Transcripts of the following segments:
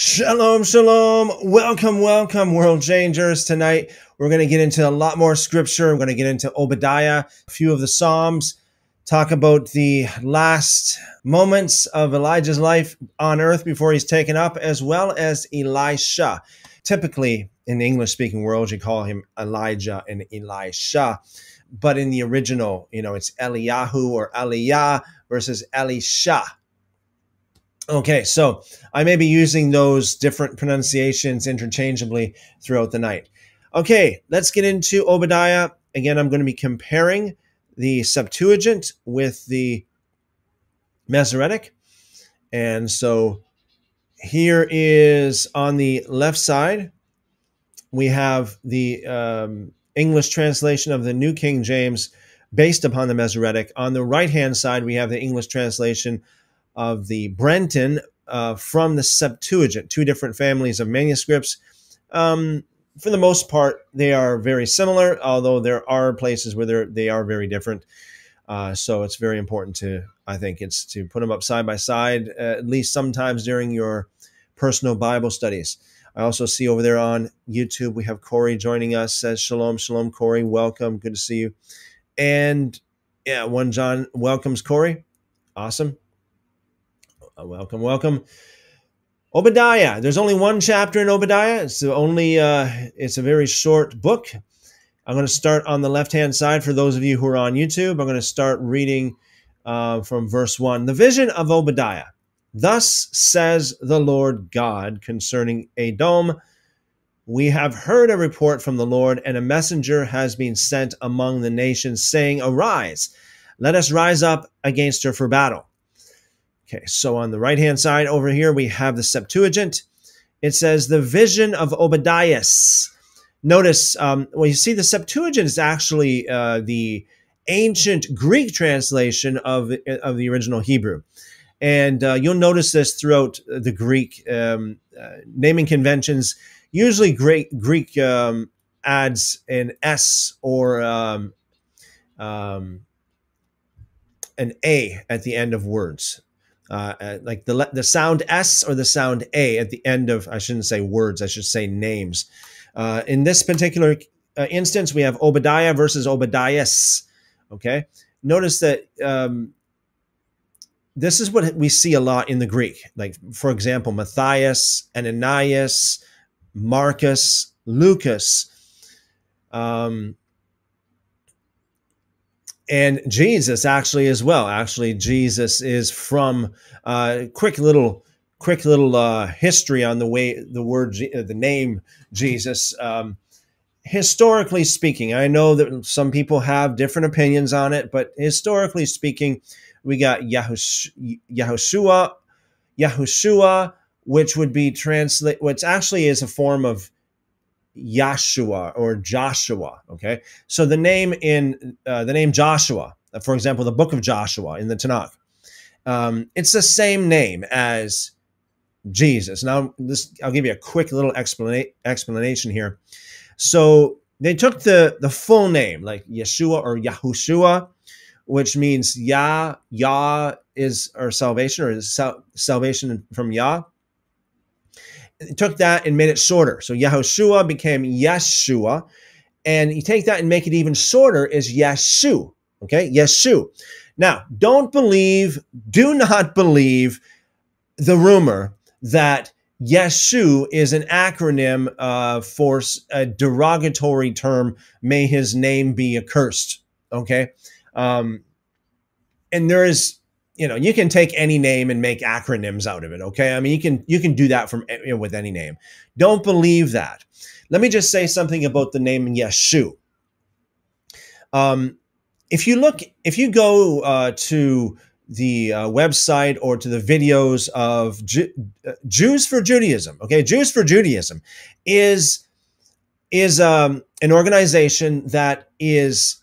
Shalom, shalom. Welcome, welcome, world changers. Tonight, we're going to get into a lot more scripture. We're going to get into Obadiah, a few of the Psalms, talk about the last moments of Elijah's life on earth before he's taken up, as well as Elisha. Typically, in the English speaking world, you call him Elijah and Elisha. But in the original, you know, it's Eliyahu or Aliyah versus Elisha. Okay, so I may be using those different pronunciations interchangeably throughout the night. Okay, let's get into Obadiah. Again, I'm going to be comparing the Septuagint with the Masoretic. And so here is on the left side, we have the um, English translation of the New King James based upon the Masoretic. On the right hand side, we have the English translation of the Brenton uh, from the Septuagint, two different families of manuscripts. Um, for the most part, they are very similar, although there are places where they are very different. Uh, so it's very important to, I think, it's to put them up side by side, uh, at least sometimes during your personal Bible studies. I also see over there on YouTube we have Corey joining us. Says shalom, shalom, Corey. Welcome, good to see you. And yeah, one John welcomes Corey. Awesome. Uh, welcome, welcome. Obadiah. There's only one chapter in Obadiah. It's only uh, it's a very short book. I'm going to start on the left hand side for those of you who are on YouTube. I'm going to start reading uh, from verse one. The vision of Obadiah. Thus says the Lord God concerning Edom. We have heard a report from the Lord, and a messenger has been sent among the nations, saying, Arise, let us rise up against her for battle. Okay, so on the right hand side over here, we have the Septuagint. It says the vision of Obadiah. Notice, um, well, you see, the Septuagint is actually uh, the ancient Greek translation of, of the original Hebrew. And uh, you'll notice this throughout the Greek um, uh, naming conventions. Usually, Greek, Greek um, adds an S or um, um an A at the end of words uh, uh, like the the sound S or the sound A at the end of I shouldn't say words I should say names. Uh, in this particular uh, instance, we have Obadiah versus Obadias. Okay, notice that um, this is what we see a lot in the Greek. Like for example, Matthias, Ananias, Marcus, Lucas. Um, and Jesus actually as well. Actually, Jesus is from uh, quick little quick little uh, history on the way the word the name Jesus. Um, historically speaking, I know that some people have different opinions on it, but historically speaking, we got Yahushua, Yahushua, which would be translate, which actually is a form of Yahshua or Joshua. Okay, so the name in uh, the name Joshua, for example, the book of Joshua in the Tanakh, um, it's the same name as Jesus. Now, this I'll give you a quick little explana- explanation here. So they took the the full name, like Yeshua or Yahushua, which means Yah. Yah is our salvation, or sal- salvation from Yah took that and made it shorter. So Yahushua became Yeshua. And you take that and make it even shorter is Yeshu. Okay, Yeshu. Now, don't believe, do not believe the rumor that Yeshu is an acronym uh, for a derogatory term, may his name be accursed. Okay. Um, and there is you know you can take any name and make acronyms out of it okay? I mean you can you can do that from you know, with any name. Don't believe that. Let me just say something about the name yeshu. Um, if you look if you go uh, to the uh, website or to the videos of Ju- uh, jews for judaism okay? Jews for judaism is is um, an organization that is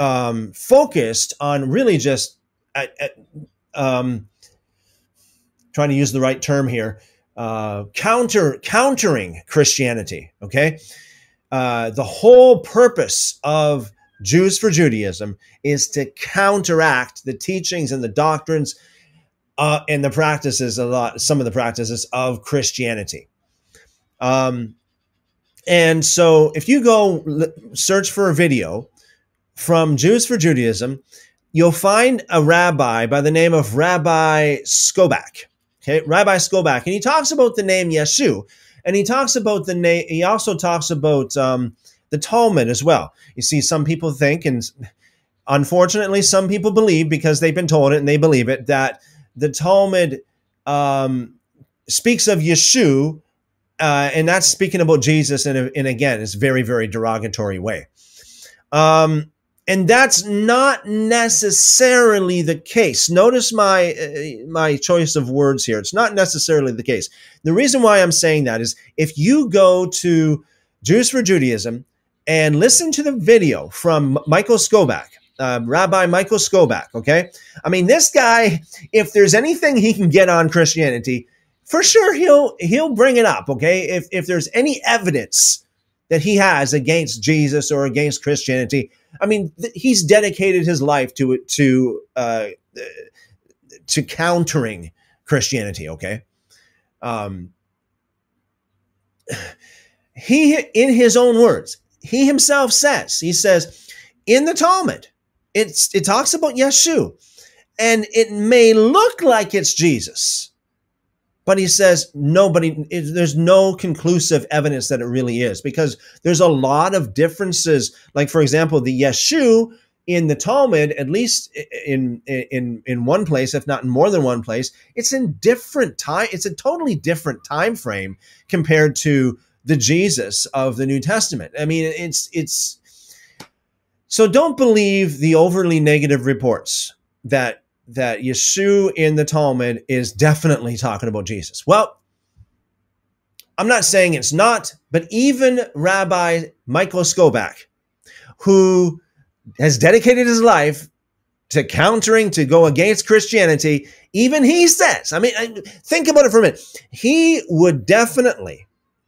um, focused on really just um, trying to use the right term here, uh, counter countering Christianity. Okay, uh, the whole purpose of Jews for Judaism is to counteract the teachings and the doctrines uh, and the practices a lot, some of the practices of Christianity. Um, and so if you go search for a video from Jews for Judaism, you'll find a rabbi by the name of Rabbi Skobac. Okay, Rabbi Skobac, and he talks about the name Yeshu, and he talks about the name. He also talks about um, the Talmud as well. You see, some people think, and unfortunately, some people believe because they've been told it and they believe it that the Talmud um, speaks of Yeshu, uh, and that's speaking about Jesus in, a, in again, it's very, very derogatory way. Um, and that's not necessarily the case. Notice my uh, my choice of words here. It's not necessarily the case. The reason why I'm saying that is if you go to Jews for Judaism and listen to the video from Michael Skobac, uh, Rabbi Michael Skobac. Okay, I mean this guy. If there's anything he can get on Christianity, for sure he'll he'll bring it up. Okay, if if there's any evidence that he has against Jesus or against Christianity, I mean th- he's dedicated his life to it to uh, to countering Christianity. Okay. Um, he, in his own words, he himself says, he says, in the Talmud, it's it talks about Yeshu, and it may look like it's Jesus, but he says nobody. There's no conclusive evidence that it really is because there's a lot of differences. Like for example, the Yeshu in the Talmud, at least in in in one place, if not in more than one place, it's in different time. It's a totally different time frame compared to the Jesus of the New Testament. I mean, it's it's so don't believe the overly negative reports that that Yeshu in the Talmud is definitely talking about Jesus. Well, I'm not saying it's not, but even Rabbi Michael Skobac, who has dedicated his life to countering, to go against Christianity, even he says, I mean, think about it for a minute. He would definitely,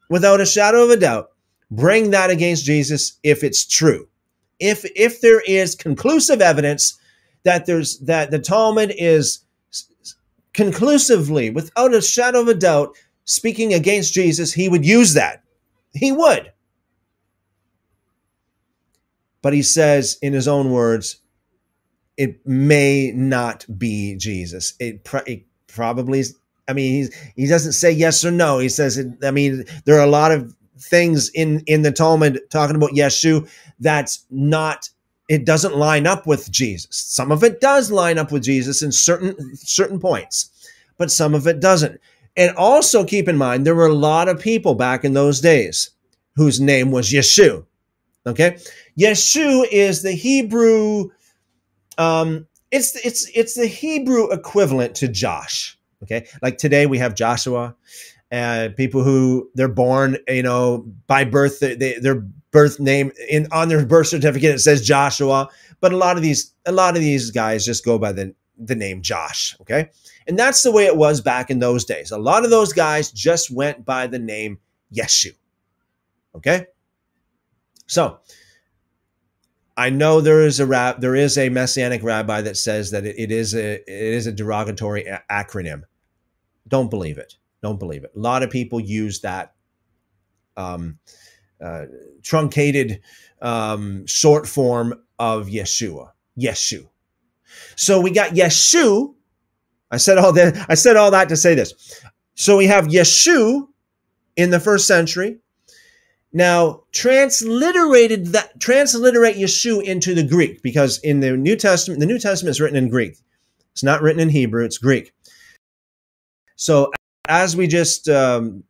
without a shadow of a doubt, bring that against Jesus if it's true if if there is conclusive evidence that there's that the Talmud is conclusively, without a shadow of a doubt, speaking against Jesus, he would use that. He would. But he says in his own words, it may not be Jesus. It, it probably I mean, he doesn't say yes or no. He says, it, I mean, there are a lot of things in in the Talmud talking about Yeshu that's not it doesn't line up with Jesus. Some of it does line up with Jesus in certain certain points, but some of it doesn't. And also keep in mind there were a lot of people back in those days whose name was Yeshu. Okay? Yeshu is the Hebrew um it's it's it's the Hebrew equivalent to Josh. Okay? Like today we have Joshua and people who they're born, you know, by birth, they, their birth name in on their birth certificate it says Joshua, but a lot of these a lot of these guys just go by the the name Josh, okay? And that's the way it was back in those days. A lot of those guys just went by the name Yeshu. Okay? So, I know there is a rab, there is a messianic rabbi that says that it, it is a it is a derogatory a- acronym. Don't believe it. Don't believe it. A lot of people use that um, uh, truncated um, short form of Yeshua. Yeshu. So we got Yeshu. I said all that. I said all that to say this. So we have Yeshu in the first century. Now, transliterated that transliterate Yeshu into the Greek because in the New Testament, the New Testament is written in Greek. It's not written in Hebrew. It's Greek. So as we just um,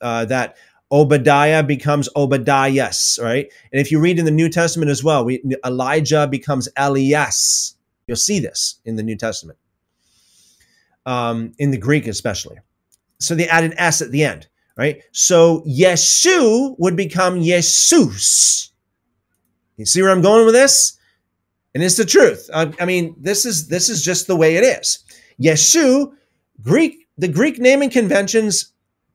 uh, that Obadiah becomes Obadias, right? And if you read in the New Testament as well, we, Elijah becomes Elias. You'll see this in the New Testament, um, in the Greek especially. So they add an S at the end, right? So Yeshu would become Jesus. You see where I'm going with this? And it's the truth. I, I mean, this is this is just the way it is. Yeshu, Greek the Greek naming conventions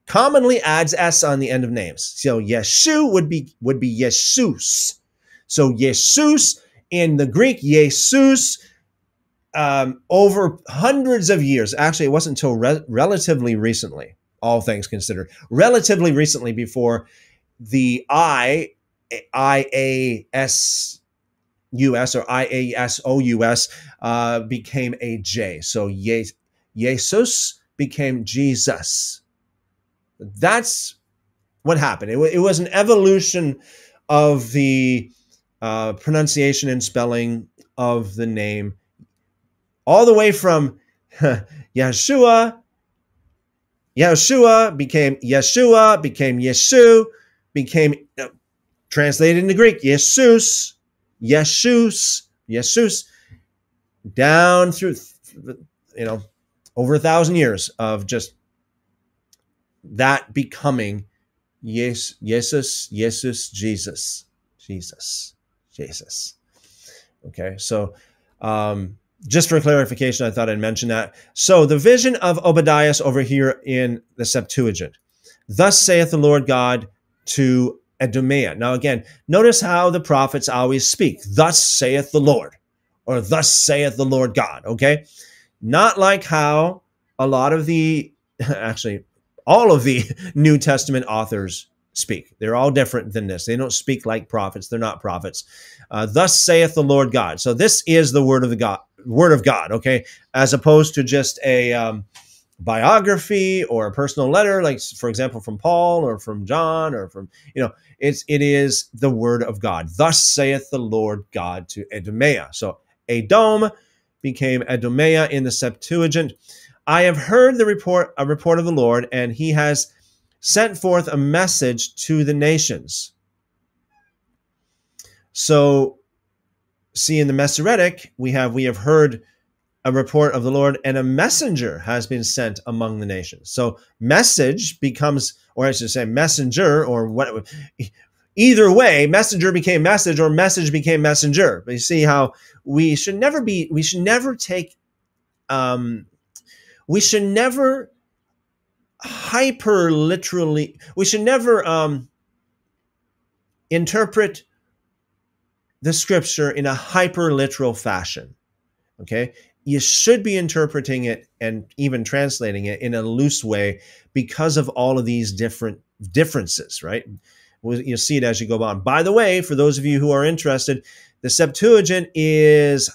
commonly adds s on the end of names. So Yeshu would be would be Jesus. So Jesus in the Greek, Jesus, um, over hundreds of years. Actually, it wasn't until re- relatively recently, all things considered, relatively recently before the I I A S U S or I A S O U S uh, became a J. So Ye- Jesus became Jesus. That's what happened. It, it was an evolution of the uh, pronunciation and spelling of the name, all the way from Yeshua. Yeshua became Yeshua, became Yeshu, became uh, translated into Greek, Jesus, Yeshus, Jesus, down through, you know, over a thousand years of just that becoming yes, Jesus, Jesus, Jesus, Jesus, Jesus. Okay, so um, just for clarification, I thought I'd mention that. So the vision of Obadiah over here in the Septuagint. Thus saith the Lord God to Edomea. Now, again, notice how the prophets always speak. Thus saith the Lord, or thus saith the Lord God. Okay, not like how a lot of the, actually, all of the New Testament authors speak. They're all different than this. They don't speak like prophets. They're not prophets. Uh, Thus saith the Lord God. So this is the word of the God, word of God. Okay, as opposed to just a um, biography or a personal letter, like for example from Paul or from John or from you know, it's it is the word of God. Thus saith the Lord God to Edomea. So Edom became Edomea in the Septuagint. I have heard the report a report of the Lord, and he has sent forth a message to the nations. So, see in the Masoretic, we have we have heard a report of the Lord, and a messenger has been sent among the nations. So, message becomes, or I should say, messenger, or what. Either way, messenger became message, or message became messenger. But you see how we should never be, we should never take, um, we should never hyper literally we should never um, interpret the scripture in a hyper literal fashion okay? You should be interpreting it and even translating it in a loose way because of all of these different differences right? You'll see it as you go on. By the way for those of you who are interested the septuagint is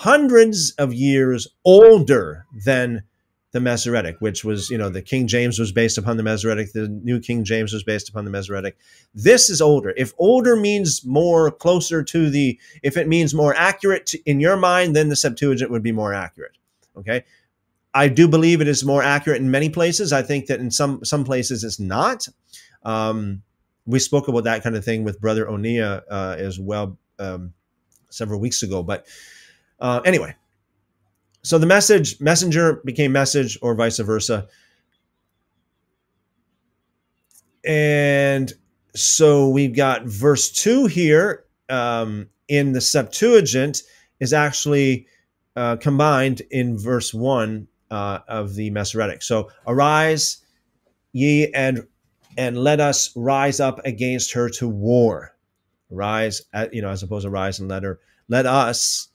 hundreds of years older than the Masoretic, which was, you know, the King James was based upon the Masoretic, the New King James was based upon the Masoretic. This is older. If older means more closer to the, if it means more accurate to, in your mind, then the Septuagint would be more accurate. Okay. I do believe it is more accurate in many places. I think that in some some places it's not. Um, we spoke about that kind of thing with Brother Onia uh, as well um, several weeks ago. But uh, anyway, so the message messenger became message or vice versa. And so we've got verse 2 here um, in the septuagint is actually uh, combined in verse 1 uh, of the masoretic. So arise ye and and let us rise up against her to war. Rise at, you know as opposed to rise and let her let us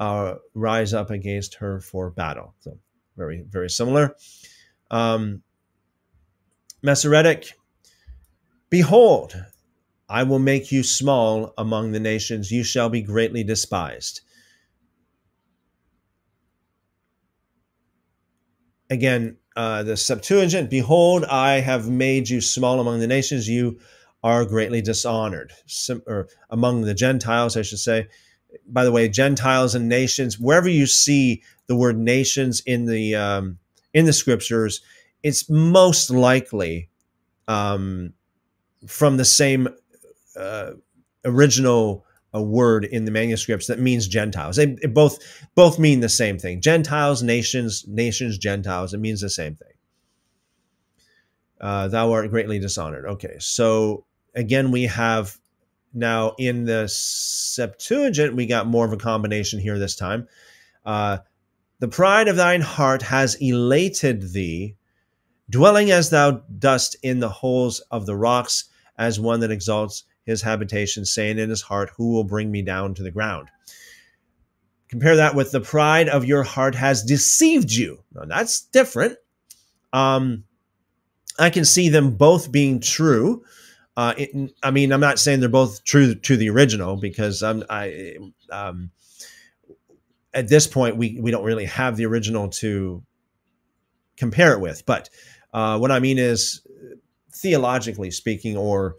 uh, rise up against her for battle. So very, very similar. Um, Masoretic, behold, I will make you small among the nations. You shall be greatly despised. Again, uh, the Septuagint, behold, I have made you small among the nations. You are greatly dishonored. Sim- or among the Gentiles, I should say by the way, Gentiles and nations, wherever you see the word nations in the um, in the scriptures, it's most likely um, from the same uh, original uh, word in the manuscripts that means Gentiles. They, both both mean the same thing. Gentiles, nations, nations, Gentiles. It means the same thing. Uh, thou art greatly dishonored. Okay, so again, we have now, in the Septuagint, we got more of a combination here this time. Uh, the pride of thine heart has elated thee, dwelling as thou dost in the holes of the rocks, as one that exalts his habitation, saying in his heart, Who will bring me down to the ground? compare that with the pride of your heart has deceived you. Now, that's different. Um, I can see them both being true. Uh, it, I mean, I'm not saying they're both true to the original because I'm, I, um, at this point, we, we don't really have the original to compare it with. But uh, what I mean is, theologically speaking, or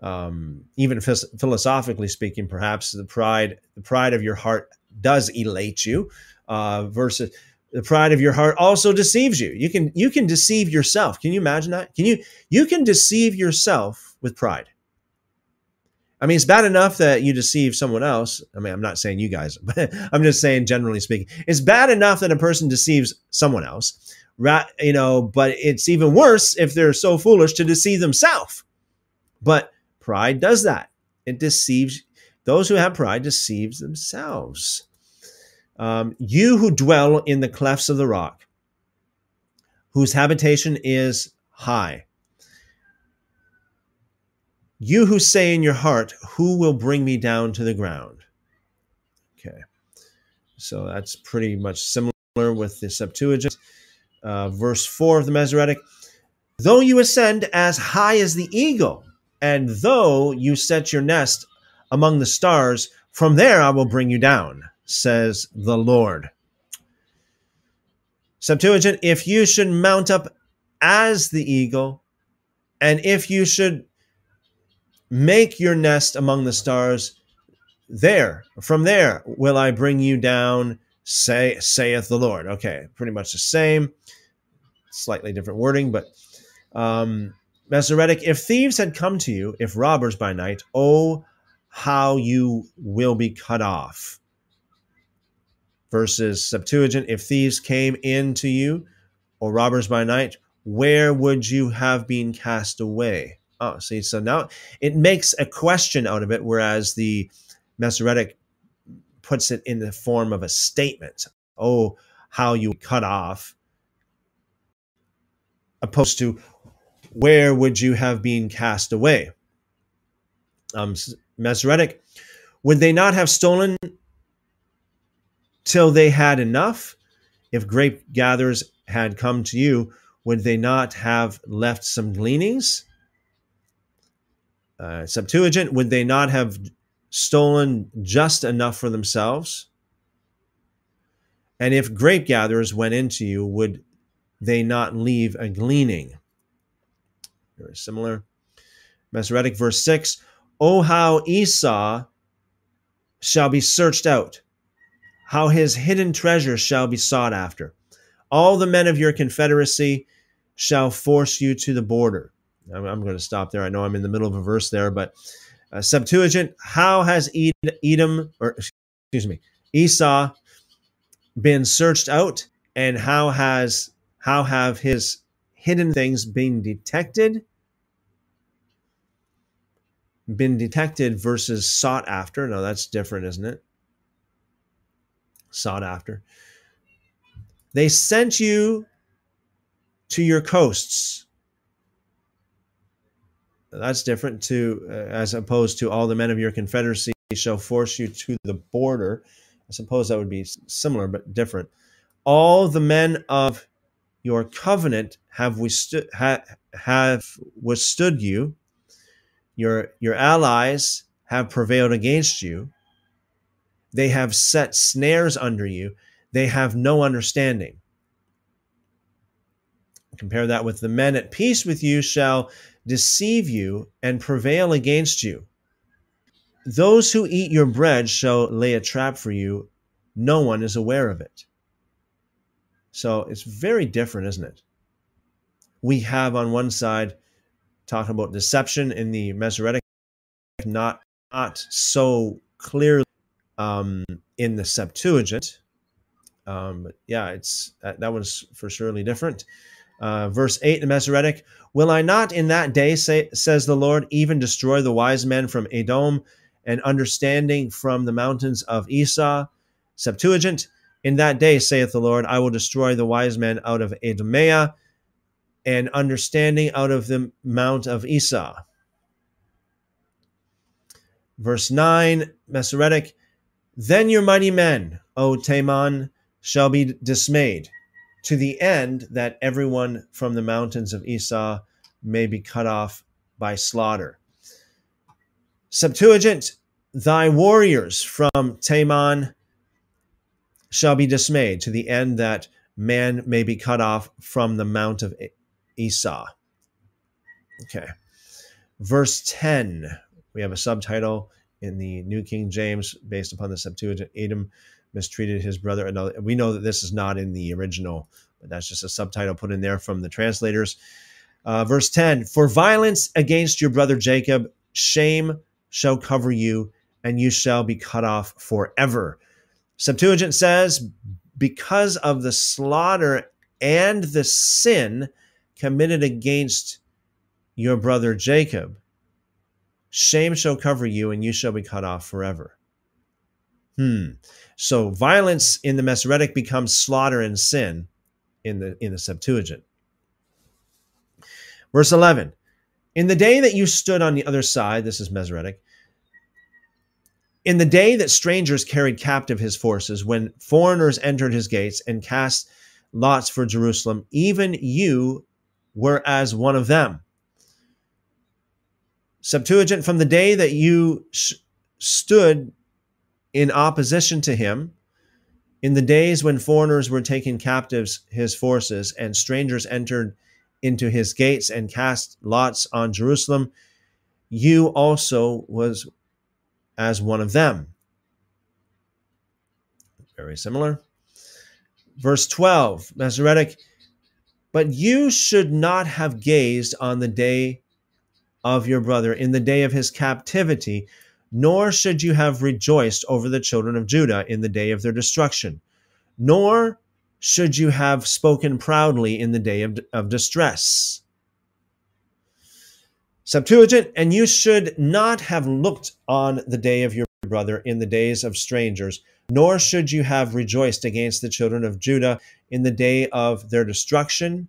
um, even philosophically speaking, perhaps the pride the pride of your heart does elate you, uh, versus the pride of your heart also deceives you. You can you can deceive yourself. Can you imagine that? Can you you can deceive yourself with pride? I mean, it's bad enough that you deceive someone else. I mean, I'm not saying you guys, but I'm just saying generally speaking, it's bad enough that a person deceives someone else, right? you know. But it's even worse if they're so foolish to deceive themselves. But pride does that; it deceives those who have pride. Deceives themselves. Um, you who dwell in the clefts of the rock, whose habitation is high you who say in your heart, Who will bring me down to the ground? Okay. So that's pretty much similar with the Septuagint. Uh, verse 4 of the Masoretic Though you ascend as high as the eagle, and though you set your nest among the stars, from there I will bring you down, says the Lord. Septuagint, if you should mount up as the eagle, and if you should Make your nest among the stars. There, from there will I bring you down, say, saith the Lord. Okay, pretty much the same, slightly different wording, but um, Masoretic, if thieves had come to you, if robbers by night, oh, how you will be cut off. Versus Septuagint, if thieves came into you, or robbers by night, where would you have been cast away? Oh, see, so now it makes a question out of it, whereas the Masoretic puts it in the form of a statement. Oh, how you cut off, opposed to where would you have been cast away? Um, Masoretic, would they not have stolen till they had enough? If grape gatherers had come to you, would they not have left some gleanings? Uh, Septuagint, would they not have stolen just enough for themselves? And if grape gatherers went into you, would they not leave a gleaning? Very similar. Masoretic verse 6 Oh, how Esau shall be searched out, how his hidden treasure shall be sought after. All the men of your confederacy shall force you to the border. I'm, I'm going to stop there. I know I'm in the middle of a verse there, but uh, Septuagint, how has Edom, or excuse me, Esau been searched out, and how has how have his hidden things been detected? Been detected versus sought after. No, that's different, isn't it? Sought after. They sent you to your coasts that's different to uh, as opposed to all the men of your confederacy shall force you to the border. I suppose that would be similar but different. All the men of your covenant have withstood ha, have withstood you. Your your allies have prevailed against you. They have set snares under you. They have no understanding. Compare that with the men at peace with you shall deceive you and prevail against you. Those who eat your bread shall lay a trap for you. No one is aware of it. So it's very different, isn't it? We have on one side talking about deception in the Masoretic, not, not so clearly um, in the Septuagint. Um, yeah, it's that, that one's for surely different. Uh, verse 8 in Masoretic Will I not in that day, say, says the Lord, even destroy the wise men from Edom and understanding from the mountains of Esau? Septuagint In that day, saith the Lord, I will destroy the wise men out of Edomea and understanding out of the mount of Esau. Verse 9 Masoretic Then your mighty men, O Teman, shall be dismayed, to the end that everyone from the mountains of Esau may be cut off by slaughter. Septuagint, thy warriors from Taman shall be dismayed, to the end that man may be cut off from the mount of Esau. Okay. Verse 10, we have a subtitle in the New King James based upon the Septuagint. Edom mistreated his brother. We know that this is not in the original, but that's just a subtitle put in there from the translators. Uh, verse 10 For violence against your brother Jacob, shame shall cover you, and you shall be cut off forever. Septuagint says, Because of the slaughter and the sin committed against your brother Jacob, Shame shall cover you, and you shall be cut off forever. Hmm. So violence in the Masoretic becomes slaughter and sin in the in the Septuagint. Verse 11. In the day that you stood on the other side, this is Masoretic, in the day that strangers carried captive his forces, when foreigners entered his gates and cast lots for Jerusalem, even you were as one of them. Septuagint, from the day that you sh- stood in opposition to him, in the days when foreigners were taking captives his forces and strangers entered into his gates and cast lots on Jerusalem, you also was as one of them. Very similar. Verse 12, Masoretic, but you should not have gazed on the day of your brother in the day of his captivity, nor should you have rejoiced over the children of Judah in the day of their destruction, nor should you have spoken proudly in the day of, of distress. Septuagint, and you should not have looked on the day of your brother in the days of strangers, nor should you have rejoiced against the children of Judah in the day of their destruction,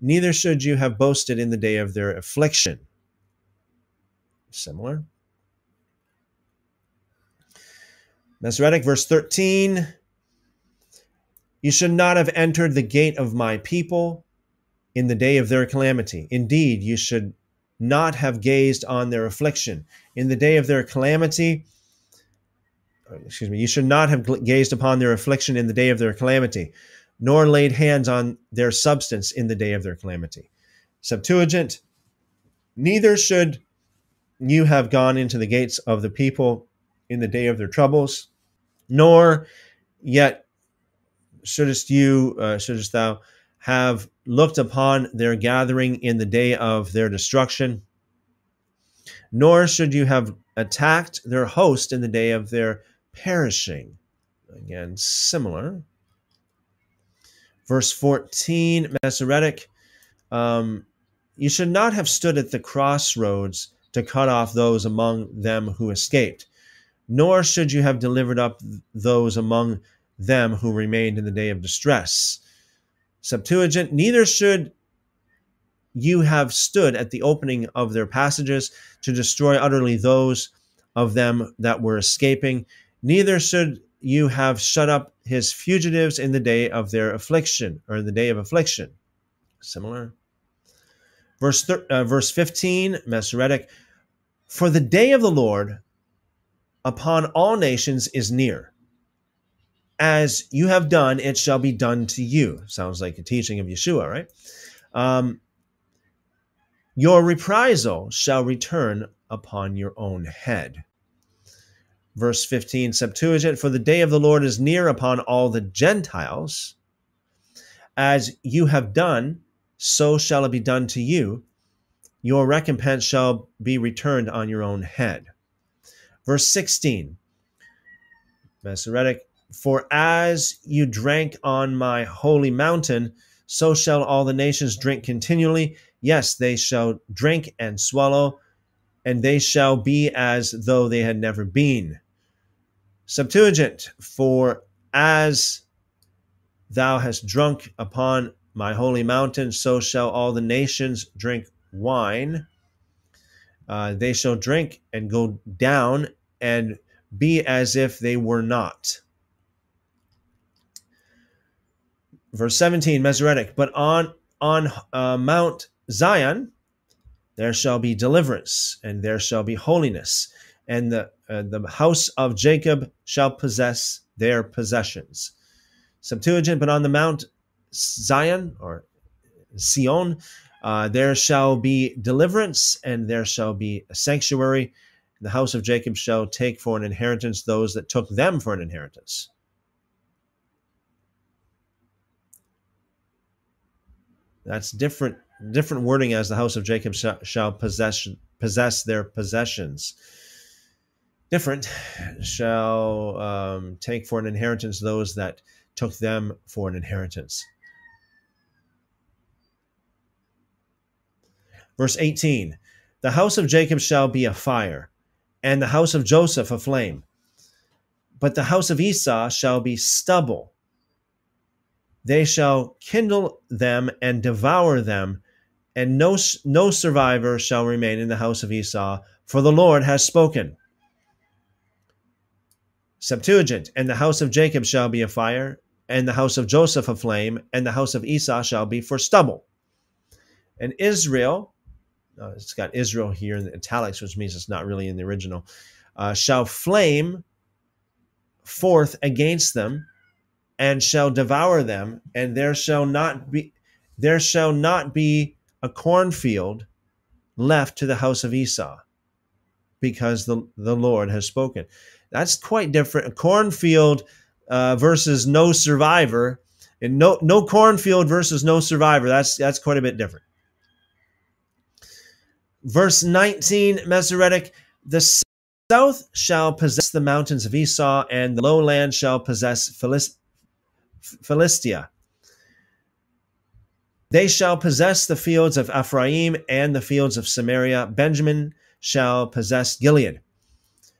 neither should you have boasted in the day of their affliction similar. Masoretic, verse 13 You should not have entered the gate of my people in the day of their calamity. Indeed, you should not have gazed on their affliction. In the day of their calamity, excuse me, you should not have gazed upon their affliction in the day of their calamity, nor laid hands on their substance in the day of their calamity. Septuagint, neither should you have gone into the gates of the people in the day of their troubles, nor yet shouldst you, uh, shouldst thou have looked upon their gathering in the day of their destruction, nor should you have attacked their host in the day of their perishing. Again, similar. Verse 14, Masoretic, um, you should not have stood at the crossroads to cut off those among them who escaped, nor should you have delivered up those among them who remained in the day of distress. Septuagint, neither should you have stood at the opening of their passages to destroy utterly those of them that were escaping, neither should you have shut up his fugitives in the day of their affliction, or in the day of affliction. Similar. Verse, uh, verse 15, Masoretic, For the day of the Lord upon all nations is near. As you have done, it shall be done to you. Sounds like a teaching of Yeshua, right? Um, your reprisal shall return upon your own head. Verse 15, Septuagint, For the day of the Lord is near upon all the Gentiles. As you have done, so shall it be done to you. Your recompense shall be returned on your own head. Verse 16, Masoretic, For as you drank on my holy mountain, so shall all the nations drink continually. Yes, they shall drink and swallow, and they shall be as though they had never been. Septuagint, For as thou hast drunk upon my holy mountain, so shall all the nations drink wine. Uh, they shall drink and go down and be as if they were not. Verse 17, Masoretic, but on on uh, Mount Zion there shall be deliverance, and there shall be holiness, and the uh, the house of Jacob shall possess their possessions. Septuagint, but on the Mount Zion or Sion, uh, there shall be deliverance, and there shall be a sanctuary. The house of Jacob shall take for an inheritance those that took them for an inheritance. That's different different wording as the house of Jacob sh- shall possess possess their possessions. Different shall um, take for an inheritance those that took them for an inheritance. Verse 18 The house of Jacob shall be a fire, and the house of Joseph a flame. But the house of Esau shall be stubble. They shall kindle them and devour them, and no, no survivor shall remain in the house of Esau, for the Lord has spoken. Septuagint, and the house of Jacob shall be a fire, and the house of Joseph a flame, and the house of Esau shall be for stubble. And Israel uh, it's got Israel here in the italics, which means it's not really in the original, uh, shall flame forth against them and shall devour them, and there shall not be there shall not be a cornfield left to the house of Esau, because the, the Lord has spoken. That's quite different. A cornfield uh, versus no survivor, and no no cornfield versus no survivor. That's that's quite a bit different. Verse 19, Masoretic, the south shall possess the mountains of Esau, and the lowland shall possess Philistia. They shall possess the fields of Ephraim and the fields of Samaria. Benjamin shall possess Gilead.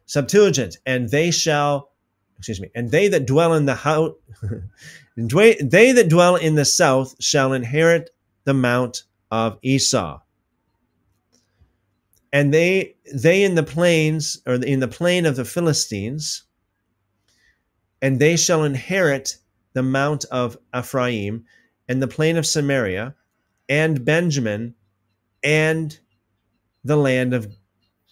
Septuagint, and they shall, excuse me, and they that dwell in the house, they that dwell in the south shall inherit the mount of Esau and they they in the plains or in the plain of the Philistines, and they shall inherit the mount of Ephraim and the plain of Samaria and Benjamin and the land of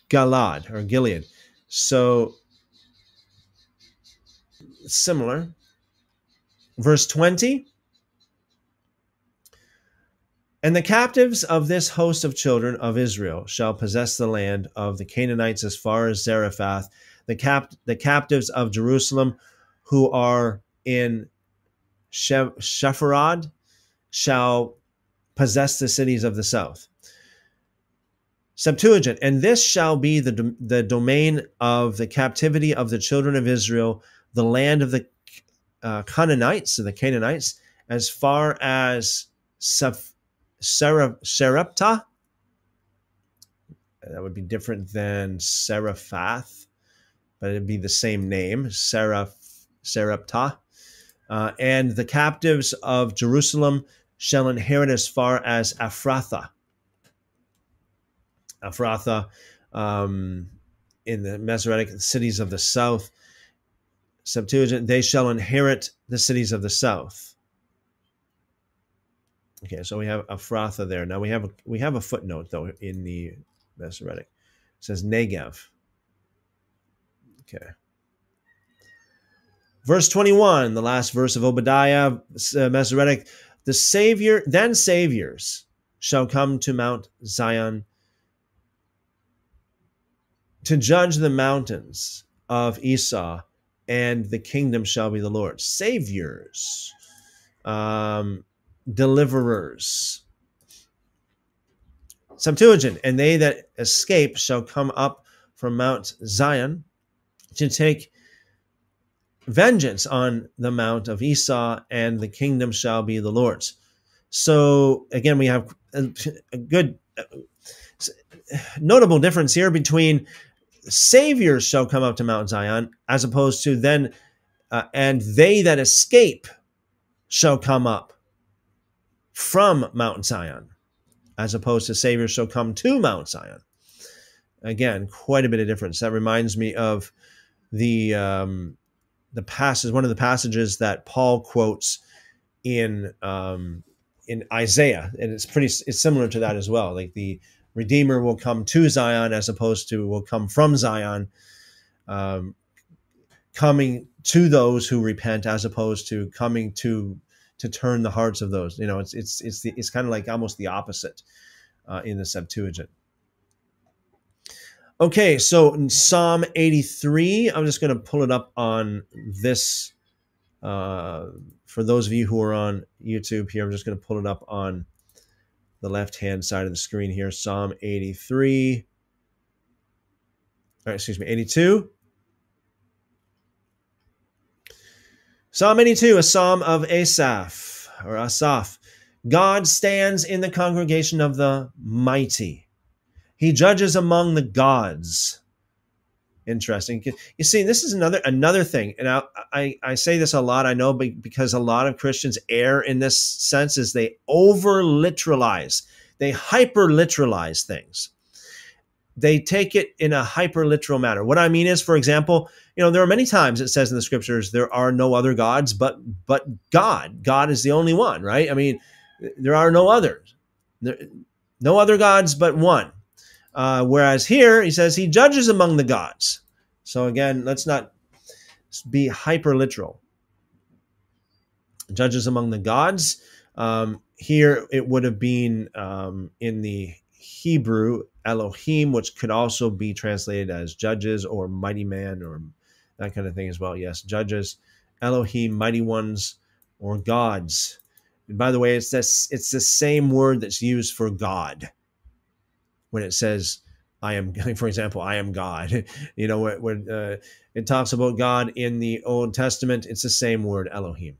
Galaad or Gilead. So similar. Verse 20 and the captives of this host of children of Israel shall possess the land of the Canaanites as far as Zarephath, the, cap- the captives of Jerusalem who are in Sepharad shall possess the cities of the south. Septuagint, and this shall be the, the domain of the captivity of the children of Israel, the land of the uh, Canaanites, the Canaanites, as far as Seph- Sarepta. That would be different than Seraphath, but it'd be the same name, Seraph, Sarepta. Uh, and the captives of Jerusalem shall inherit as far as Ephrathah. Ephrathah um, in the Masoretic cities of the south. Septuagint, they shall inherit the cities of the south. Okay, so we have Ephrathah there. Now we have a, we have a footnote though in the Masoretic. It says Negev. Okay. Verse 21, the last verse of Obadiah, uh, Masoretic. The Savior, then Saviors shall come to Mount Zion to judge the mountains of Esau, and the kingdom shall be the Lord. Saviors. Um, deliverers. Septuagint, and they that escape shall come up from Mount Zion to take vengeance on the mount of Esau, and the kingdom shall be the Lord's. So again, we have a, a good, uh, notable difference here between saviors shall come up to Mount Zion, as opposed to then, uh, and they that escape shall come up from Mount Zion, as opposed to Savior shall come to Mount Zion. Again, quite a bit of difference. That reminds me of the um, the passage, one of the passages that Paul quotes in um, in Isaiah, and it's pretty it's similar to that as well. Like the Redeemer will come to Zion as opposed to will come from Zion, um, coming to those who repent as opposed to coming to to turn the hearts of those. You know, it's it's it's the, it's kind of like almost the opposite uh, in the Septuagint. Okay, so in Psalm 83, I'm just going to pull it up on this. Uh, for those of you who are on YouTube here, I'm just going to pull it up on the left hand side of the screen here. Psalm 83. All right, excuse me, 82. Psalm 82, a psalm of Asaph or Asaph. God stands in the congregation of the mighty. He judges among the gods. Interesting. You see, this is another another thing, and I, I, I say this a lot. I know, because a lot of Christians err in this sense, is they over literalize, they hyper literalize things they take it in a hyper literal manner. What I mean is, for example, you know, there are many times it says in the scriptures there are no other gods but but God. God is the only one, right? I mean, there are no others. There, no other gods but one. Uh, whereas here he says he judges among the gods. So again, let's not be hyper literal. Judges among the gods. Um, here it would have been um, in the Hebrew Elohim, which could also be translated as judges or mighty man or that kind of thing as well. Yes, judges, Elohim, mighty ones, or gods. And by the way, it's this, it's the same word that's used for God when it says, I am, for example, I am God. you know, when, uh, it talks about God in the Old Testament, it's the same word, Elohim.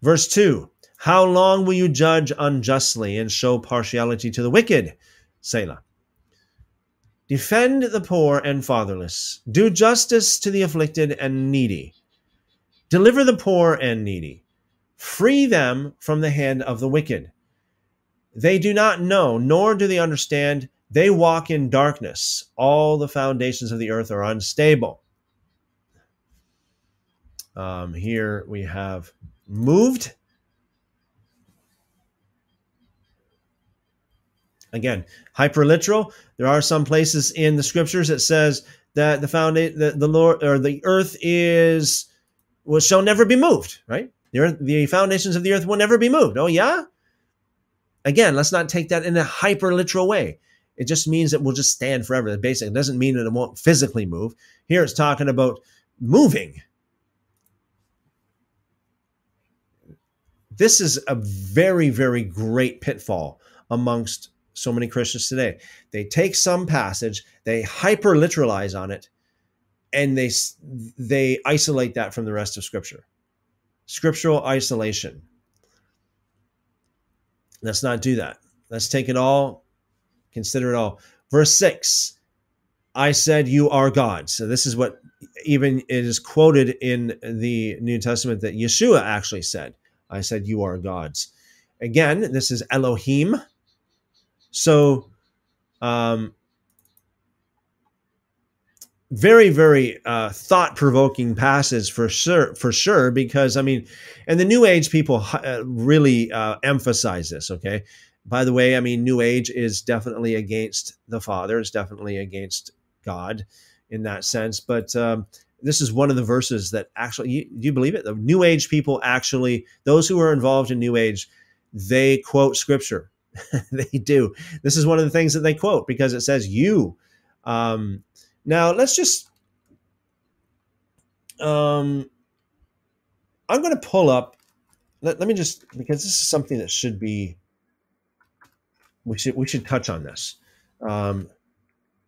Verse 2 how long will you judge unjustly and show partiality to the wicked? Selah. Defend the poor and fatherless. Do justice to the afflicted and needy. Deliver the poor and needy. Free them from the hand of the wicked. They do not know, nor do they understand. They walk in darkness. All the foundations of the earth are unstable. Um, here we have moved Again, hyperliteral. There are some places in the scriptures that says that the foundation, the, the Lord or the earth is will shall never be moved. Right? The earth, the foundations of the earth will never be moved. Oh yeah. Again, let's not take that in a hyperliteral way. It just means it will just stand forever. Basically, it doesn't mean that it won't physically move. Here it's talking about moving. This is a very, very great pitfall amongst so many Christians today. They take some passage, they hyper literalize on it, and they they isolate that from the rest of Scripture. Scriptural isolation. Let's not do that. Let's take it all, consider it all. Verse six. I said, You are God. So, this is what even it is quoted in the New Testament that Yeshua actually said. I said, You are gods. Again, this is Elohim, so, um, very very uh, thought provoking passage for sure for sure because I mean, and the New Age people uh, really uh, emphasize this. Okay, by the way, I mean New Age is definitely against the Father. It's definitely against God in that sense. But um, this is one of the verses that actually you, do you believe it? The New Age people actually, those who are involved in New Age, they quote Scripture they do. This is one of the things that they quote because it says you. Um, now let's just. Um, I'm going to pull up. Let, let me just because this is something that should be. We should we should touch on this. Um,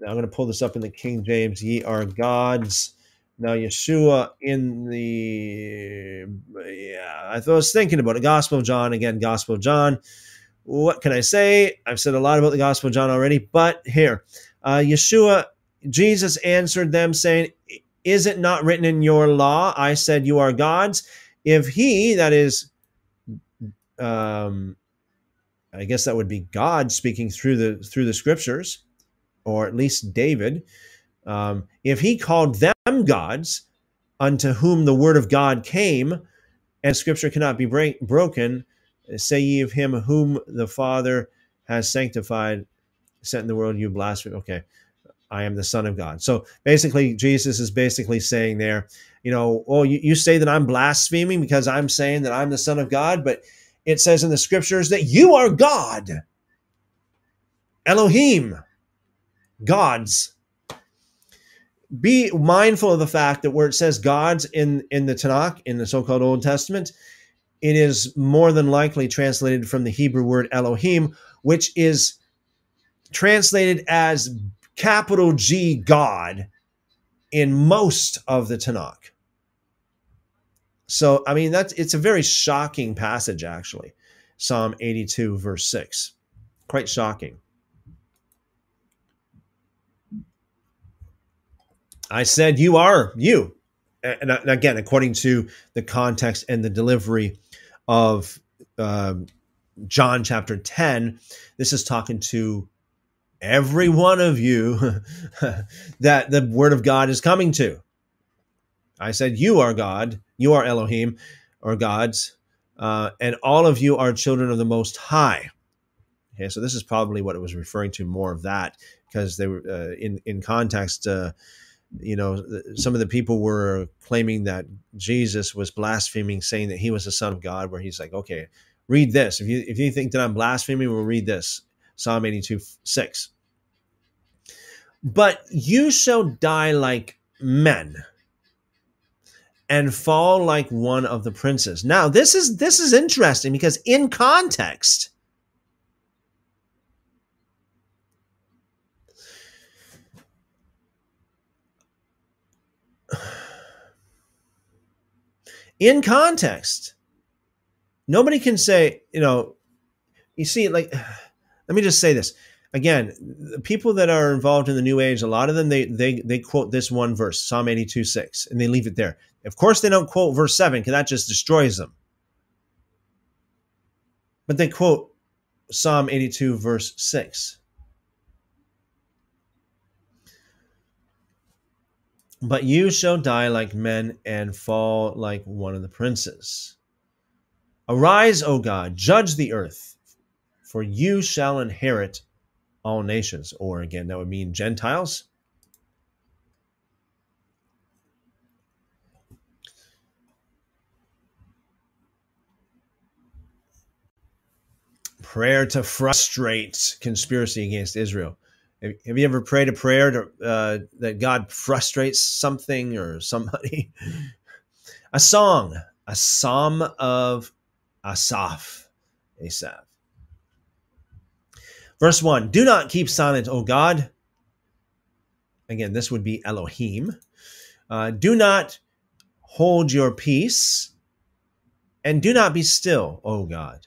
now I'm going to pull this up in the King James. Ye are gods. Now Yeshua in the yeah, I was thinking about it. Gospel of John again. Gospel of John what can I say? I've said a lot about the Gospel of John already, but here, uh, Yeshua, Jesus answered them, saying, Is it not written in your law? I said, You are gods. If he, that is, um, I guess that would be God speaking through the through the scriptures, or at least David. Um, if he called them gods, unto whom the word of God came, and scripture cannot be break, broken, say ye of him whom the Father has sanctified, sent in the world, you blaspheme. Okay, I am the Son of God. So basically, Jesus is basically saying there, you know, oh, you, you say that I'm blaspheming because I'm saying that I'm the Son of God, but it says in the scriptures that you are God. Elohim, gods. Be mindful of the fact that where it says gods in, in the Tanakh, in the so called Old Testament, it is more than likely translated from the Hebrew word Elohim, which is translated as capital G God in most of the Tanakh. So, I mean, that's it's a very shocking passage, actually. Psalm 82, verse 6. Quite shocking. I said, You are you. And again, according to the context and the delivery of uh, John chapter 10, this is talking to every one of you that the word of God is coming to. I said, You are God, you are Elohim, or gods, uh, and all of you are children of the Most High. Okay, so this is probably what it was referring to more of that because they were uh, in in context. Uh, you know, some of the people were claiming that Jesus was blaspheming, saying that he was the Son of God. Where he's like, okay, read this. If you if you think that I'm blaspheming, we'll read this. Psalm 82, 6. But you shall die like men and fall like one of the princes. Now, this is this is interesting because in context, in context, nobody can say, you know, you see, like, let me just say this again. The people that are involved in the New Age, a lot of them they they they quote this one verse, Psalm eighty two six, and they leave it there. Of course, they don't quote verse seven because that just destroys them. But they quote Psalm eighty two verse six. But you shall die like men and fall like one of the princes. Arise, O God, judge the earth, for you shall inherit all nations. Or again, that would mean Gentiles. Prayer to frustrate conspiracy against Israel. Have you ever prayed a prayer to, uh, that God frustrates something or somebody? a song, a psalm of Asaph, Asaph. Verse 1 Do not keep silent, O God. Again, this would be Elohim. Uh, do not hold your peace, and do not be still, O God.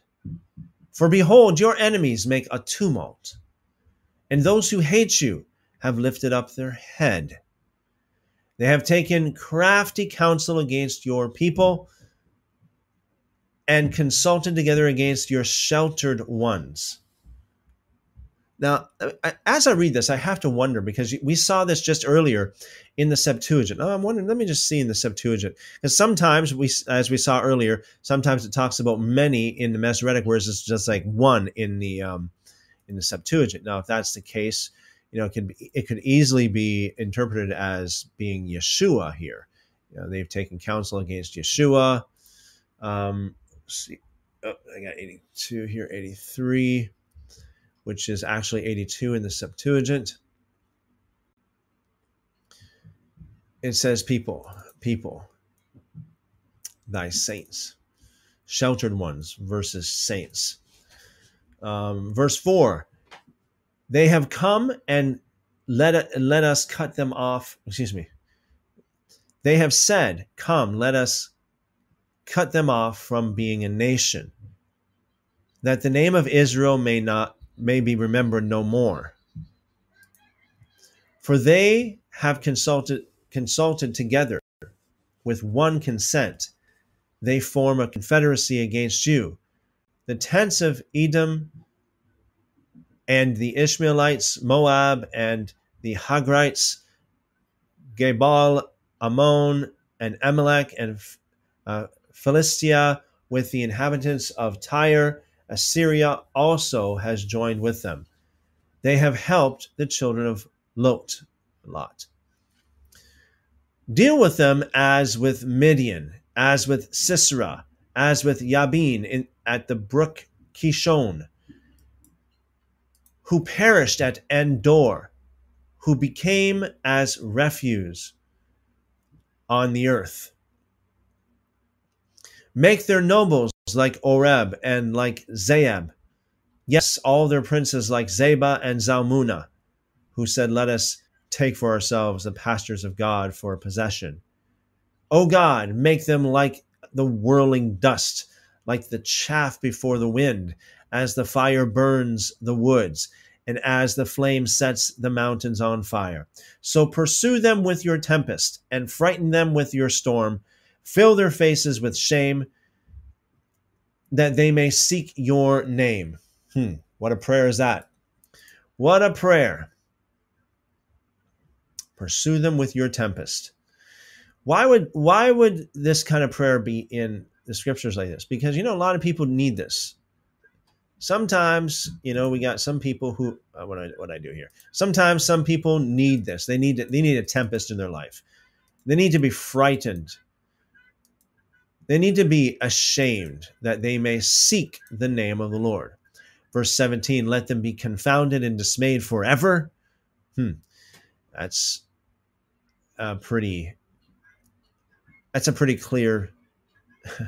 For behold, your enemies make a tumult and those who hate you have lifted up their head. They have taken crafty counsel against your people and consulted together against your sheltered ones. Now, as I read this, I have to wonder because we saw this just earlier in the Septuagint. Oh, I'm wondering, let me just see in the Septuagint. Because sometimes, we, as we saw earlier, sometimes it talks about many in the Masoretic, whereas it's just like one in the um, in the Septuagint. Now, if that's the case, you know, it could be, it could easily be interpreted as being Yeshua here. You know, they've taken counsel against Yeshua. Um, see, oh, I got 82 here, 83, which is actually 82 in the Septuagint. It says, "People, people, thy saints, sheltered ones versus saints." Um, verse 4 They have come and let, let us cut them off. Excuse me. They have said, Come, let us cut them off from being a nation, that the name of Israel may not may be remembered no more. For they have consulted consulted together with one consent. They form a confederacy against you the tents of Edom and the Ishmaelites, Moab, and the Hagrites Gebal, Ammon, and Amalek, and uh, Philistia with the inhabitants of Tyre. Assyria also has joined with them. They have helped the children of Lot. Lot. Deal with them as with Midian, as with Sisera, as with Yabin in, at the brook Kishon, who perished at Endor, who became as refuse on the earth. Make their nobles like Oreb and like Zeeb. Yes, all their princes like Zeba and Zalmunna, who said, Let us take for ourselves the pastures of God for possession. O God, make them like the whirling dust, like the chaff before the wind, as the fire burns the woods, and as the flame sets the mountains on fire. So pursue them with your tempest, and frighten them with your storm. Fill their faces with shame, that they may seek your name. Hmm, what a prayer is that! What a prayer! Pursue them with your tempest. Why would why would this kind of prayer be in the scriptures like this? Because you know a lot of people need this. Sometimes you know we got some people who uh, what I what I do here. Sometimes some people need this. They need they need a tempest in their life. They need to be frightened. They need to be ashamed that they may seek the name of the Lord. Verse 17, let them be confounded and dismayed forever. Hmm. That's uh, pretty. That's a pretty clear.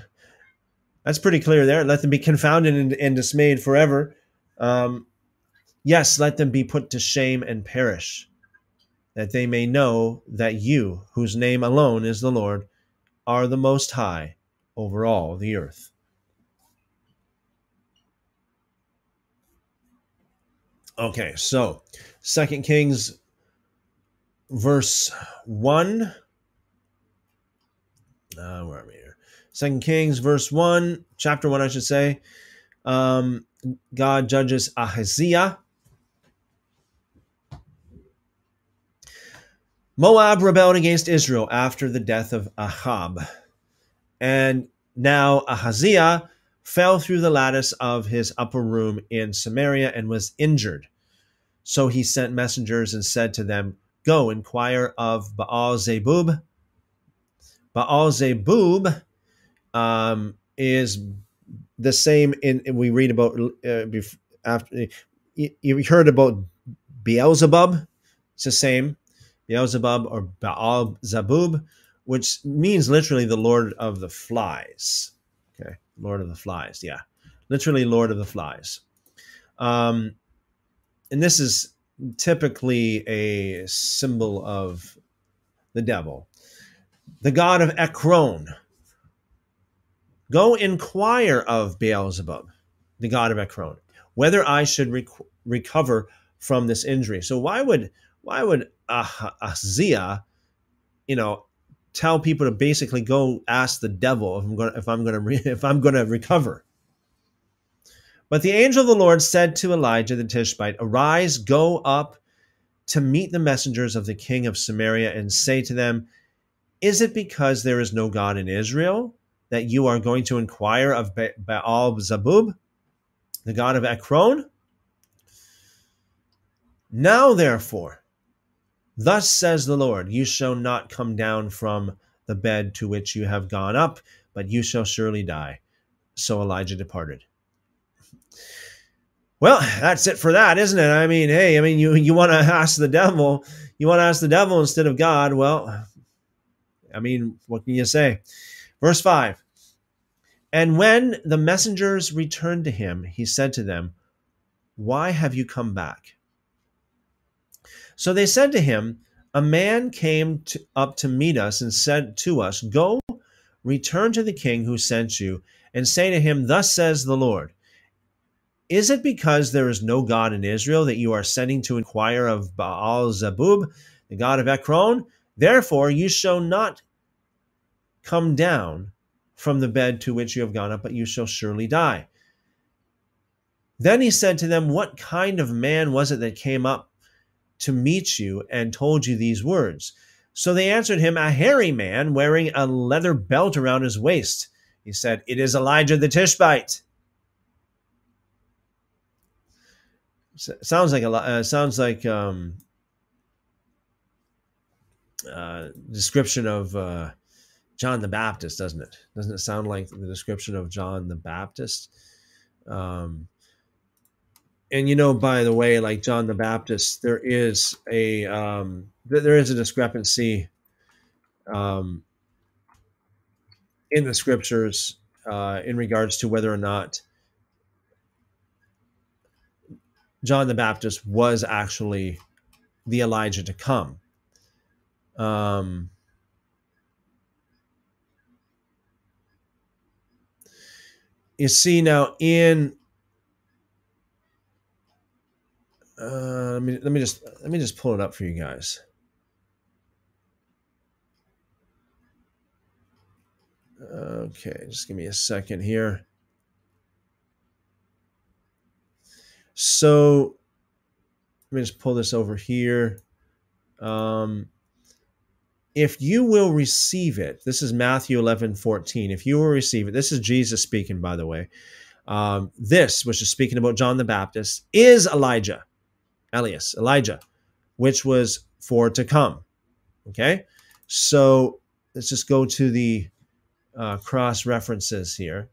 that's pretty clear there. Let them be confounded and, and dismayed forever. Um, yes, let them be put to shame and perish, that they may know that you, whose name alone is the Lord, are the Most High over all the earth. Okay, so Second Kings verse 1. Uh, where here? Second Kings, verse 1, chapter 1, I should say. Um, God judges Ahaziah. Moab rebelled against Israel after the death of Ahab. And now Ahaziah fell through the lattice of his upper room in Samaria and was injured. So he sent messengers and said to them, Go inquire of Baal Zebub. Baal Zebub um, is the same in, we read about uh, after you, you heard about Beelzebub. It's the same Beelzebub or Baal Zebub, which means literally the Lord of the Flies. Okay, Lord of the Flies. Yeah, literally Lord of the Flies. Um, and this is typically a symbol of the devil. The god of Ekron. Go inquire of Beelzebub, the god of Ekron, whether I should rec- recover from this injury. So why would why would ah- Ahziah, you know, tell people to basically go ask the devil if I'm going if I'm going to re- if I'm going to recover? But the angel of the Lord said to Elijah the Tishbite, Arise, go up to meet the messengers of the king of Samaria and say to them, Is it because there is no God in Israel that you are going to inquire of Baal Zebub, the God of Ekron? Now, therefore, thus says the Lord, you shall not come down from the bed to which you have gone up, but you shall surely die. So Elijah departed. Well, that's it for that, isn't it? I mean, hey, I mean, you you want to ask the devil, you want to ask the devil instead of God. Well, I mean, what can you say? Verse 5 And when the messengers returned to him, he said to them, Why have you come back? So they said to him, A man came to, up to meet us and said to us, Go, return to the king who sent you, and say to him, Thus says the Lord. Is it because there is no God in Israel that you are sending to inquire of Baal Zebub, the God of Ekron? Therefore, you shall not come down from the bed to which you have gone up, but you shall surely die. Then he said to them, What kind of man was it that came up to meet you and told you these words? So they answered him, A hairy man wearing a leather belt around his waist. He said, It is Elijah the Tishbite. sounds like a uh, sounds like um, uh, description of uh, John the Baptist, doesn't it? Doesn't it sound like the description of John the Baptist? Um, and you know, by the way, like John the Baptist, there is a um, there is a discrepancy um, in the scriptures uh, in regards to whether or not John the Baptist was actually the Elijah to come. Um, you see now in uh, let me let me just let me just pull it up for you guys. Okay, just give me a second here. So let me just pull this over here. Um, if you will receive it, this is Matthew 11, 14. If you will receive it, this is Jesus speaking, by the way. Um, this, which is speaking about John the Baptist, is Elijah, Elias, Elijah, which was for to come. Okay, so let's just go to the uh, cross references here.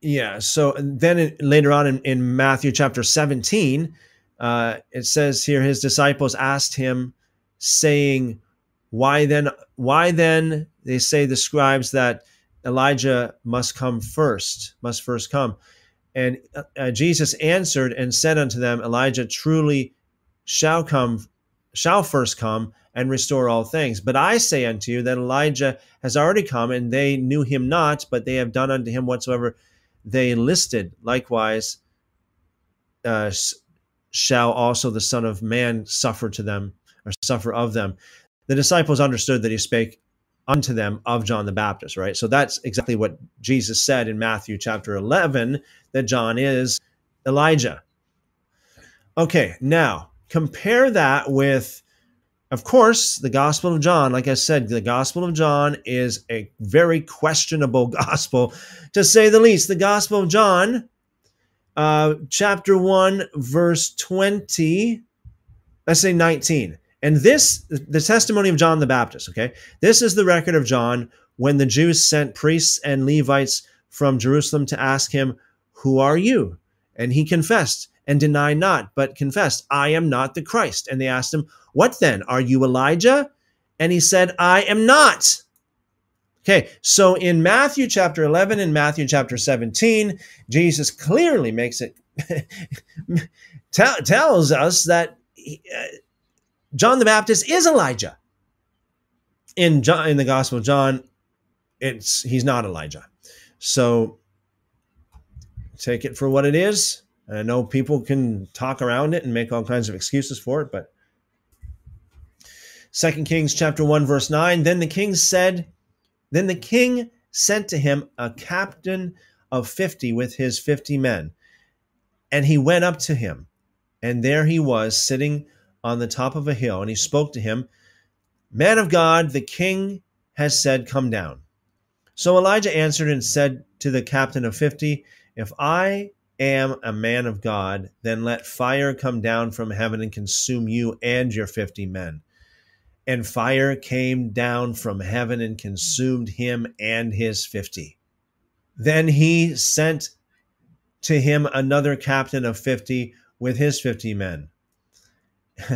Yeah. So then later on in, in, Matthew chapter 17, uh, it says here his disciples asked him, saying, Why then, why then, they say the scribes that Elijah must come first, must first come. And uh, uh Jesus answered and said unto them, Elijah truly shall come, shall first come and restore all things. But I say unto you that Elijah has already come, and they knew him not, but they have done unto him whatsoever they listed likewise uh, shall also the son of man suffer to them or suffer of them the disciples understood that he spake unto them of john the baptist right so that's exactly what jesus said in matthew chapter 11 that john is elijah okay now compare that with of course, the Gospel of John, like I said, the Gospel of John is a very questionable gospel, to say the least. The Gospel of John, uh, chapter 1, verse 20, let's say 19. And this, the testimony of John the Baptist, okay? This is the record of John when the Jews sent priests and Levites from Jerusalem to ask him, Who are you? And he confessed and denied not, but confessed, I am not the Christ. And they asked him, What then? Are you Elijah? And he said, I am not. Okay, so in Matthew chapter 11 and Matthew chapter 17, Jesus clearly makes it, tells us that he, uh, John the Baptist is Elijah. In John, in the Gospel of John, it's he's not Elijah. So take it for what it is. I know people can talk around it and make all kinds of excuses for it, but Second Kings chapter 1 verse 9, then the king said, then the king sent to him a captain of 50 with his 50 men. And he went up to him, and there he was sitting on the top of a hill, and he spoke to him, Man of God, the king has said, Come down. So Elijah answered and said to the captain of 50, If I am a man of God, then let fire come down from heaven and consume you and your 50 men. And fire came down from heaven and consumed him and his 50. Then he sent to him another captain of 50 with his 50 men.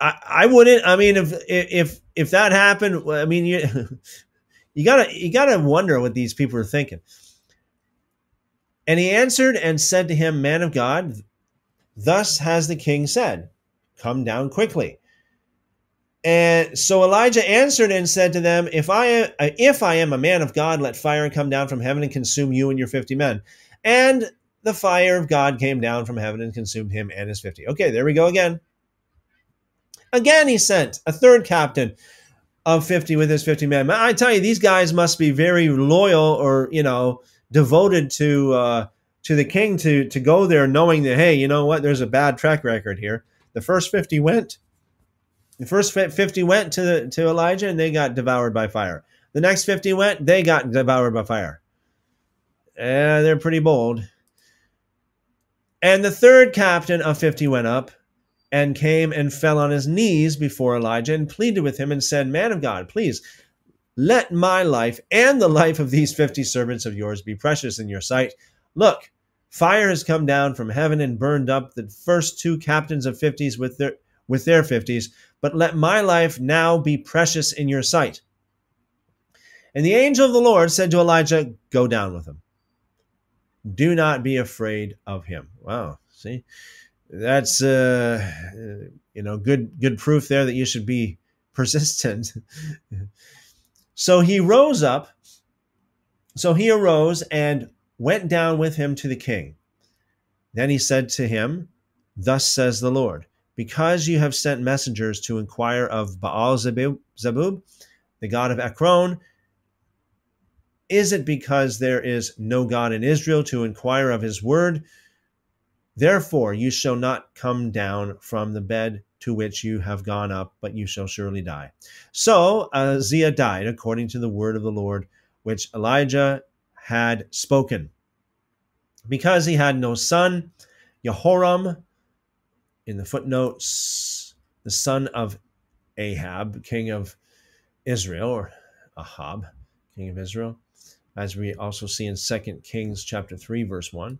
I, I wouldn't. I mean, if if if that happened, I mean, you you gotta you gotta wonder what these people are thinking. And he answered and said to him, Man of God, thus has the king said, Come down quickly. And so Elijah answered and said to them, If I am, if I am a man of God, let fire come down from heaven and consume you and your fifty men. And the fire of God came down from heaven and consumed him and his fifty. Okay, there we go again. Again, he sent a third captain of 50 with his 50 men. I tell you, these guys must be very loyal or, you know, devoted to uh, to the king to to go there knowing that hey, you know what, there's a bad track record here. The first 50 went, The first 50 went to, to Elijah and they got devoured by fire. The next 50 went, they got devoured by fire. And they're pretty bold. And the third captain of 50 went up and came and fell on his knees before Elijah and pleaded with him and said, Man of God, please let my life and the life of these 50 servants of yours be precious in your sight. Look, fire has come down from heaven and burned up the first two captains of 50s with their with their 50s, but let my life now be precious in your sight. And the angel of the Lord said to Elijah, Go down with him. Do not be afraid of him. Wow, see? that's uh, you know good good proof there that you should be persistent. so he rose up. So he arose and went down with him to the king. Then he said to him, Thus says the Lord, because you have sent messengers to inquire of Baal Zebub, the god of Ekron, is it because there is no God in Israel to inquire of his word? Therefore, you shall not come down from the bed to which you have gone up, but you shall surely die. So uh, Ahaziah died according to the word of the Lord, which Elijah had spoken. Because he had no son, Jehoram, in the footnotes, the son of Ahab, king of Israel, or Ahab, king of Israel, as we also see in 2 Kings chapter 3, verse 1.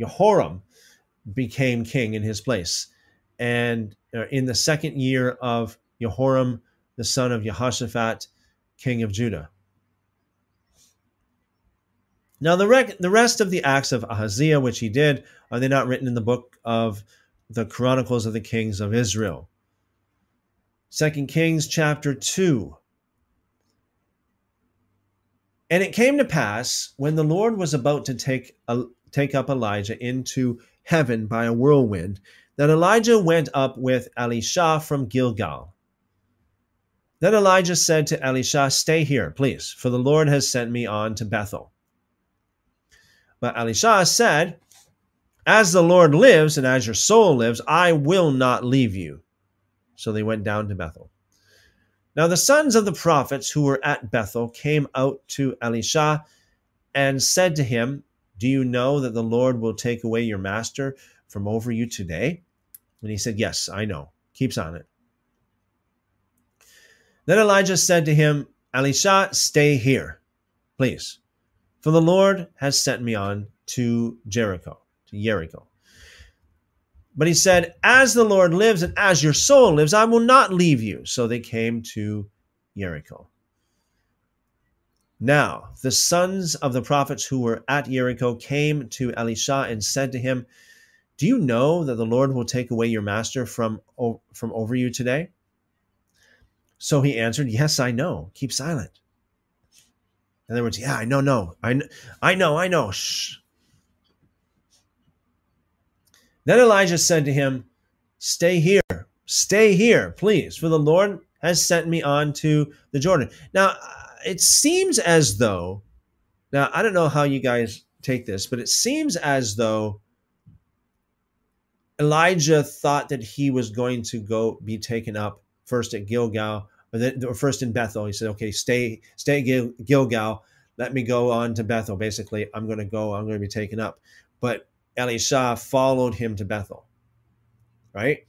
Jehoram became king in his place. And uh, in the second year of Jehoram, the son of Jehoshaphat, king of Judah. Now, the, rec- the rest of the acts of Ahaziah, which he did, are they not written in the book of the Chronicles of the Kings of Israel? Second Kings chapter 2. And it came to pass when the Lord was about to take take up Elijah into heaven by a whirlwind, that Elijah went up with Elisha from Gilgal. Then Elijah said to Elisha, Stay here, please, for the Lord has sent me on to Bethel. But Elisha said, As the Lord lives and as your soul lives, I will not leave you. So they went down to Bethel. Now the sons of the prophets who were at Bethel came out to Elisha and said to him, do you know that the Lord will take away your master from over you today? And he said, Yes, I know. Keeps on it. Then Elijah said to him, Elisha, stay here, please, for the Lord has sent me on to Jericho, to Jericho. But he said, As the Lord lives and as your soul lives, I will not leave you. So they came to Jericho. Now, the sons of the prophets who were at Jericho came to Elisha and said to him, Do you know that the Lord will take away your master from, from over you today? So he answered, Yes, I know. Keep silent. In other words, yeah, I know, no. I, I know, I know. Shh. Then Elijah said to him, Stay here, stay here, please, for the Lord has sent me on to the Jordan. Now, it seems as though now I don't know how you guys take this, but it seems as though Elijah thought that he was going to go be taken up first at Gilgal or, then, or first in Bethel. He said, "Okay, stay stay Gil, Gilgal. Let me go on to Bethel. Basically, I'm going to go. I'm going to be taken up." But Elisha followed him to Bethel, right?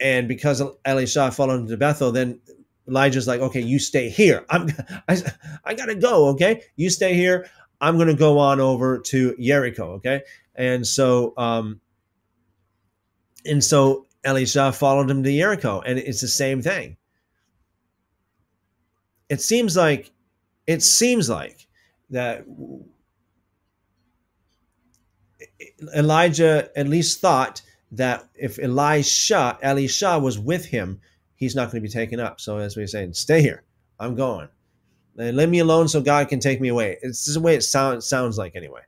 And because Elisha followed him to Bethel, then Elijah's like, okay, you stay here. I'm, I, I gotta go. Okay, you stay here. I'm gonna go on over to Jericho. Okay, and so, um, and so Elisha followed him to Jericho, and it's the same thing. It seems like, it seems like that Elijah at least thought that if Elisha, Elisha was with him, he's not going to be taken up. So as we are saying, stay here. I'm going. And uh, leave me alone so God can take me away. It's the way it sound, sounds like anyway.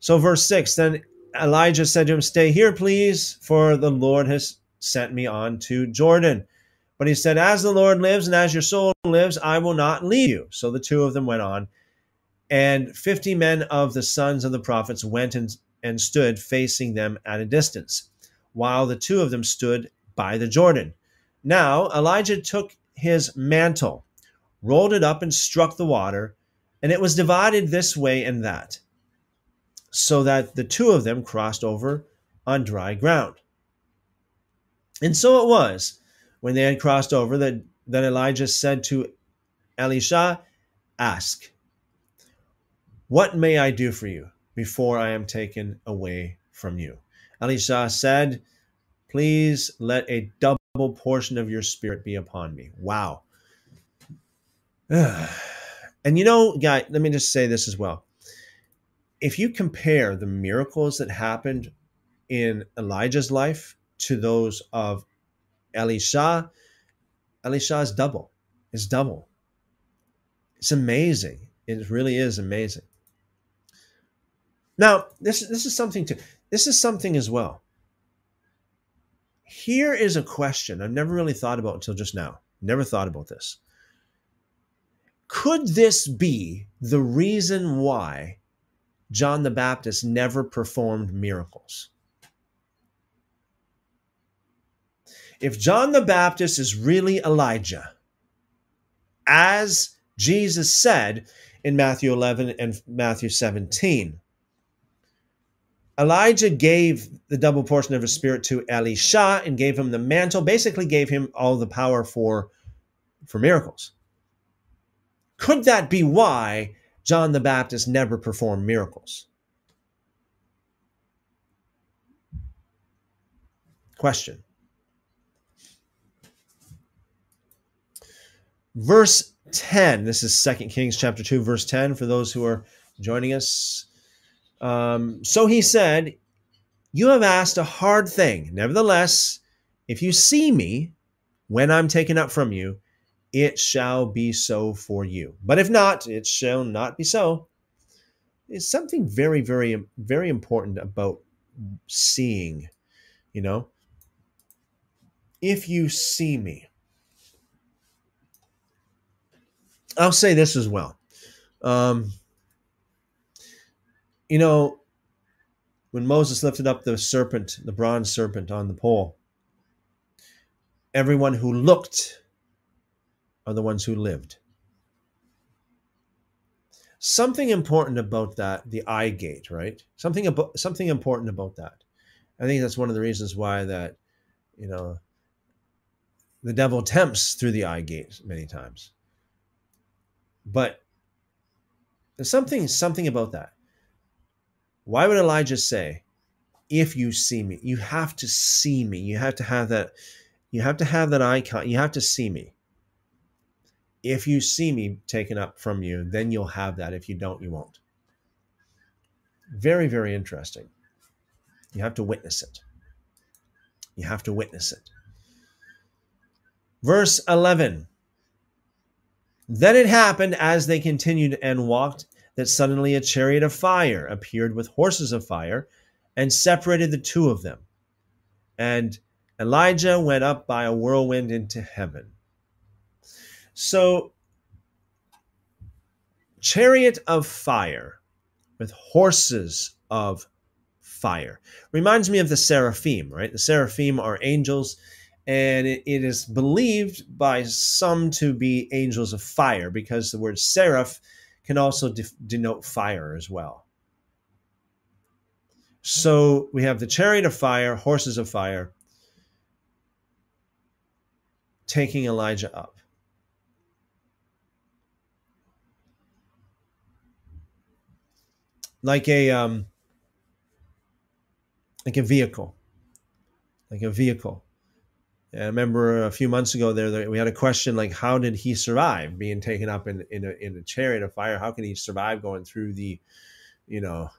So verse 6, then Elijah said to him, Stay here, please, for the Lord has sent me on to Jordan. But he said, As the Lord lives and as your soul lives, I will not leave you. So the two of them went on. And 50 men of the sons of the prophets went and, and stood facing them at a distance, while the two of them stood by the Jordan. Now Elijah took his mantle, rolled it up, and struck the water, and it was divided this way and that, so that the two of them crossed over on dry ground. And so it was, when they had crossed over, that, that Elijah said to Elisha, Ask, what may I do for you before I am taken away from you? Elisha said, Please let a double portion of your spirit be upon me. Wow. and you know, guy, let me just say this as well. If you compare the miracles that happened in Elijah's life to those of Elisha, Elisha is double. It's double. It's amazing. It really is amazing. Now, this this is something to this is something as well. Here is a question I've never really thought about until just now. Never thought about this. Could this be the reason why John the Baptist never performed miracles? If John the Baptist is really Elijah, as Jesus said in Matthew 11 and Matthew 17, Elijah gave the double portion of his spirit to Elisha and gave him the mantle, basically gave him all the power for, for miracles. Could that be why John the Baptist never performed miracles? Question. Verse 10, this is 2 Kings chapter 2, verse 10, for those who are joining us um, so he said, You have asked a hard thing. Nevertheless, if you see me when I'm taken up from you, it shall be so for you. But if not, it shall not be so. It's something very, very, very important about seeing, you know. If you see me, I'll say this as well. Um, you know, when Moses lifted up the serpent, the bronze serpent on the pole, everyone who looked are the ones who lived. Something important about that, the eye gate, right? Something about something important about that. I think that's one of the reasons why that, you know, the devil tempts through the eye gate many times. But there's something something about that. Why would Elijah say, if you see me? You have to see me. You have to have that, you have to have that icon. You have to see me. If you see me taken up from you, then you'll have that. If you don't, you won't. Very, very interesting. You have to witness it. You have to witness it. Verse 11 Then it happened as they continued and walked that suddenly a chariot of fire appeared with horses of fire and separated the two of them. And Elijah went up by a whirlwind into heaven. So, chariot of fire with horses of fire reminds me of the seraphim, right? The seraphim are angels, and it, is believed by some to be angels of fire because the word seraph can also de- denote fire as well. So we have the chariot of fire, horses of fire, taking Elijah up. Like a um, like a vehicle, like a vehicle. I remember a few months ago there, we had a question like, how did he survive being taken up in in a, in a chariot of fire? How can he survive going through the, you know,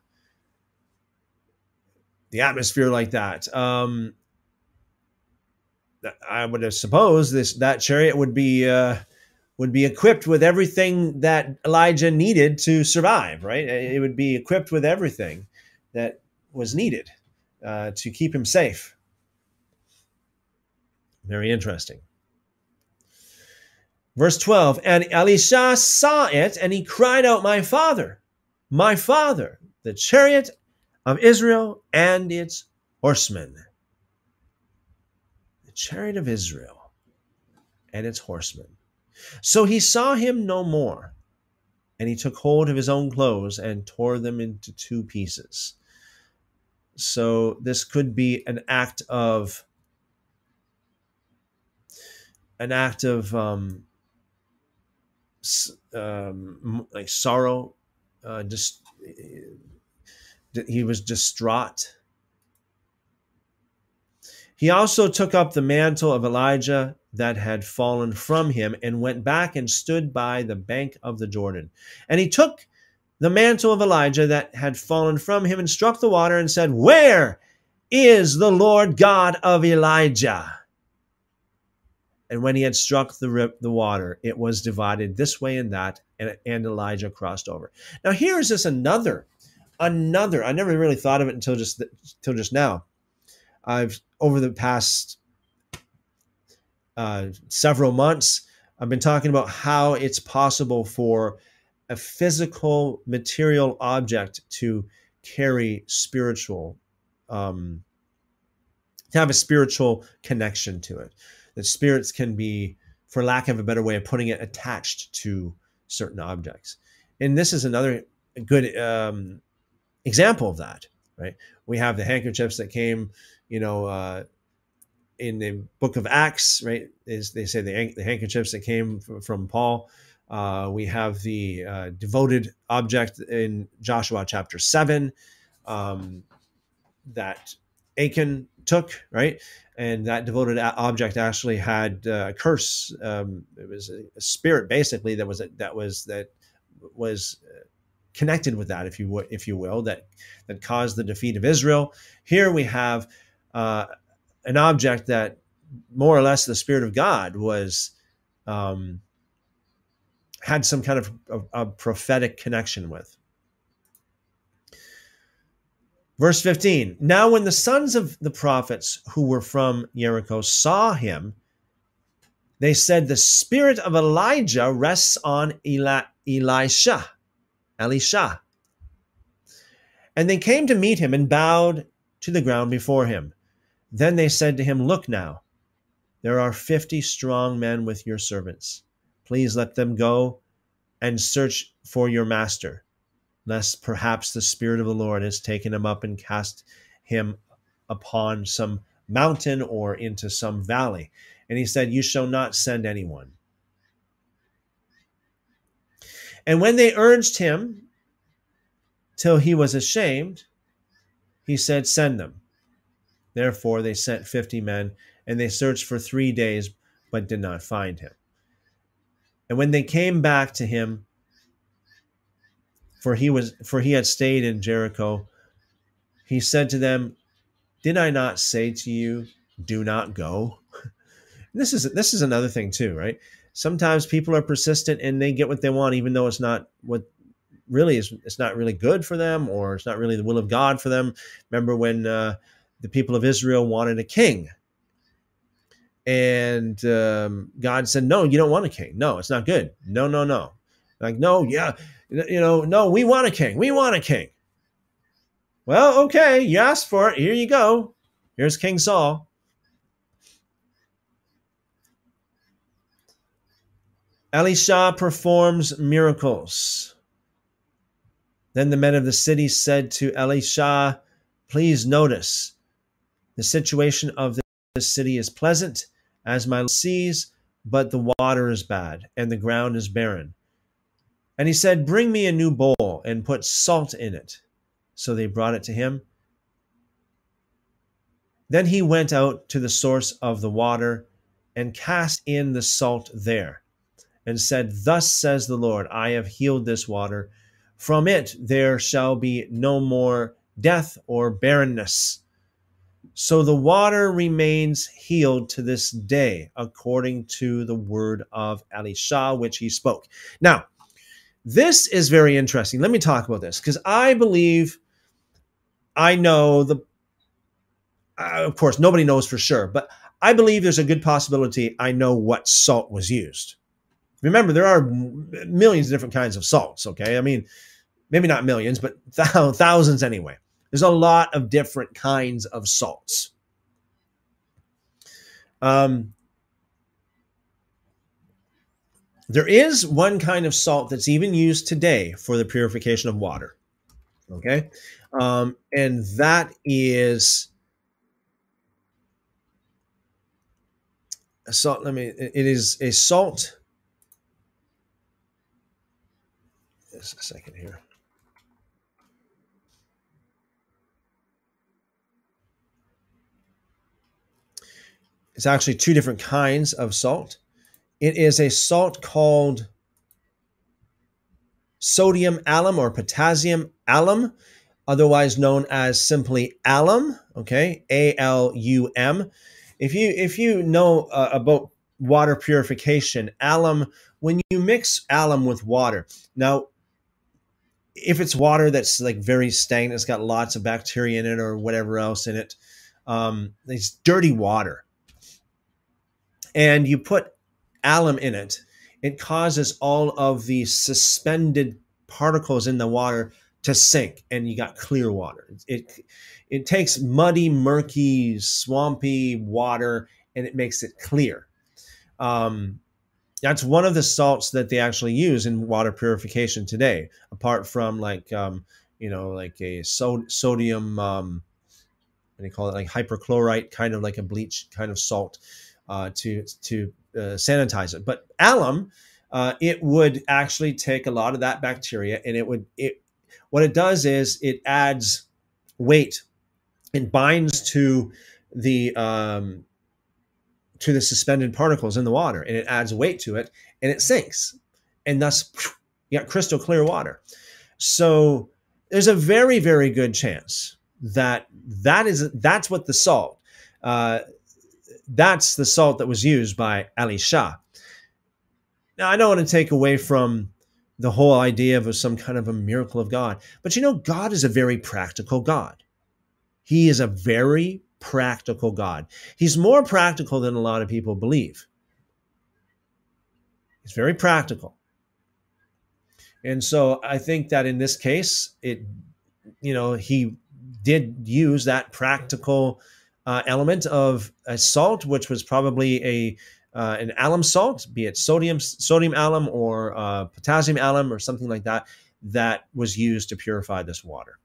the atmosphere like that? Um, I would have supposed this that chariot would be uh, would be equipped with everything that Elijah needed to survive. Right, it would be equipped with everything that was needed uh, to keep him safe. Very interesting. Verse 12 And Elisha saw it, and he cried out, My father, my father, the chariot of Israel and its horsemen. The chariot of Israel and its horsemen. So he saw him no more, and he took hold of his own clothes and tore them into two pieces. So this could be an act of an act of um, um, like sorrow. Uh, just he was distraught. He also took up the mantle of Elijah that had fallen from him and went back and stood by the bank of the Jordan. And he took the mantle of Elijah that had fallen from him and struck the water and said, Where is the Lord God of Elijah? And when he had struck the, rip, the water, it was divided this way and that, and, and Elijah crossed over. Now, here is this another, another. I never really thought of it until just until just now. I've over the past uh, several months, I've been talking about how it's possible for a physical material object to carry spiritual, um, to have a spiritual connection to it that spirits can be, for lack of a better way of putting it, attached to certain objects. And this is another good um, example of that, right? We have the handkerchiefs that came, you know, uh, in the book of Acts, right? Is they say the, the handkerchiefs that came from, from Paul. Uh, we have the uh, devoted object in Joshua chapter seven um, that Achan took, right? and that devoted object actually had uh, a curse. Um, it was a spirit, basically, that was that was that was uh, connected with that, if you would, if you will, that that caused the defeat of Israel. Here we have uh, an object that more or less the spirit of God was um, had some kind of a, a prophetic connection with. Verse 15 Now, when the sons of the prophets who were from Jericho saw him, they said, The spirit of Elijah rests on Eli- Elisha. Elisha. And they came to meet him and bowed to the ground before him. Then they said to him, Look now, there are fifty strong men with your servants. Please let them go and search for your master lest perhaps the Spirit of the Lord has taken him up and cast him upon some mountain or into some valley. And he said, You shall not send anyone. And when they urged him till he was ashamed, he said, Send them. Therefore they sent fifty men, and they searched for three days, but did not find him. And when they came back to him, for he was for he had stayed in Jericho. He said to them, "Did I not say to you, do not go?" this is this is another thing too, right? Sometimes people are persistent and they get what they want, even though it's not what really is. It's not really good for them, or it's not really the will of God for them. Remember when uh, the people of Israel wanted a king, and um, God said, "No, you don't want a king. No, it's not good. No, no, no." Like, no, yeah, you know, no, we want a king. We want a king. Well, okay, you asked for it. Here you go. Here's King Saul. Elisha performs miracles. Then the men of the city said to Elisha, Please notice the situation of this city is pleasant, as my sees, but the water is bad, and the ground is barren. And he said, Bring me a new bowl and put salt in it. So they brought it to him. Then he went out to the source of the water and cast in the salt there, and said, Thus says the Lord, I have healed this water. From it there shall be no more death or barrenness. So the water remains healed to this day, according to the word of Elisha, which he spoke. Now, this is very interesting. Let me talk about this because I believe I know the, uh, of course, nobody knows for sure, but I believe there's a good possibility I know what salt was used. Remember, there are millions of different kinds of salts, okay? I mean, maybe not millions, but th- thousands anyway. There's a lot of different kinds of salts. Um, there is one kind of salt that's even used today for the purification of water. Okay. Um, and that is a salt. Let me, it is a salt. Just a second here. It's actually two different kinds of salt. It is a salt called sodium alum or potassium alum, otherwise known as simply alum. Okay, A L U M. If you if you know uh, about water purification, alum when you mix alum with water. Now, if it's water that's like very stagnant, it's got lots of bacteria in it or whatever else in it, um, it's dirty water and you put alum in it, it causes all of the suspended particles in the water to sink, and you got clear water. It it takes muddy, murky, swampy water and it makes it clear. Um, that's one of the salts that they actually use in water purification today, apart from like um, you know like a so- sodium. Um, what do you call it? Like hyperchlorite, kind of like a bleach kind of salt uh, to to uh, sanitize it. But alum, uh, it would actually take a lot of that bacteria, and it would it what it does is it adds weight. It binds to the um, to the suspended particles in the water, and it adds weight to it, and it sinks, and thus you got crystal clear water. So there's a very very good chance that that is that's what the salt. Uh, that's the salt that was used by Elisha. Now, I don't want to take away from the whole idea of some kind of a miracle of God, but you know, God is a very practical God. He is a very practical God. He's more practical than a lot of people believe. He's very practical. And so I think that in this case, it, you know, he did use that practical uh, element of a salt, which was probably a uh, an alum salt, be it sodium sodium alum or uh, potassium alum or something like that, that was used to purify this water.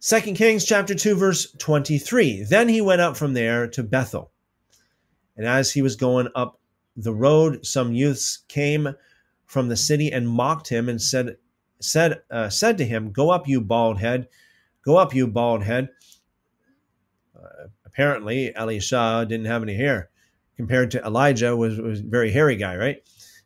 Second Kings chapter 2 verse 23. Then he went up from there to Bethel. And as he was going up the road, some youths came from the city and mocked him and said said uh, said to him, "Go up, you bald head. Go up, you bald head." Apparently Elisha didn't have any hair compared to Elijah was, was a very hairy guy, right?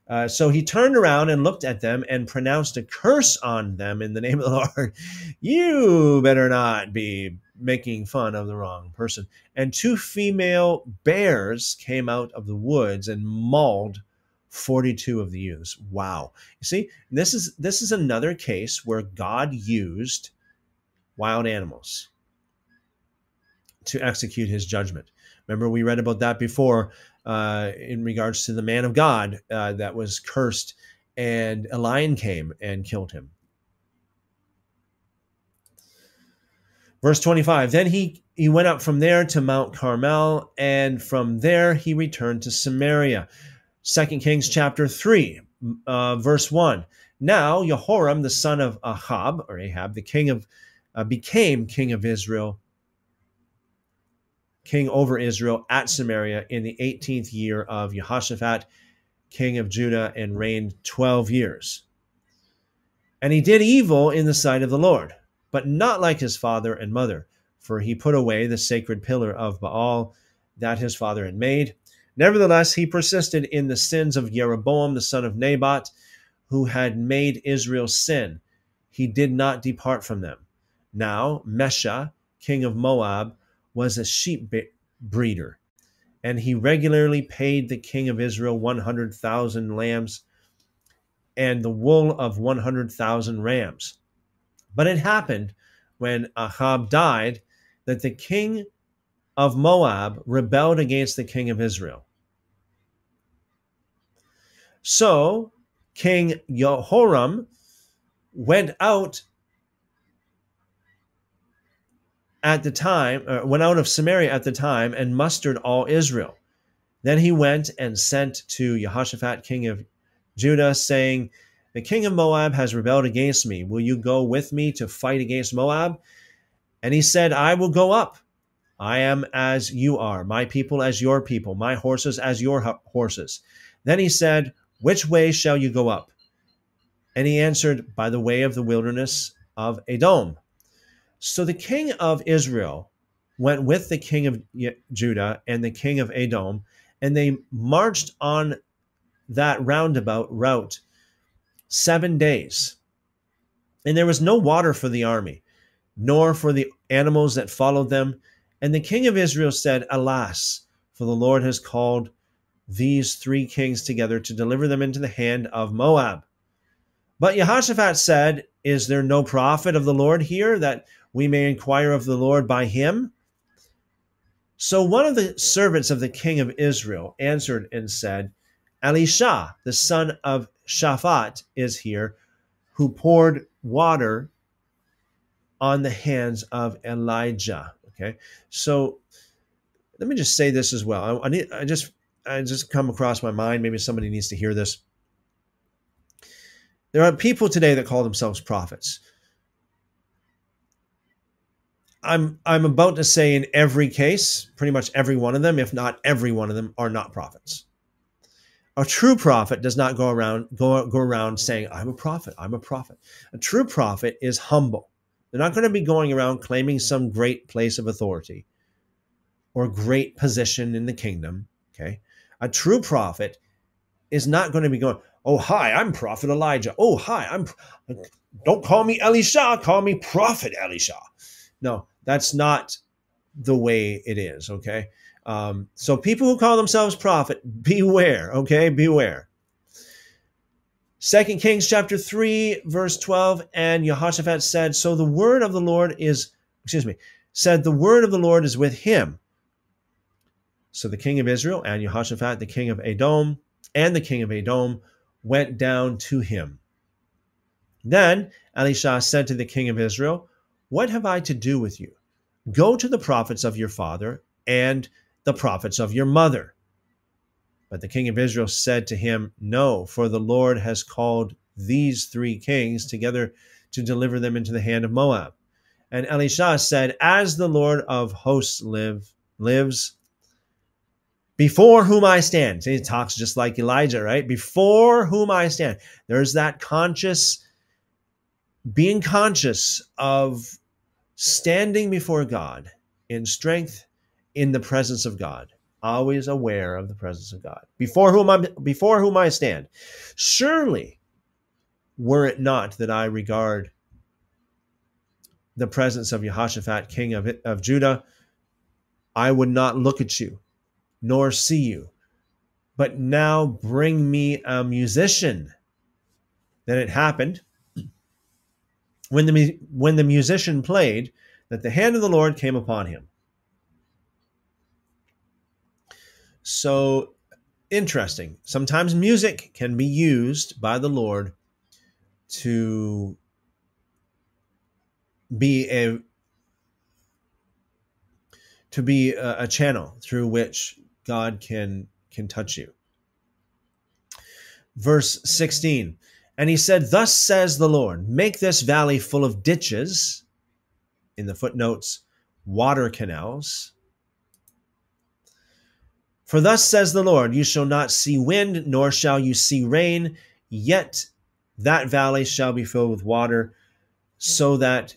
Uh, so he turned around and looked at them and pronounced a curse on them in the name of the Lord. You better not be making fun of the wrong person. And two female bears came out of the woods and mauled 42 of the youths. Wow. You see, this is this is another case where God used wild animals to execute his judgment. Remember, we read about that before uh, in regards to the man of God uh, that was cursed, and a lion came and killed him. Verse 25 Then he, he went up from there to Mount Carmel, and from there he returned to Samaria. 2 Kings chapter 3, uh, verse 1. Now Jehoram, the son of Ahab, or Ahab, the king of, uh, became king of Israel king over Israel at Samaria in the 18th year of Jehoshaphat, king of Judah, and reigned 12 years. And he did evil in the sight of the Lord, but not like his father and mother, for he put away the sacred pillar of Baal that his father had made. Nevertheless, he persisted in the sins of Jeroboam the son of Nebat, who had made Israel sin. He did not depart from them. Now, Mesha, king of Moab, was a sheep breeder, and he regularly paid the king of Israel 100,000 lambs and the wool of 100,000 rams. But it happened when Ahab died that the king of Moab rebelled against the king of Israel. So King Jehoram went out at the time, uh, went out of Samaria at the time and mustered all Israel. Then he went and sent to Jehoshaphat, king of Judah, saying, The king of Moab has rebelled against me. Will you go with me to fight against Moab? And he said, I will go up. I am as you are, my people as your people, my horses as your horses. Then he said, Which way shall you go up? And he answered, By the way of the wilderness of Edom. So the king of Israel went with the king of Judah and the king of Edom, and they marched on that roundabout route seven days. And there was no water for the army, nor for the animals that followed them. And the king of Israel said, Alas, for the Lord has called these three kings together to deliver them into the hand of Moab. But Jehoshaphat said, Is there no prophet of the Lord here that we may inquire of the Lord by him? So one of the servants of the king of Israel answered and said, Elisha, the son of Shaphat, is here, who poured water on the hands of Elijah. Okay, so let me just say this as well. I, I need, I just, I just come across my mind. Maybe somebody needs to hear this. There are people today that call themselves prophets. I'm I'm about to say in every case, pretty much every one of them, if not every one of them, are not prophets. A true prophet does not go around go, go around saying, I'm a prophet, I'm a prophet. A true prophet is humble. They're not going to be going around claiming some great place of authority or great position in the kingdom. Okay. A true prophet is not going to be going, Oh, hi, I'm Prophet Elijah. Oh, hi, I'm. Don't call me Elisha, call me Prophet Elisha. No, that's not the way it is. Okay. Um, so people who call themselves prophet, beware, okay? Beware. Second Kings chapter 3, verse 12, and Jehoshaphat said, So the word of the Lord is, excuse me, said, The word of the Lord is with him. So the king of Israel and Jehoshaphat, the king of Edom, and the king of Edom went down to him. Then Elisha said to the king of Israel, What have I to do with you? Go to the prophets of your father and the prophets of your mother. But the king of Israel said to him, No, for the Lord has called these three kings together to deliver them into the hand of Moab. And Elisha said, As the Lord of hosts live, lives, before whom I stand. See, he talks just like Elijah, right? Before whom I stand. There's that conscious, being conscious of standing before God in strength in the presence of God, always aware of the presence of God. Before whom I before whom I stand. Surely were it not that I regard the presence of Jehoshaphat, king of, of Judah, I would not look at you, nor see you. But now bring me a musician. Then it happened when the, when the musician played that the hand of the Lord came upon him. So interesting. Sometimes music can be used by the Lord to be a to be a, a, channel through which God can can touch you. Verse 16. And he said, Thus says the Lord, make this valley full of ditches, in the footnotes, water canals, for thus says the Lord, you shall not see wind, nor shall you see rain, yet that valley shall be filled with water, so that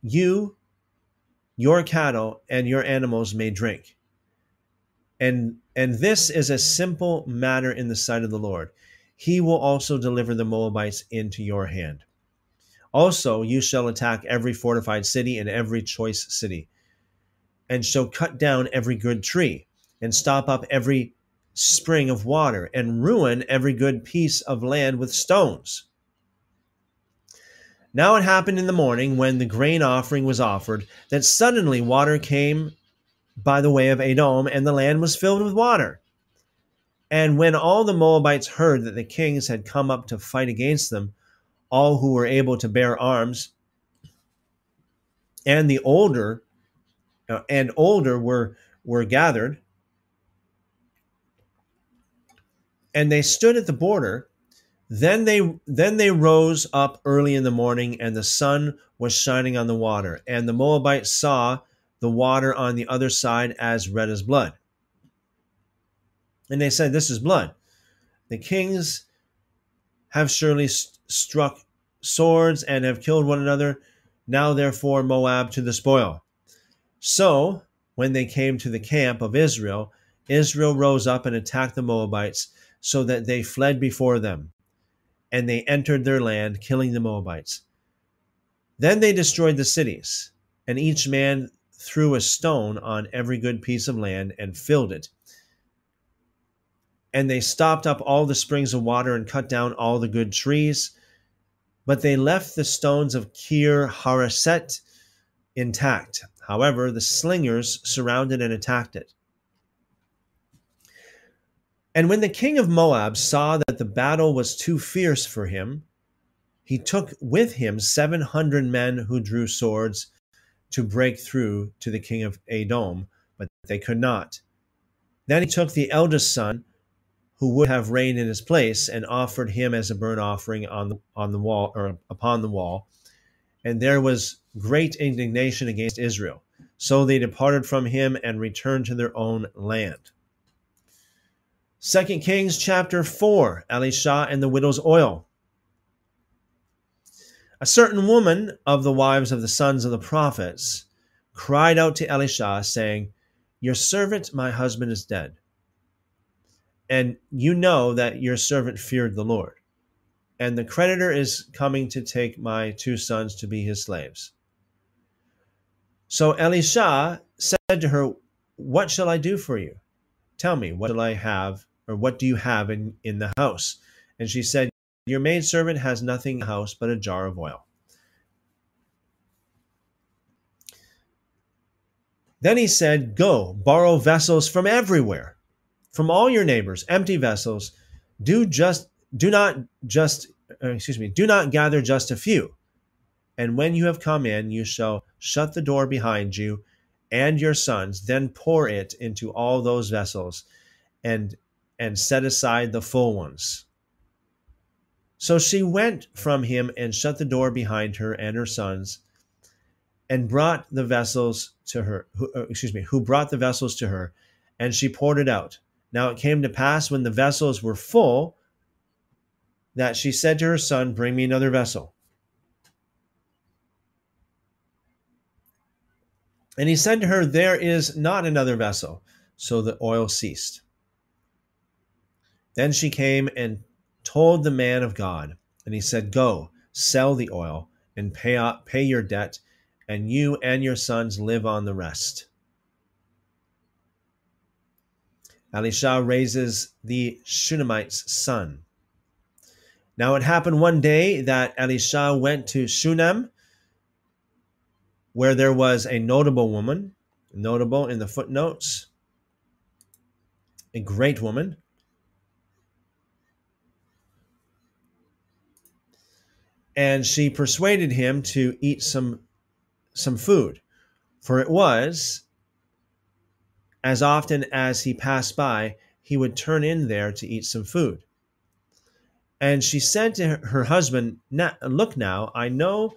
you, your cattle, and your animals may drink. And and this is a simple matter in the sight of the Lord. He will also deliver the Moabites into your hand. Also, you shall attack every fortified city and every choice city, and shall cut down every good tree and stop up every spring of water and ruin every good piece of land with stones. Now it happened in the morning when the grain offering was offered that suddenly water came by the way of Edom, and the land was filled with water. And when all the Moabites heard that the kings had come up to fight against them, all who were able to bear arms, and the older uh, and older were were gathered, and they stood at the border. Then they then they rose up early in the morning, and the sun was shining on the water. And the Moabites saw the water on the other side as red as blood. And they said, This is blood. The kings have surely st- struck swords and have killed one another. Now, therefore, Moab to the spoil. So, when they came to the camp of Israel, Israel rose up and attacked the Moabites, so that they fled before them. And they entered their land, killing the Moabites. Then they destroyed the cities, and each man threw a stone on every good piece of land and filled it. And they stopped up all the springs of water and cut down all the good trees. But they left the stones of Kir Hareset intact. However, the slingers surrounded and attacked it. And when the king of Moab saw that the battle was too fierce for him, he took with him 700 men who drew swords to break through to the king of Edom, but they could not. Then he took the eldest son, who would have reigned in his place, and offered him as a burnt offering on the, on the wall or upon the wall. And there was great indignation against Israel. So they departed from him and returned to their own land. Second Kings chapter 4, Elisha and the widow's oil. A certain woman of the wives of the sons of the prophets cried out to Elisha, saying, Your servant, my husband, is dead. And you know that your servant feared the Lord. And the creditor is coming to take my two sons to be his slaves. So Elisha said to her, What shall I do for you? Tell me, what shall I have, or what do you have in, in the house? And she said, your maidservant has nothing in the house but a jar of oil. Then he said, Go, borrow vessels from everywhere, from all your neighbors, empty vessels. Do just do not just uh, excuse me, do not gather just a few. And when you have come in, you shall shut the door behind you and your sons, then pour it into all those vessels and and set aside the full ones. So she went from him and shut the door behind her and her sons, and brought the vessels to her. Who, uh, excuse me, who brought the vessels to her, and she poured it out. Now it came to pass when the vessels were full that she said to her son, Bring me another vessel. And he said to her, There is not another vessel. So the oil ceased. Then she came and told the man of God, and he said, Go, sell the oil and pay, pay your debt, and you and your sons live on the rest. Elisha raises the Shunammite's son. Now it happened one day that Elisha went to Shunem, where there was a notable woman, notable in the footnotes, a great woman, and she persuaded him to eat some some food for it was as often as he passed by he would turn in there to eat some food and she said to her husband look now i know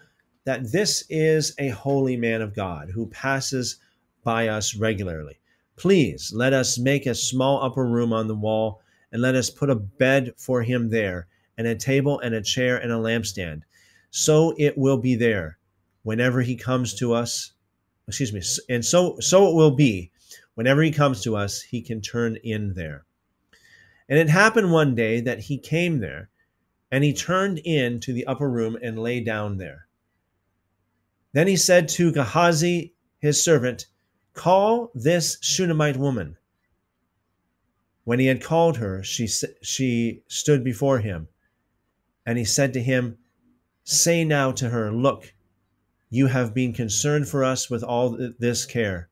that this is a holy man of god who passes by us regularly please let us make a small upper room on the wall and let us put a bed for him there and a table and a chair and a lampstand. So it will be there whenever he comes to us. Excuse me. And so so it will be whenever he comes to us, he can turn in there. And it happened one day that he came there, and he turned in to the upper room and lay down there. Then he said to Gehazi, his servant, Call this Shunammite woman. When he had called her, she, she stood before him. And he said to him, Say now to her, Look, you have been concerned for us with all this care.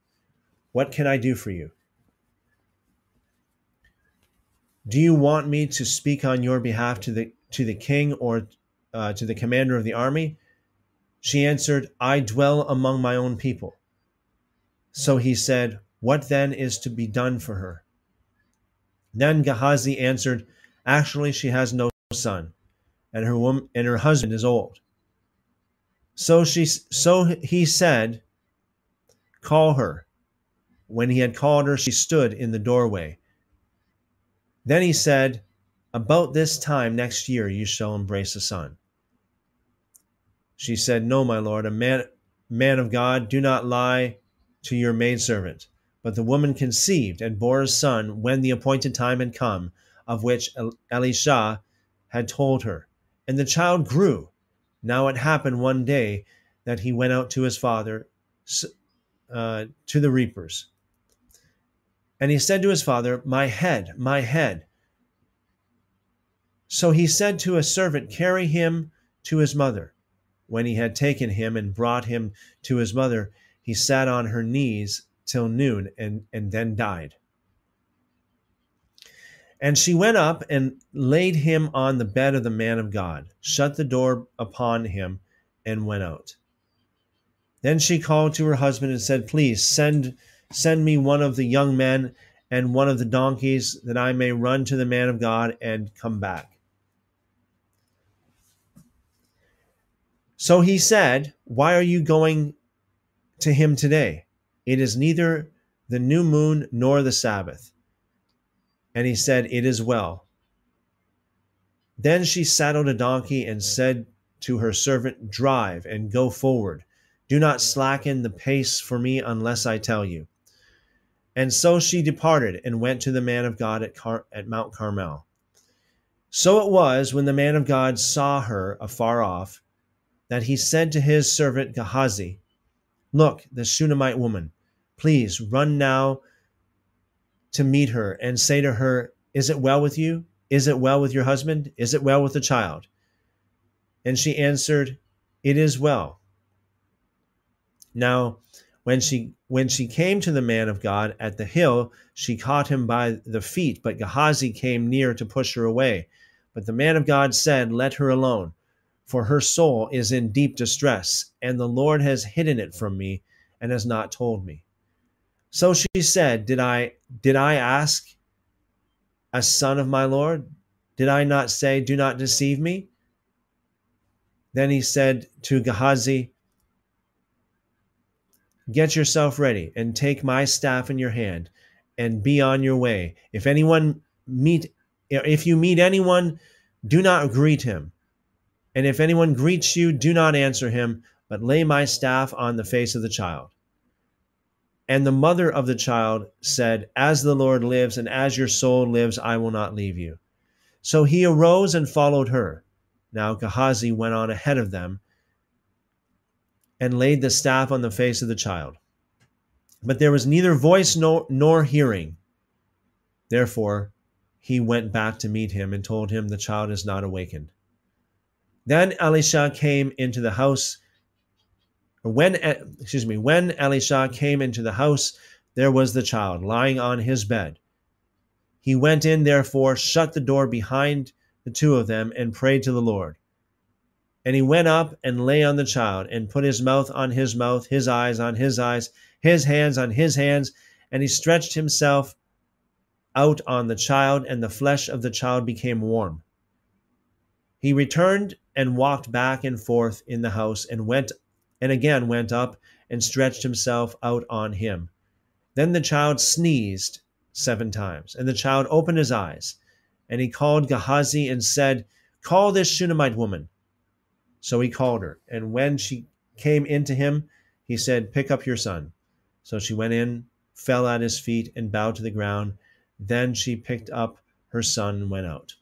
What can I do for you? Do you want me to speak on your behalf to the to the king or uh, to the commander of the army? She answered, I dwell among my own people. So he said, What then is to be done for her? Then Gehazi answered, Actually, she has no son, and her woman and her husband is old. So she so he said, Call her. When he had called her, she stood in the doorway. Then he said, About this time next year you shall embrace a son. She said, No, my lord, a man man of God, do not lie to your maidservant. But the woman conceived and bore a son when the appointed time had come, of which Elisha had told her. And the child grew. Now it happened one day that he went out to his father, uh, to the reapers. And he said to his father, My head, my head. So he said to a servant, Carry him to his mother. When he had taken him and brought him to his mother, he sat on her knees till noon and, and then died. And she went up and laid him on the bed of the man of God, shut the door upon him, and went out. Then she called to her husband and said, Please send send me one of the young men and one of the donkeys, that I may run to the man of God and come back. So he said, Why are you going to him today? It is neither the new moon nor the Sabbath. And he said, It is well. Then she saddled a donkey and said to her servant, Drive and go forward. Do not slacken the pace for me unless I tell you. And so she departed and went to the man of God at, Car- at Mount Carmel. So it was when the man of God saw her afar off that he said to his servant Gehazi, Look, the Shunammite woman, please run now to meet her and say to her, Is it well with you? Is it well with your husband? Is it well with the child? And she answered, It is well. Now, when she when she came to the man of God at the hill, she caught him by the feet, but Gehazi came near to push her away. But the man of God said, Let her alone for her soul is in deep distress, and the Lord has hidden it from me and has not told me. So she said, Did I did I ask a son of my Lord? Did I not say, Do not deceive me? Then he said to Gehazi, Get yourself ready and take my staff in your hand and be on your way. If anyone meet if you meet anyone, do not greet him and if anyone greets you, do not answer him, but lay my staff on the face of the child. And the mother of the child said, As the Lord lives, and as your soul lives, I will not leave you. So he arose and followed her. Now Gehazi went on ahead of them and laid the staff on the face of the child. But there was neither voice nor, nor hearing. Therefore, he went back to meet him and told him, The child is not awakened. Then Elisha came into the house. When excuse me, when Elisha came into the house, there was the child lying on his bed. He went in, therefore, shut the door behind the two of them, and prayed to the Lord. And he went up and lay on the child, and put his mouth on his mouth, his eyes on his eyes, his hands on his hands, and he stretched himself out on the child, and the flesh of the child became warm. He returned and walked back and forth in the house and went and again went up and stretched himself out on him. Then the child sneezed seven times, and the child opened his eyes, and he called Gehazi and said, Call this Shunammite woman. So he called her, and when she came into him, he said, Pick up your son. So she went in, fell at his feet, and bowed to the ground. Then she picked up her son and went out.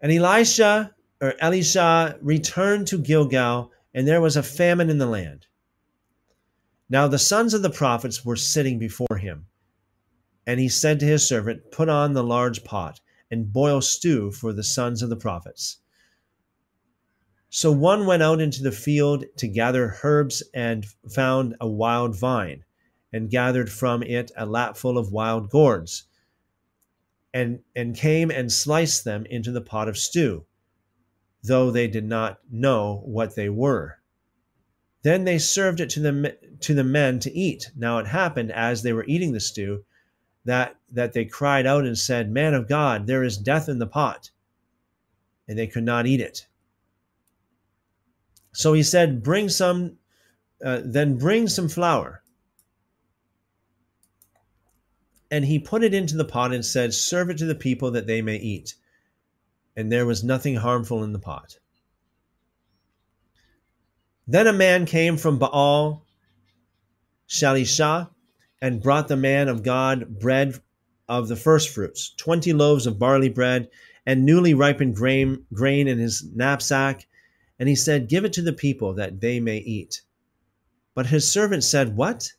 And Elisha or Elisha returned to Gilgal, and there was a famine in the land. Now the sons of the prophets were sitting before him. And he said to his servant, Put on the large pot and boil stew for the sons of the prophets. So one went out into the field to gather herbs and found a wild vine, and gathered from it a lapful of wild gourds and, and came and sliced them into the pot of stew, though they did not know what they were. Then they served it to the to the men to eat. Now it happened as they were eating the stew that that they cried out and said, "Man of God, there is death in the pot." And they could not eat it. So he said, "Bring some uh, then bring some flour." And he put it into the pot and said, "Serve it to the people that they may eat." And there was nothing harmful in the pot. Then a man came from Baal Shalisha and brought the man of God bread of the firstfruits, twenty loaves of barley bread, and newly ripened grain, grain in his knapsack. And he said, Give it to the people that they may eat. But his servant said, What?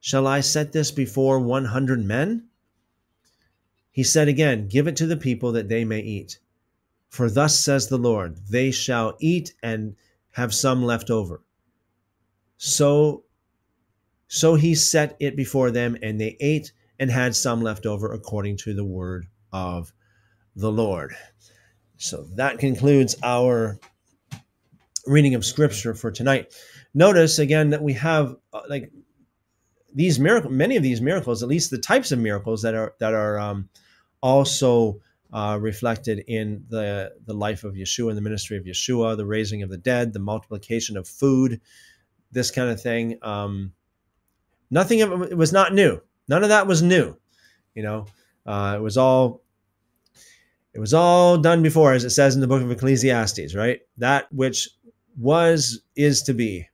Shall I set this before one hundred men? He said again, Give it to the people that they may eat. For thus says the Lord, They shall eat and have some left over. So so he set it before them, and they ate and had some left over according to the word of the Lord. So that concludes our reading of scripture for tonight. Notice again that we have uh, like these miracles, many of these miracles, at least the types of miracles that are that are um, also uh, reflected in the the life of Yeshua and the ministry of Yeshua, the raising of the dead, the multiplication of food, this kind of thing. Um, nothing of it was not new. None of that was new. You know, uh, it was all it was all done before, as it says in the book of Ecclesiastes, right? That which was is to be.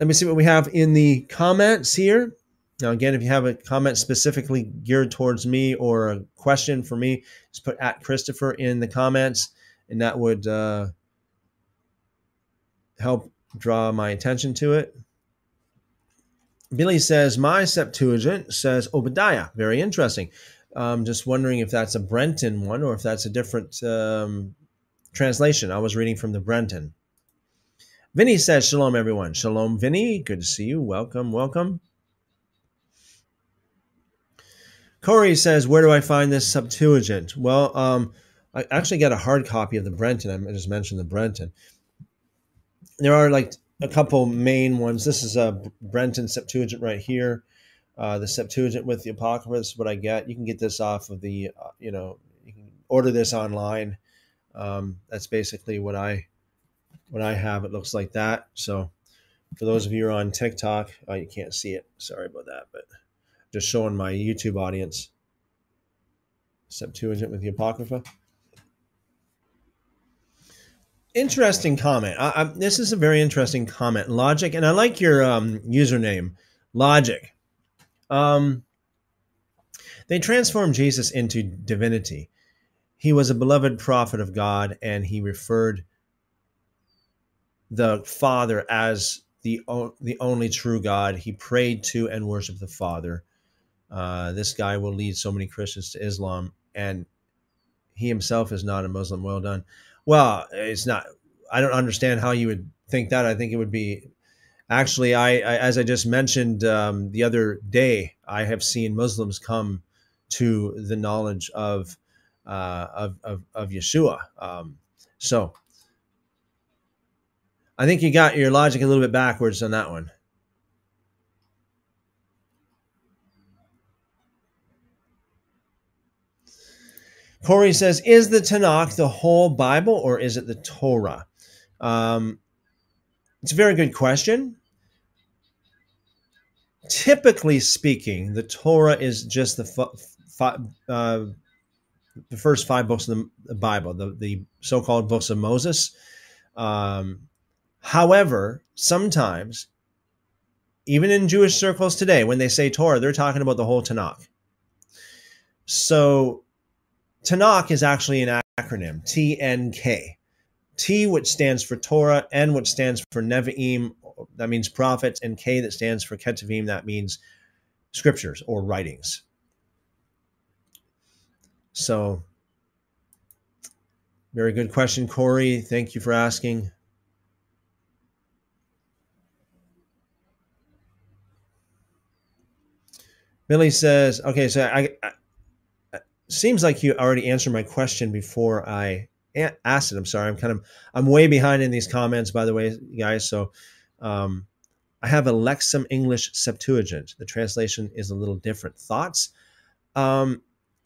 Let me see what we have in the comments here. Now, again, if you have a comment specifically geared towards me or a question for me, just put at Christopher in the comments, and that would uh, help draw my attention to it. Billy says, My Septuagint says Obadiah. Very interesting. Um, just wondering if that's a Brenton one or if that's a different um, translation. I was reading from the Brenton. Vinny says, Shalom, everyone. Shalom, Vinny. Good to see you. Welcome, welcome. Corey says, "Where do I find this Septuagint?" Well, um, I actually got a hard copy of the Brenton. I just mentioned the Brenton. There are like a couple main ones. This is a Brenton Septuagint right here. Uh, the Septuagint with the Apocrypha is what I get. You can get this off of the, uh, you know, you can order this online. Um, that's basically what I what I have. It looks like that. So, for those of you on TikTok, oh, you can't see it. Sorry about that, but just showing my YouTube audience. Septuagint with the Apocrypha. Interesting comment. I, I, this is a very interesting comment. Logic, and I like your um, username, Logic. Um, they transformed Jesus into divinity. He was a beloved prophet of God, and he referred the Father as the, the only true God. He prayed to and worshiped the Father uh, this guy will lead so many Christians to Islam, and he himself is not a Muslim. Well done. Well, it's not. I don't understand how you would think that. I think it would be actually. I, I as I just mentioned um, the other day, I have seen Muslims come to the knowledge of uh, of, of, of Yeshua. Um, so I think you got your logic a little bit backwards on that one. Corey says, Is the Tanakh the whole Bible or is it the Torah? Um, it's a very good question. Typically speaking, the Torah is just the, f- uh, the first five books of the Bible, the, the so called books of Moses. Um, however, sometimes, even in Jewish circles today, when they say Torah, they're talking about the whole Tanakh. So Tanakh is actually an acronym, TNK. T, which stands for Torah, N, which stands for Nevi'im, that means prophets, and K, that stands for Ketuvim, that means scriptures or writings. So, very good question, Corey. Thank you for asking. Billy says, okay, so I, I seems like you already answered my question before I asked it. I'm sorry. I'm kind of I'm way behind in these comments, by the way, guys. So um, I have a Lexham English Septuagint. The translation is a little different. Thoughts? Um,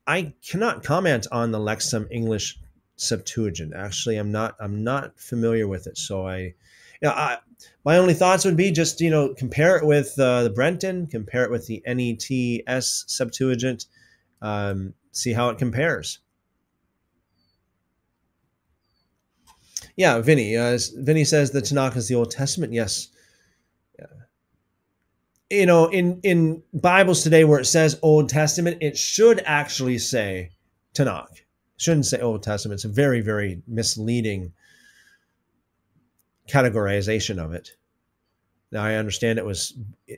I cannot comment on the Lexham English Septuagint. Actually, I'm not I'm not familiar with it. So I, you know, I, my only thoughts would be just you know compare it with uh, the Brenton, compare it with the NETS Septuagint, um, see how it compares. Yeah, Vinny. Uh, Vinny says the Tanakh is the Old Testament. Yes. You know, in in Bibles today, where it says Old Testament, it should actually say Tanakh. It shouldn't say Old Testament. It's a very, very misleading categorization of it. Now I understand it was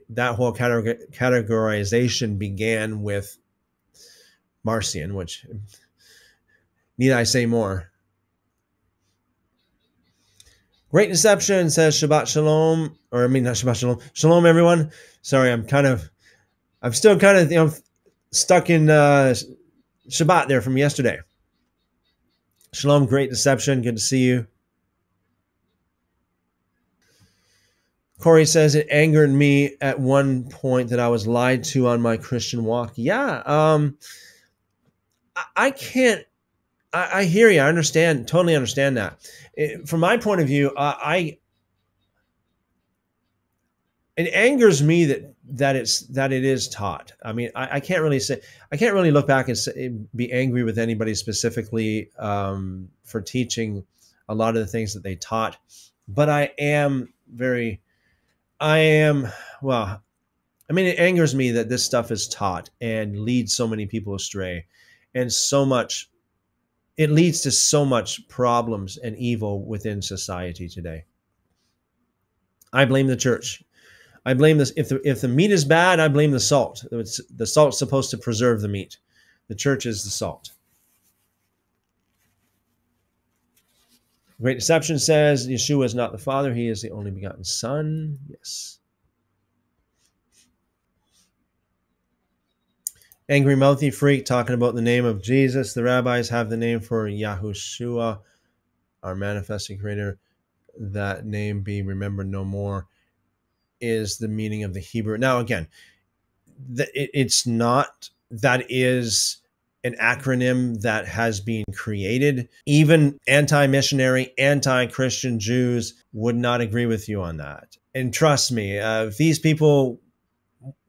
that whole categorization began with Marcion, which need I say more? Great Deception says Shabbat Shalom, or I mean not Shabbat Shalom. Shalom, everyone. Sorry, I'm kind of, I'm still kind of, you know, stuck in uh, Shabbat there from yesterday. Shalom, Great Deception. Good to see you. Corey says it angered me at one point that I was lied to on my Christian walk. Yeah, um, I, I can't I, I hear you. I understand. Totally understand that. It, from my point of view, uh, I it angers me that that it's that it is taught. I mean, I, I can't really say I can't really look back and say, be angry with anybody specifically um, for teaching a lot of the things that they taught, but I am very, I am well. I mean, it angers me that this stuff is taught and leads so many people astray, and so much it leads to so much problems and evil within society today. I blame the church. I blame this. If the if the meat is bad, I blame the salt. It's, the salt's supposed to preserve the meat. The church is the salt. Great Deception says Yeshua is not the Father; he is the only begotten Son. Yes. Angry Mouthy Freak talking about the name of Jesus. The rabbis have the name for Yahushua, our manifesting creator. That name be remembered no more is the meaning of the Hebrew. Now, again, the, it, it's not, that is an acronym that has been created. Even anti missionary, anti Christian Jews would not agree with you on that. And trust me, uh, if these people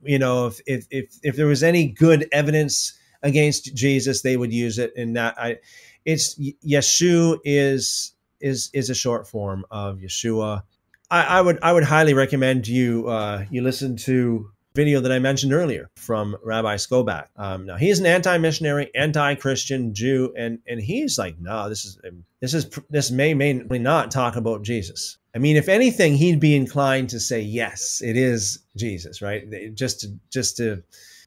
you know, if, if if if there was any good evidence against Jesus, they would use it. And that I, it's Yeshua is is is a short form of Yeshua. I, I would I would highly recommend you uh, you listen to video that I mentioned earlier from Rabbi Skobac. Um, now he's an anti-missionary, anti-Christian Jew, and and he's like, no, this is this is this may may not talk about Jesus. I mean, if anything, he'd be inclined to say yes, it is Jesus, right? Just to just to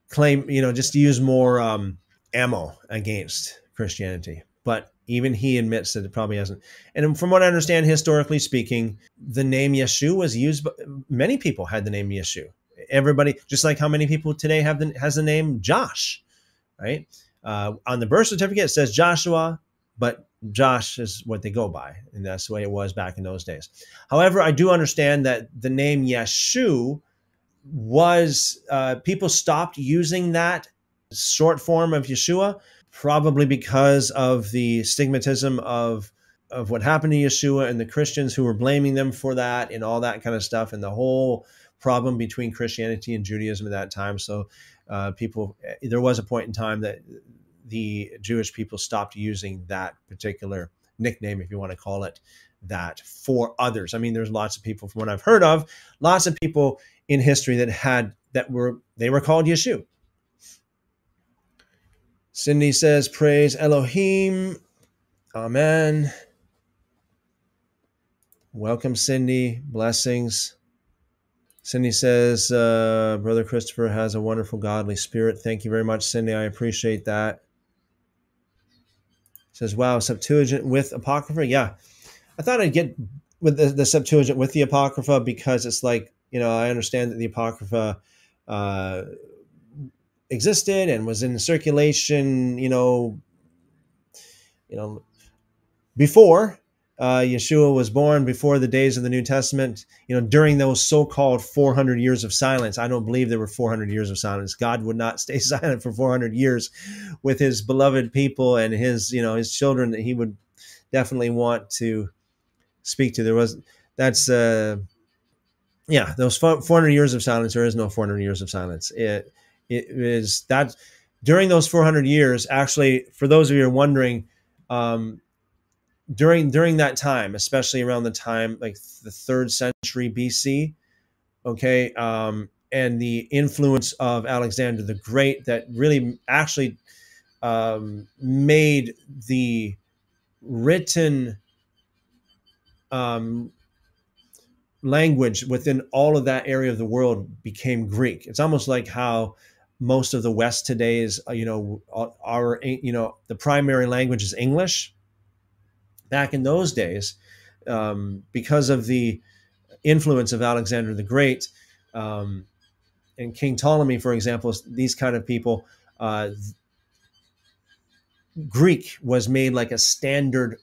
claim, you know, just to use more um, ammo against Christianity. But even he admits that it probably hasn't. And from what I understand, historically speaking, the name Yeshua was used. But many people had the name Yeshua. Everybody, just like how many people today have the has the name Josh, right? Uh, on the birth certificate, it says Joshua, but Josh is what they go by, and that's the way it was back in those days. However, I do understand that the name Yeshu was uh, people stopped using that short form of Yeshua, probably because of the stigmatism of of what happened to Yeshua and the Christians who were blaming them for that and all that kind of stuff, and the whole problem between Christianity and Judaism at that time. So, uh, people, there was a point in time that the Jewish people stopped using that particular nickname, if you want to call it that, for others. I mean, there's lots of people, from what I've heard of, lots of people in history that had that were they were called Yeshu. Cindy says, "Praise Elohim, Amen." Welcome, Cindy. Blessings. Cindy says, uh, Brother Christopher has a wonderful godly spirit. Thank you very much, Cindy. I appreciate that says, wow, Septuagint with Apocrypha. Yeah. I thought I'd get with the, the Septuagint with the Apocrypha because it's like, you know, I understand that the Apocrypha uh, existed and was in circulation, you know, you know, before uh, Yeshua was born, before the days of the New Testament, you know, during those so-called 400 years of silence. I don't believe there were 400 years of silence. God would not stay silent for 400 years with His beloved people and His, you know, His children that He would definitely want to speak to. There was that's uh, yeah, those 400 years of silence. There is no 400 years of silence. It it is that during those 400 years. Actually, for those of you who are wondering. Um, during during that time, especially around the time like the third century BC, okay, um, and the influence of Alexander the Great that really actually um, made the written um, language within all of that area of the world became Greek. It's almost like how most of the West today is, uh, you know, our, you know, the primary language is English back in those days, um, because of the influence of Alexander the Great um, and King Ptolemy, for example, these kind of people, uh, Greek was made like a standard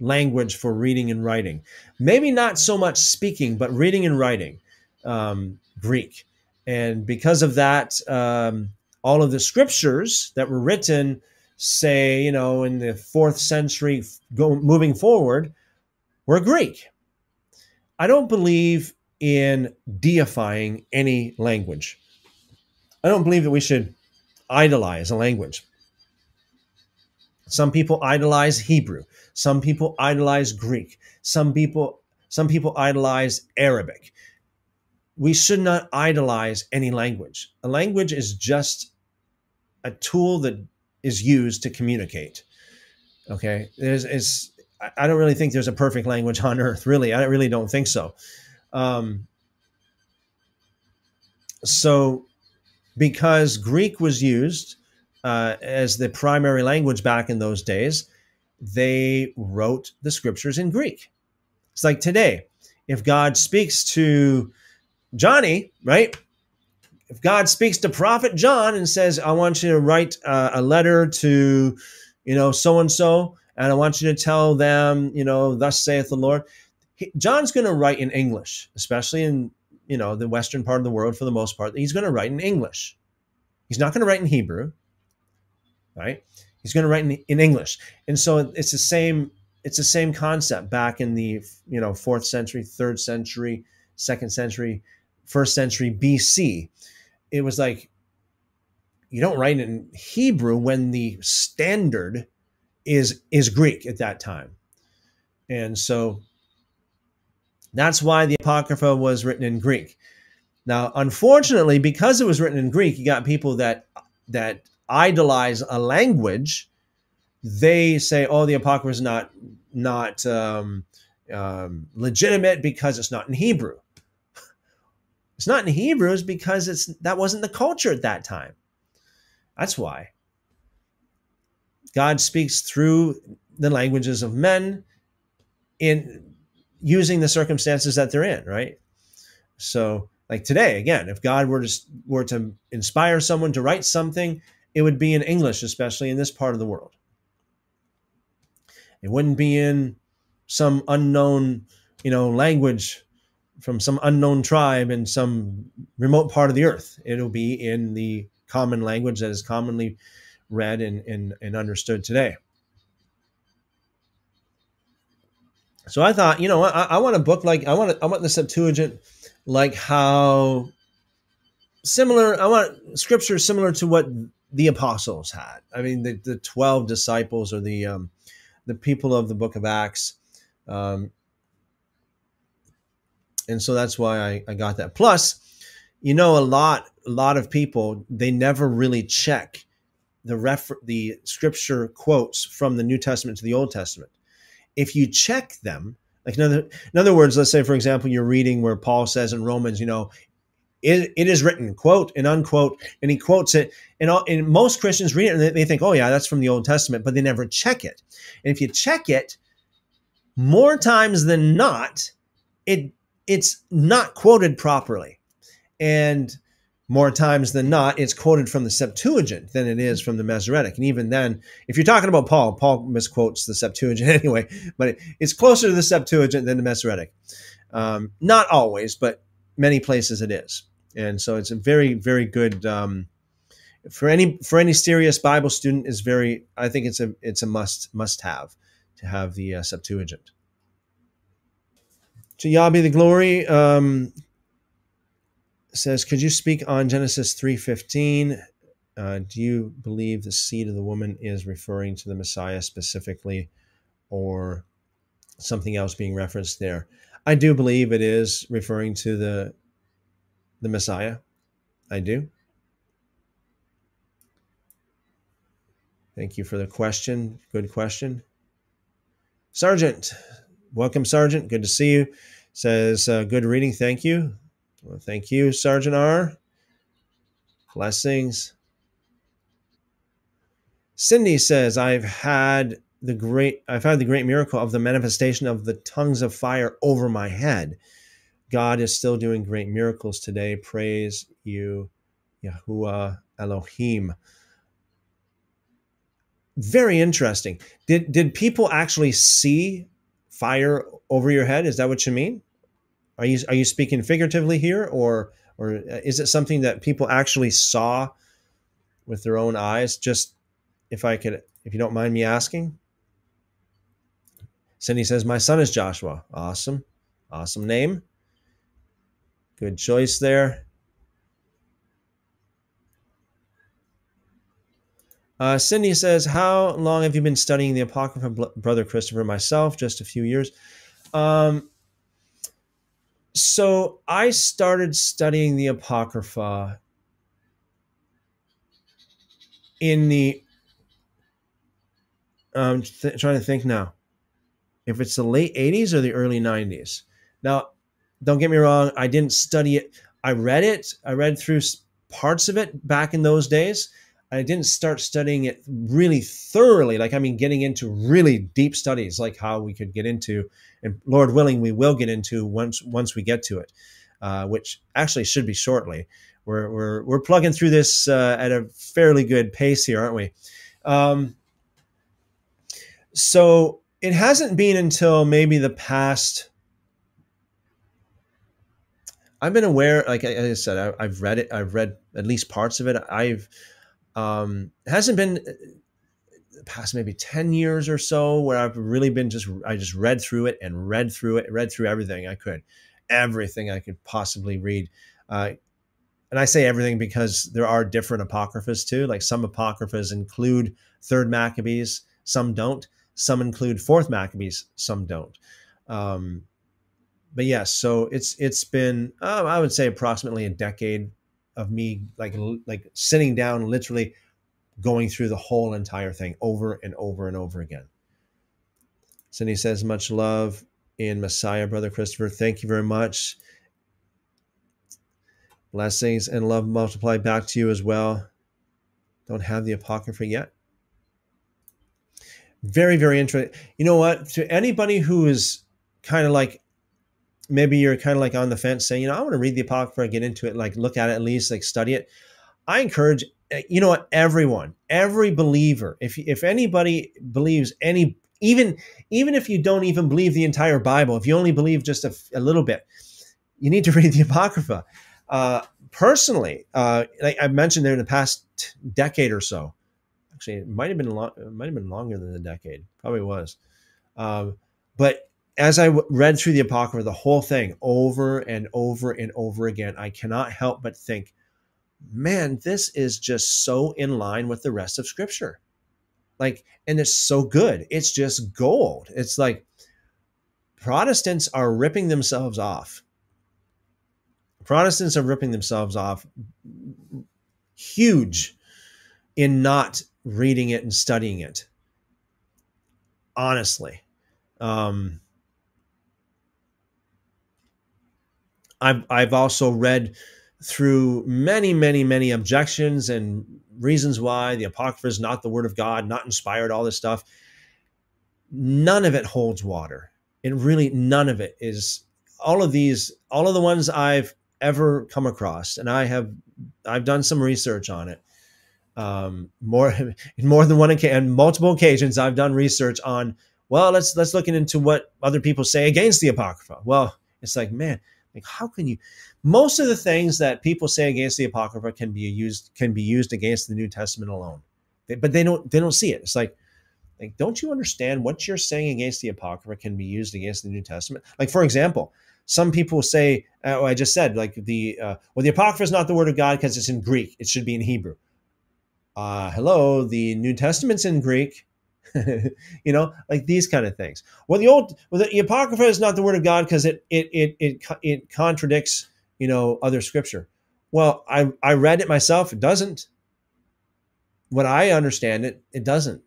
language for reading and writing. Maybe not so much speaking, but reading and writing um, Greek. And because of that, um, all of the scriptures that were written say, you know, in the fourth century, go, moving forward, were Greek. I don't believe in deifying any language. I don't believe that we should idolize a language. Some people idolize Hebrew. Some people idolize Greek. Some people some people idolize Arabic. We should not idolize any language. A language is just a tool that is used to communicate. Okay, there's is I don't really think there's a perfect language on earth. Really, I really don't think so. Um, so, because Greek was used uh, as the primary language back in those days, they wrote the scriptures in Greek. It's like today, if God speaks to Johnny, right? If God speaks to Prophet John and says, I want you to write uh, a letter to, you know, so and so, and I want you to tell them, you know, thus saith the Lord, he, John's going to write in English, especially in, you know, the Western part of the world for the most part. He's going to write in English. He's not going to write in Hebrew, right? He's going to write in, in English. And so it's the same, it's the same concept back in the, you know, fourth century, third century, second century, first century BC it was like you don't write in Hebrew when the standard is is Greek at that time. And so that's why the Apocrypha was written in Greek. Now, unfortunately, because it was written in Greek, you got people that that idolize a language. They say, "Oh, the Apocrypha is not not um, um, legitimate because it's not in Hebrew." It's not in Hebrews because it's that wasn't the culture at that time. That's why. God speaks through the languages of men in using the circumstances that they're in, right? So, like today, again, if God were to were to inspire someone to write something, it would be in English, especially in this part of the world. It wouldn't be in some unknown, you know, language from some unknown tribe in some remote part of the earth. It'll be in the common language that is commonly read and, and, and understood today. So I thought, you know, I, I want a book like I want I want the Septuagint like how similar I want scripture similar to what the apostles had. I mean, the, the twelve disciples or the um, the people of the Book of Acts. Um, and so that's why I, I got that. Plus, you know, a lot a lot of people they never really check the refer the scripture quotes from the New Testament to the Old Testament. If you check them, like in other, in other words, let's say for example, you're reading where Paul says in Romans, you know, it, it is written, quote and unquote, and he quotes it. And, all, and most Christians read it and they think, oh yeah, that's from the Old Testament, but they never check it. And if you check it, more times than not, it it's not quoted properly. And more times than not, it's quoted from the Septuagint than it is from the Masoretic. And even then, if you're talking about Paul, Paul misquotes the Septuagint anyway, but it's closer to the Septuagint than the Masoretic. Um, not always, but many places it is. And so it's a very, very good um, for any for any serious Bible student is very. I think it's a it's a must must have to have the uh, Septuagint. To Yah be the glory. Um, says, could you speak on Genesis 3.15? Uh, do you believe the seed of the woman is referring to the Messiah specifically or something else being referenced there? I do believe it is referring to the the Messiah. I do. Thank you for the question. Good question. Sergeant, welcome, Sergeant. Good to see you. Says, uh, good reading. Thank you. Well, thank you, Sergeant R. Blessings. Cindy says, I've had the great I've had the great miracle of the manifestation of the tongues of fire over my head. God is still doing great miracles today. Praise you, Yahuwah Elohim. Very interesting. Did did people actually see fire over your head? Is that what you mean? Are you are you speaking figuratively here, or or uh, is it something that people actually saw with their own eyes? Just if I could, if you don't mind me asking. Cindy says, "My son is Joshua." Awesome, awesome name. Good choice there. Uh, Cindy says, How long have you been studying the Apocrypha, Brother Christopher? Myself, just a few years. Um, so I started studying the Apocrypha in the. I'm th- trying to think now if it's the late 80s or the early 90s. Now, don't get me wrong, I didn't study it. I read it, I read through parts of it back in those days. I didn't start studying it really thoroughly, like I mean, getting into really deep studies, like how we could get into, and Lord willing, we will get into once once we get to it, uh, which actually should be shortly. We're we're we're plugging through this uh, at a fairly good pace here, aren't we? Um, so it hasn't been until maybe the past. I've been aware, like I, said, I, have read it. I've read at least parts of it. I've um, hasn't been uh, the past maybe 10 years or so where I've really been just, I just read through it and read through it, read through everything I could, everything I could possibly read. Uh, and I say everything because there are different apocryphas too. Like some apocryphas include third Maccabees, some don't. Some include fourth Maccabees, some don't. Um, but yes, so it's it's been uh, I would say approximately a decade of me like like sitting down literally going through the whole entire thing over and over and over again. Cindy says much love in messiah brother christopher. Thank you very much. Blessings and love multiply back to you as well. Don't have the apocrypha yet. Very very interesting you know what? To anybody who is kind of like maybe you're kind of like on the fence saying, you know, I want to read the Apocrypha, get into it, like look at it at least, like study it. I encourage, eh, you know what, everyone, every believer, if if anybody believes any, even even if you don't even believe the entire Bible, if you only believe just a, a little bit, you need to read the Apocrypha. Uh, personally, uh, like I mentioned there in the past decade or so, actually, it might have been long, it might have been longer than a decade, probably was. Um, but as I read through the Apocrypha, the whole thing over and over and over again, I cannot help but think, man, this is just so in line with the rest of Scripture. Like, and it's so good. It's just gold. It's like Protestants are ripping themselves off. Protestants are ripping themselves off huge in not reading it and studying it. Honestly. Um, I've I've also read through many, many, many objections and reasons why the Apocrypha is not the Word of God, not inspired, all this stuff. None of it holds water. It really, none of it is. All of these, all of the ones I've ever come across, and I have I've done some research on it. Um, more in more than one occasion, multiple occasions, I've done research on. Well, let's let's look into what other people say against the apocrypha. Well, it's like man, like how can you? Most of the things that people say against the apocrypha can be used can be used against the New Testament alone, but they don't they don't see it. It's like like, don't you understand what you're saying against the Apocrypha can be used against the New Testament? Like, for example, some people say, uh, I just said, like the uh, well, the Apocrypha is not the Word of God because it's in Greek. It should be in Hebrew. Uh, hello, the New Testament's in Greek. you know, like these kind of things. Well, the old, well, the Apocrypha is not the Word of God because it it it it it contradicts you know other Scripture. Well, I I read it myself. It doesn't. What I understand it, it doesn't.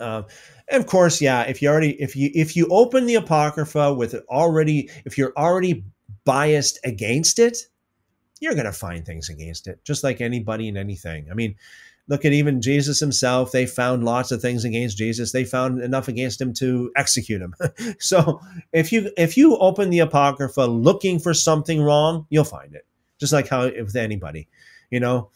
Um, and of course, yeah, if you already if you if you open the apocrypha with it already if you're already biased against it, you're going to find things against it, just like anybody and anything. I mean, look at even Jesus himself. They found lots of things against Jesus. They found enough against him to execute him. so if you if you open the apocrypha looking for something wrong, you'll find it. Just like how with anybody, you know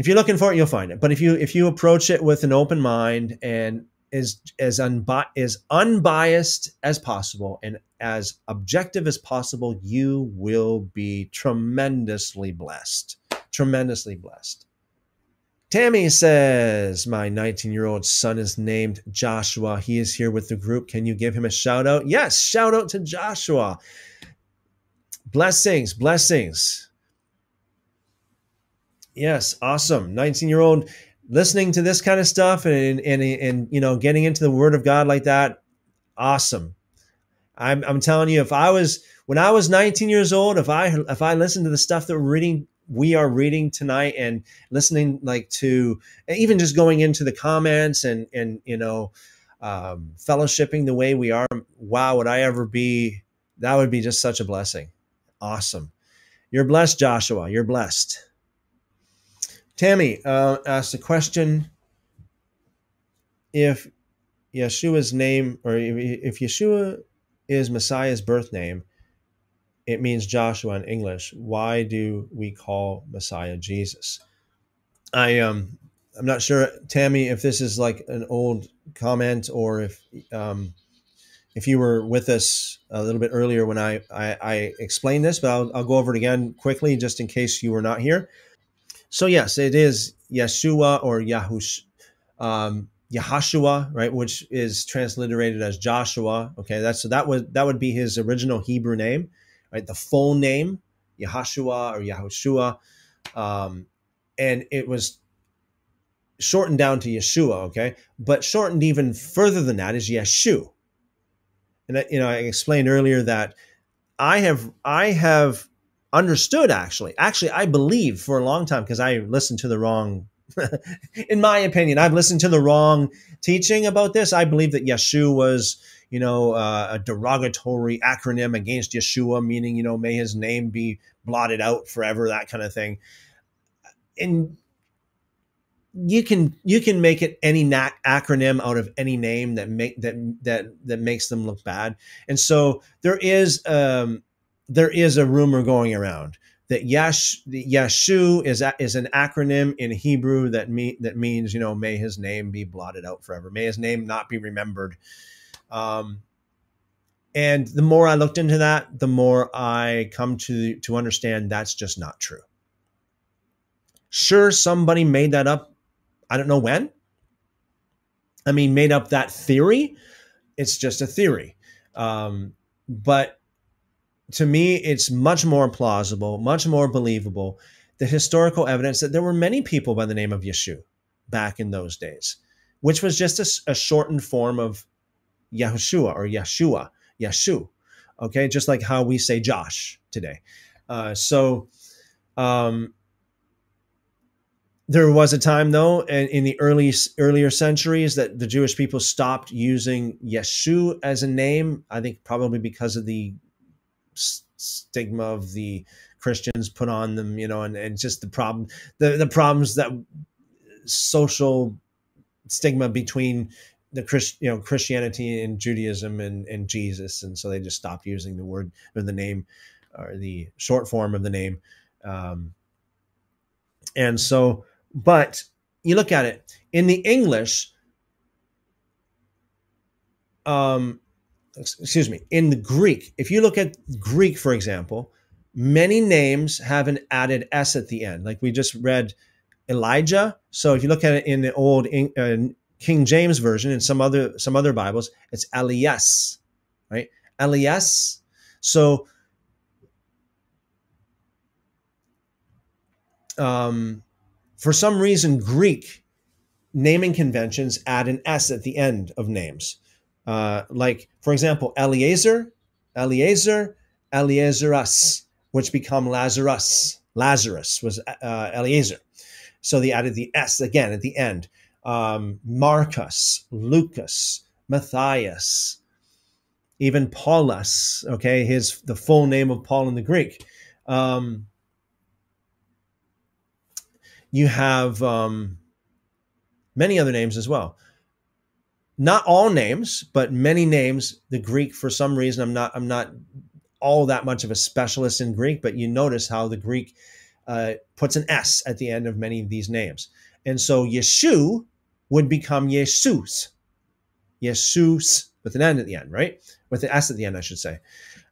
if you're looking for it, you'll find it. But if you if you approach it with an open mind and is as unbi- as unbiased as possible and as objective as possible, you will be tremendously blessed. Tremendously blessed. Tammy says, My 19 year old son is named Joshua. He is here with the group. Can you give him a shout out? Yes, shout out to Joshua. Blessings, blessings. Yes, awesome. 19 year old listening to this kind of stuff and, and, and, you know, getting into the word of God like that. Awesome. I'm, I'm telling you, if I was, when I was 19 years old, if I, if I listened to the stuff that we're reading, we are reading tonight and listening like to, even just going into the comments and, and, you know, um, fellowshipping the way we are, wow, would I ever be, that would be just such a blessing. Awesome. You're blessed, Joshua. You're blessed. Tammy uh, asked a question: If Yeshua's name, or if Yeshua is Messiah's birth name, it means Joshua in English. Why do we call Messiah Jesus? I um I'm not sure, Tammy, if this is like an old comment or if um if you were with us a little bit earlier when I I, I explained this, but I'll, I'll go over it again quickly just in case you were not here. So yes, it is Yeshua or Yahush, um, Yahashua, right, which is transliterated as Joshua. Okay, that's so that would that would be his original Hebrew name, right? The full name, Yahashua or Yahushua, um, and it was shortened down to Yeshua. Okay, but shortened even further than that is Yeshu. And you know, I explained earlier that I have I have understood actually actually i believe for a long time because i listened to the wrong in my opinion i've listened to the wrong teaching about this i believe that Yeshu was you know uh, a derogatory acronym against yeshua meaning you know may his name be blotted out forever that kind of thing. And you can you can make it any na- acronym out of any name that make that that that makes them look bad. And so there is um there is a rumor going around that Yash Yeshu is a, is an acronym in Hebrew that mean that means you know may his name be blotted out forever, may his name not be remembered. Um, and the more I looked into that, the more I come to to understand that's just not true. Sure, somebody made that up. I don't know when. I mean, made up that theory. It's just a theory. Um, but to me, it's much more plausible, much more believable, the historical evidence that there were many people by the name of Yeshu back in those days, which was just a, a shortened form of Yahushua or Yeshua, Yeshu. Okay, just like how we say Josh today. Uh, so, um, there was a time though in, in the early earlier centuries that the Jewish people stopped using Yeshu as a name. I think probably because of the stigma of the Christians put on them, you know, and, and just the problem, the, the problems that social stigma between the Christ, you know, Christianity and Judaism and, and Jesus, and so they just stopped using the word or the name or the short form of the name. Um, and so, but you look at it in the English, um, excuse me, in the Greek, if you look at Greek, for example, many names have an added S at the end. Like we just read Elijah. So if you look at it in the old uh, King James version and some other some other Bibles, it's Elias, right? Elias. So um, for some reason, Greek naming conventions add an S at the end of names. Uh, like, for example, Eliezer, Eliezer, Eliezerus, which become Lazarus. Lazarus was uh, Eliezer. So they added the S again at the end. Um, Marcus, Lucas, Matthias, even Paulus. Okay, his the full name of Paul in the Greek. Um, you have um, many other names as well. Not all names, but many names. The Greek, for some reason, I'm not. I'm not all that much of a specialist in Greek, but you notice how the Greek uh, puts an S at the end of many of these names. And so Yeshu would become Jesus. Jesus with an N at the end, right? With an S at the end, I should say.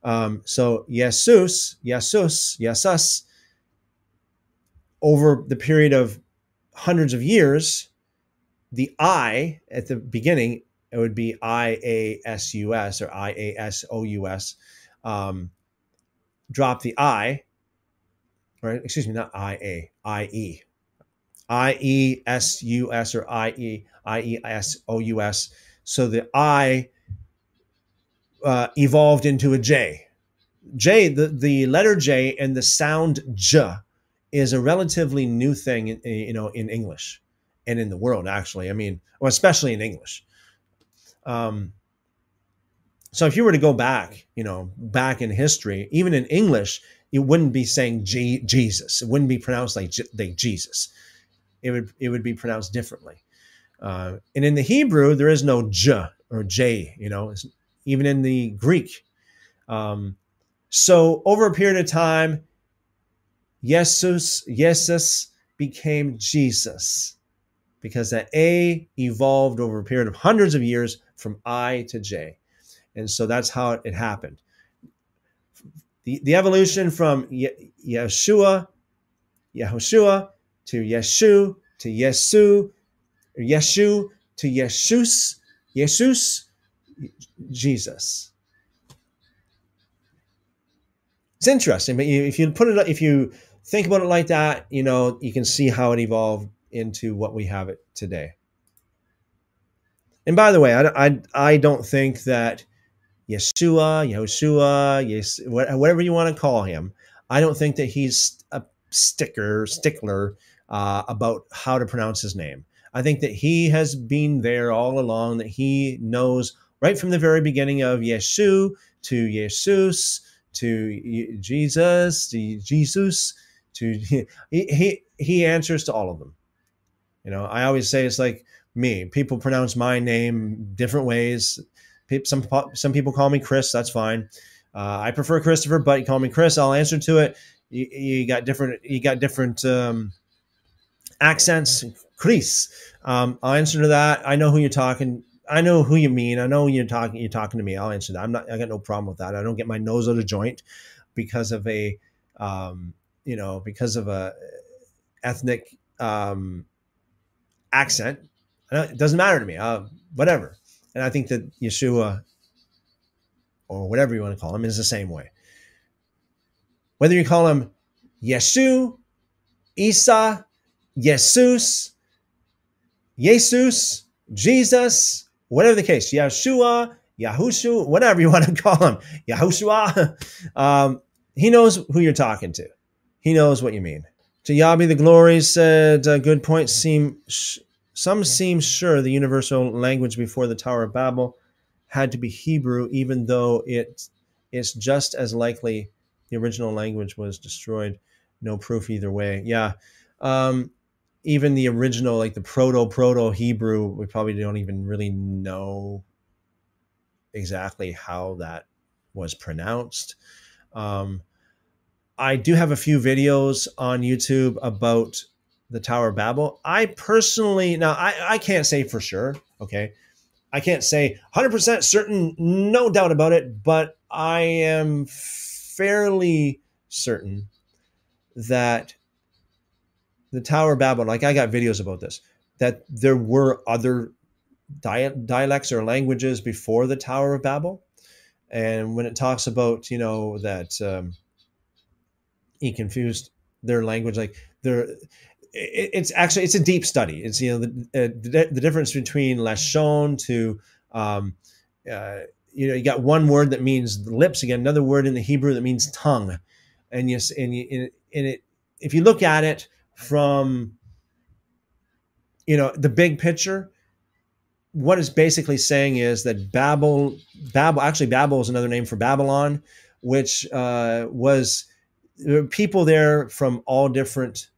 Um, so Jesus, Jesus, Jesus over the period of hundreds of years, the I at the beginning, it would be I A S U S or I A S O U S. Um, drop the I, right? Excuse me, not I A, I E. I E S U S or I E I E S O U S. So the I uh, evolved into a J. J, the, the letter J and the sound J is a relatively new thing, in, you know, in English and in the world. Actually, I mean, well, especially in English. Um, so if you were to go back, you know, back in history, even in English, it wouldn't be saying G- Jesus. It wouldn't be pronounced like, J- like Jesus. It would it would be pronounced differently. Uh, and in the Hebrew, there is no J or J. You know, even in the Greek. Um, so over a period of time, Jesus, Jesus became Jesus because that A evolved over a period of hundreds of years from I to J. And so that's how it happened. The, the evolution from Ye- Yeshua, Yehoshua to Yeshu to Yesu, Yeshu to Yeshus, Jesus, Jesus. It's interesting, but if you put it, if you think about it like that, you know, you can see how it evolved into what we have it today. And by the way, I, I, I don't think that Yeshua, Yehoshua, yes, whatever you want to call him, I don't think that he's a sticker, stickler uh, about how to pronounce his name. I think that he has been there all along, that he knows right from the very beginning of Yeshu to Jesus to Jesus to Jesus to he, he he answers to all of them. You know, I always say it's like me. People pronounce my name different ways. Some some people call me Chris. That's fine. Uh, I prefer Christopher, but you call me Chris. I'll answer to it. You, you got different. You got different um, accents. Chris. Um, I'll answer to that. I know who you're talking. I know who you mean. I know you're talking. You're talking to me. I'll answer that. I'm not. I got no problem with that. I don't get my nose out of joint because of a, um, you know, because of a ethnic um, accent. It doesn't matter to me. Uh, whatever. And I think that Yeshua, or whatever you want to call him, is the same way. Whether you call him Yeshu, Isa, Jesus, Jesus, Jesus, whatever the case, Yeshua, Yahushu, whatever you want to call him, Yahushua, um, he knows who you're talking to. He knows what you mean. To Yabi the Glory said, uh, good point. Seem sh- some seem sure the universal language before the Tower of Babel had to be Hebrew, even though it it's just as likely the original language was destroyed. No proof either way. Yeah. Um, even the original, like the proto proto Hebrew, we probably don't even really know exactly how that was pronounced. Um, I do have a few videos on YouTube about the Tower of Babel. I personally, now I, I can't say for sure, okay? I can't say 100% certain, no doubt about it, but I am fairly certain that the Tower of Babel, like I got videos about this, that there were other dialects or languages before the Tower of Babel. And when it talks about, you know, that um, he confused their language, like there, it's actually it's a deep study. It's you know the uh, the, the, difference between lashon to um, uh, you know you got one word that means lips again, another word in the Hebrew that means tongue, and yes, and you, and it if you look at it from you know the big picture what it's basically saying is that babel babel actually babel is another name for babylon which uh, was people there from all different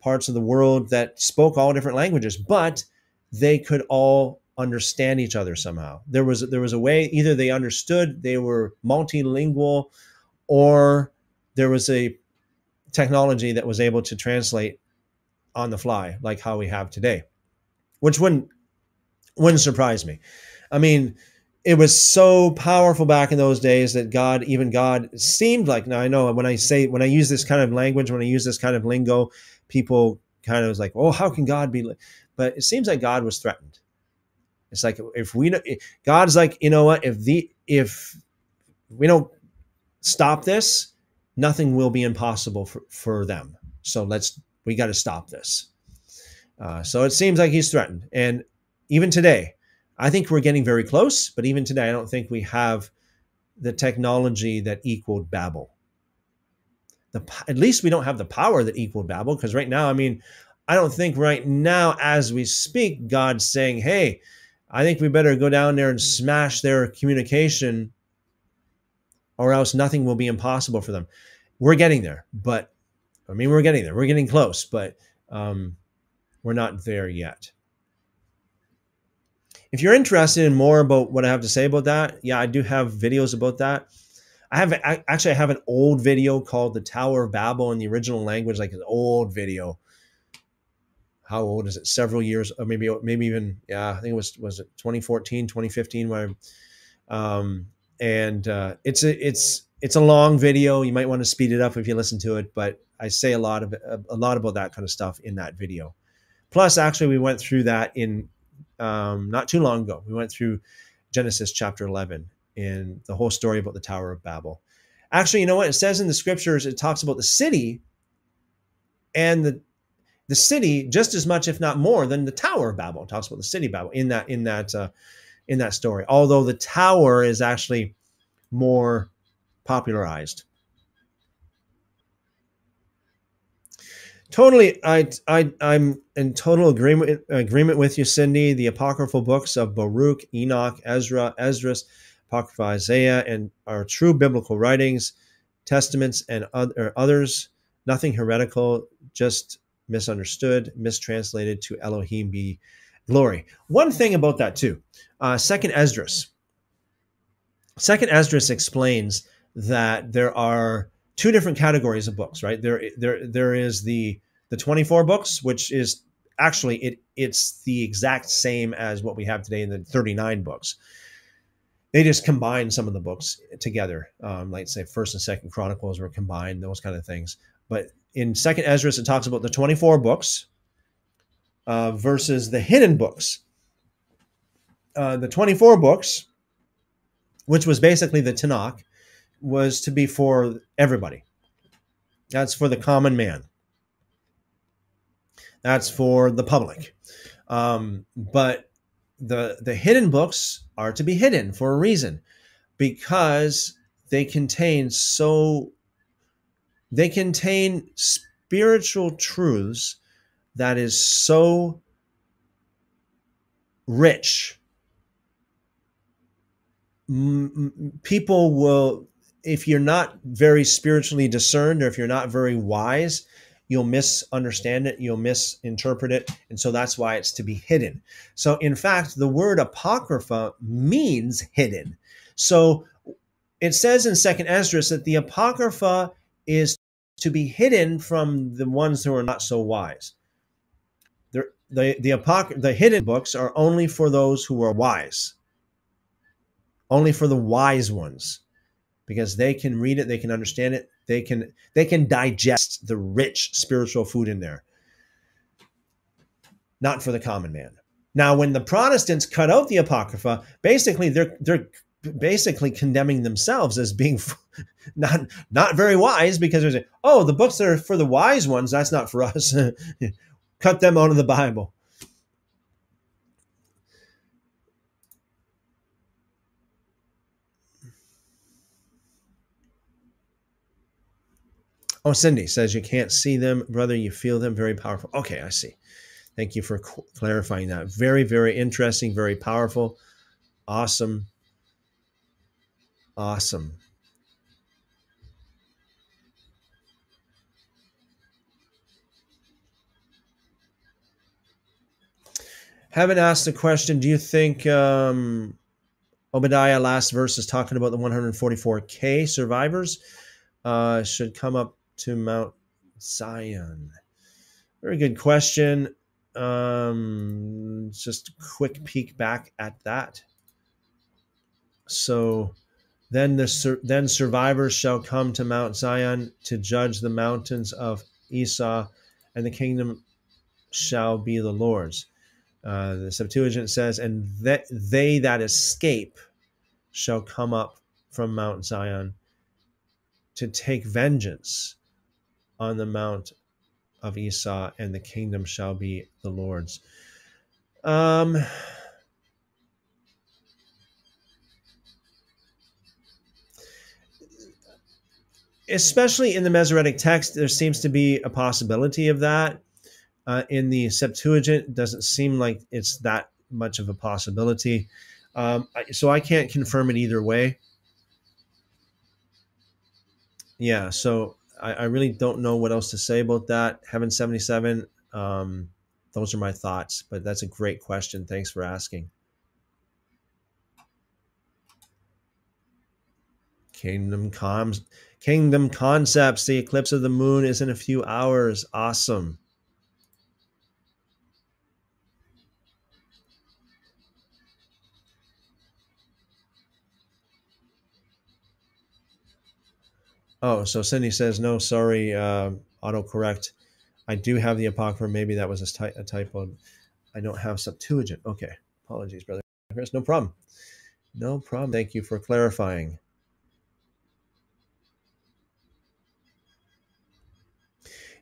parts of the world that spoke all different languages but they could all understand each other somehow. There was there was a way either they understood they were multilingual or there was a technology that was able to translate on the fly like how we have today which wouldn't wouldn't surprise me. I mean it was so powerful back in those days that god even god seemed like now i know when i say when i use this kind of language when i use this kind of lingo people kind of was like oh how can god be but it seems like god was threatened. It's like if we god's like you know what? If the if we don't stop this nothing will be impossible for, for them. So let's we got to stop this. Uh, so it seems like he's threatened, and even today, I think we're getting very close. But even today, I don't think we have the technology that equaled Babel. The, at least we don't have the power that equaled Babel, because right now, I mean, I don't think right now, as we speak, God's saying, "Hey, I think we better go down there and smash their communication or else nothing will be impossible for them. We're getting there, but I mean, we're getting there. We're getting close, but um, we're not there yet. If you're interested in more about what I have to say about that, yeah, I do have videos about that. I have I, actually I have an old video called "The Tower of Babel" in the original language, like an old video. How old is it? Several years, or maybe maybe even yeah, I think it was was it 2014, 2015, where um, and uh, it's a it's it's a long video. You might want to speed it up if you listen to it, but I say a lot of a lot about that kind of stuff in that video. Plus, actually, we went through that in um, not too long ago. We went through Genesis chapter eleven in the whole story about the Tower of Babel. Actually, you know what it says in the scriptures? It talks about the city and the the city just as much, if not more, than the Tower of Babel. It talks about the city Babel in that in that uh, in that story. Although the tower is actually more popularized. Totally, I, I, I'm in total agreement agreement with you, Cindy. The apocryphal books of Baruch, Enoch, Ezra, Esdras, Apocrypha Isaiah, and are true biblical writings, testaments, and other, others. Nothing heretical, just misunderstood, mistranslated to Elohim be glory. One thing about that too, uh, Second Esdras. Second Esdras explains that there are two different categories of books, right? There, there, there is the the 24 books, which is actually it it's the exact same as what we have today in the 39 books. They just combine some of the books together, um, like say First and Second Chronicles were combined, those kind of things. But in Second Esdras, it talks about the 24 books, uh, versus the hidden books. Uh, the 24 books, which was basically the Tanakh, was to be for everybody. That's for the common man. That's for the public. Um, but the the hidden books are to be hidden for a reason, because they contain so they contain spiritual truths that is so rich people will if you're not very spiritually discerned or if you're not very wise you'll misunderstand it, you'll misinterpret it. And so that's why it's to be hidden. So, in fact, the word apocrypha means hidden. So, it says in Second Esdras that the apocrypha is to be hidden from the ones who are not so wise. The the apoc- the hidden books are only for those who are wise. Only for the wise ones because they can read it, they can understand it, they can they can digest the rich spiritual food in there. Not for the common man. Now, when the Protestants cut out the Apocrypha, basically they're they're basically condemning themselves as being not not very wise because they're saying, oh, the books that are for the wise ones, that's not for us. Cut them out of the Bible. Oh, Cindy says you can't see them, brother. You feel them. Very powerful. Okay, I see. Thank you for clarifying that. Very, very interesting. Very powerful. Awesome. Awesome. Haven't asked the question. Do you think um, Obadiah last verse is talking about the 144k survivors uh, should come up to Mount Zion? Very good question. Um, just a quick peek back at that. So then the then survivors shall come to Mount Zion to judge the mountains of Esau, and the kingdom shall be the Lord's. Uh, the Septuagint says, "And that they that escape shall come up from Mount Zion to take vengeance on the mount of Esau, and the kingdom shall be the Lord's." Um, especially in the Masoretic text, there seems to be a possibility of that. Uh, in the Septuagint, doesn't seem like it's that much of a possibility. Um, so I can't confirm it either way. Yeah, so I, I, really don't know what else to say about that. Heaven 77, um, those are my thoughts, but that's a great question. Thanks for asking. Kingdom comes Kingdom Concepts, the eclipse of the moon is in a few hours. Awesome. Oh, so Cindy says, no, sorry, uh, autocorrect. I do have the Apocrypha. Maybe that was a, ty- a typo. I don't have Septuagint. Okay. Apologies, brother. Chris. No problem. No problem. Thank you for clarifying.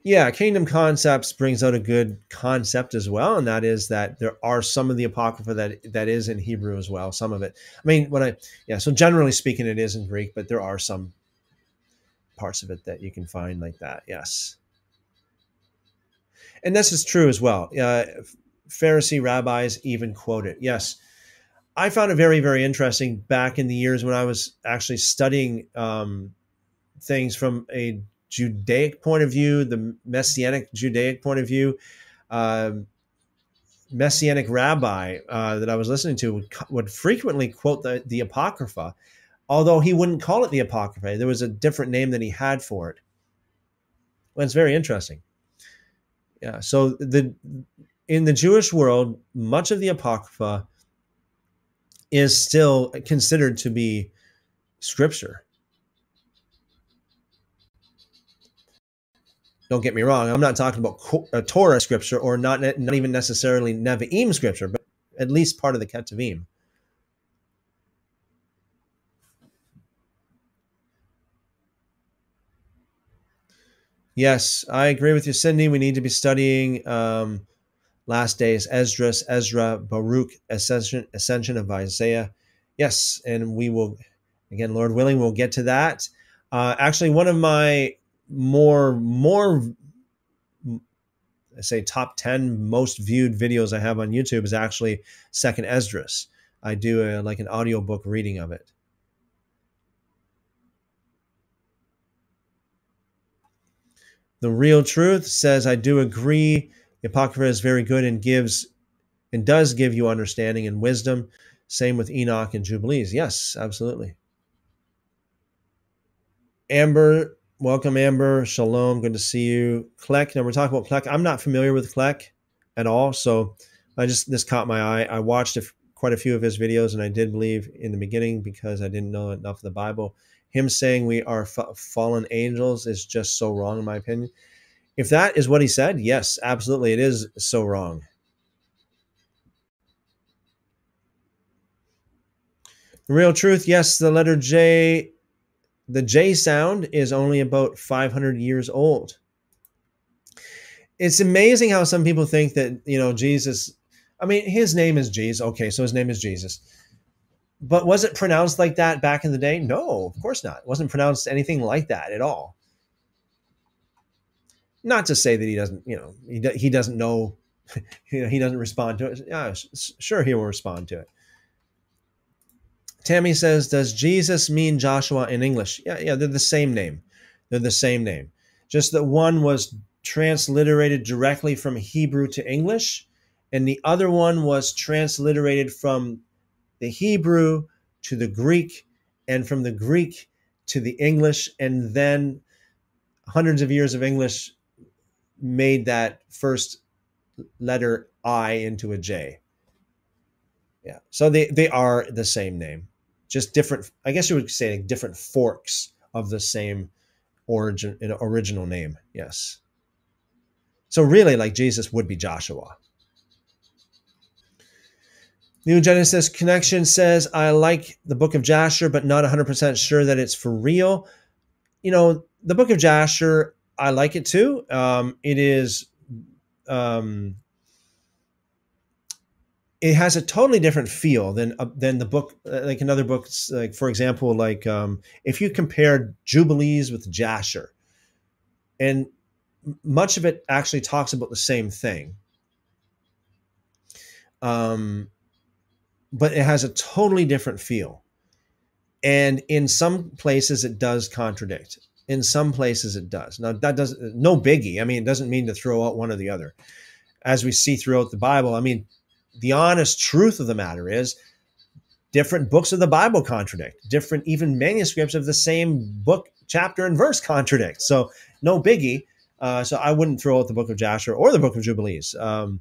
Yeah, Kingdom Concepts brings out a good concept as well, and that is that there are some of the apocrypha that that is in Hebrew as well. Some of it. I mean, when I yeah, so generally speaking, it is in Greek, but there are some parts of it that you can find like that. Yes, and this is true as well. Uh, Pharisee rabbis even quote it. Yes, I found it very very interesting back in the years when I was actually studying um, things from a Judaic point of view, the Messianic Judaic point of view, uh, Messianic rabbi uh, that I was listening to would, would frequently quote the, the Apocrypha, although he wouldn't call it the Apocrypha. There was a different name that he had for it. Well, it's very interesting. Yeah. So the in the Jewish world, much of the Apocrypha is still considered to be scripture. Don't get me wrong. I'm not talking about uh, Torah scripture or not, not even necessarily Nevi'im scripture, but at least part of the Ketuvim. Yes, I agree with you, Cindy. We need to be studying um, last days, Esdras, Ezra, Baruch, Ascension, Ascension of Isaiah. Yes, and we will, again, Lord willing, we'll get to that. Uh, actually, one of my more more I say top 10 most viewed videos I have on YouTube is actually Second Esdras. I do a, like an audiobook reading of it. The real truth says, I do agree. Apocrypha is very good and gives and does give you understanding and wisdom. Same with Enoch and Jubilees. Yes, absolutely. Amber, welcome, Amber. Shalom. Good to see you. Kleck. Now we're talking about Kleck. I'm not familiar with Kleck at all. So I just, this caught my eye. I watched a, quite a few of his videos and I did believe in the beginning because I didn't know enough of the Bible him saying we are fallen angels is just so wrong, in my opinion. If that is what he said, yes, absolutely, it is so wrong. The real truth, yes, the letter J, the J sound is only about 500 years old. It's amazing how some people think that, you know, Jesus, I mean, his name is Jesus. Okay, so his name is Jesus but was it pronounced like that back in the day? No, of course not. It wasn't pronounced anything like that at all. Not to say that he doesn't, you know, he, he doesn't know, you know, he doesn't respond to it. Yeah, sure, he will respond to it. Tammy says, "Does Jesus mean Joshua in English?" Yeah, yeah, they're the same name. They're the same name. Just that one was transliterated directly from Hebrew to English, and the other one was transliterated from the Hebrew to the Greek, and from the Greek to the English, and then hundreds of years of English made that first letter I into a J. Yeah. So they, they are the same name, just different, I guess you would say like different forks of the same origin, original name. Yes. So really, like Jesus would be Joshua. New Genesis Connection says, I like the book of Jasher, but not 100% sure that it's for real. You know, the book of Jasher, I like it too. Um, it is, um, it has a totally different feel than uh, than the book, uh, like in other books. Like for example, like um, if you compare Jubilees with Jasher, and much of it actually talks about the same thing. Um, but it has a totally different feel. And in some places, it does contradict. In some places, it does. Now, that doesn't, no biggie. I mean, it doesn't mean to throw out one or the other. As we see throughout the Bible, I mean, the honest truth of the matter is different books of the Bible contradict, different even manuscripts of the same book, chapter, and verse contradict. So, no biggie. Uh, so, I wouldn't throw out the book of Jasher or the book of Jubilees. Um,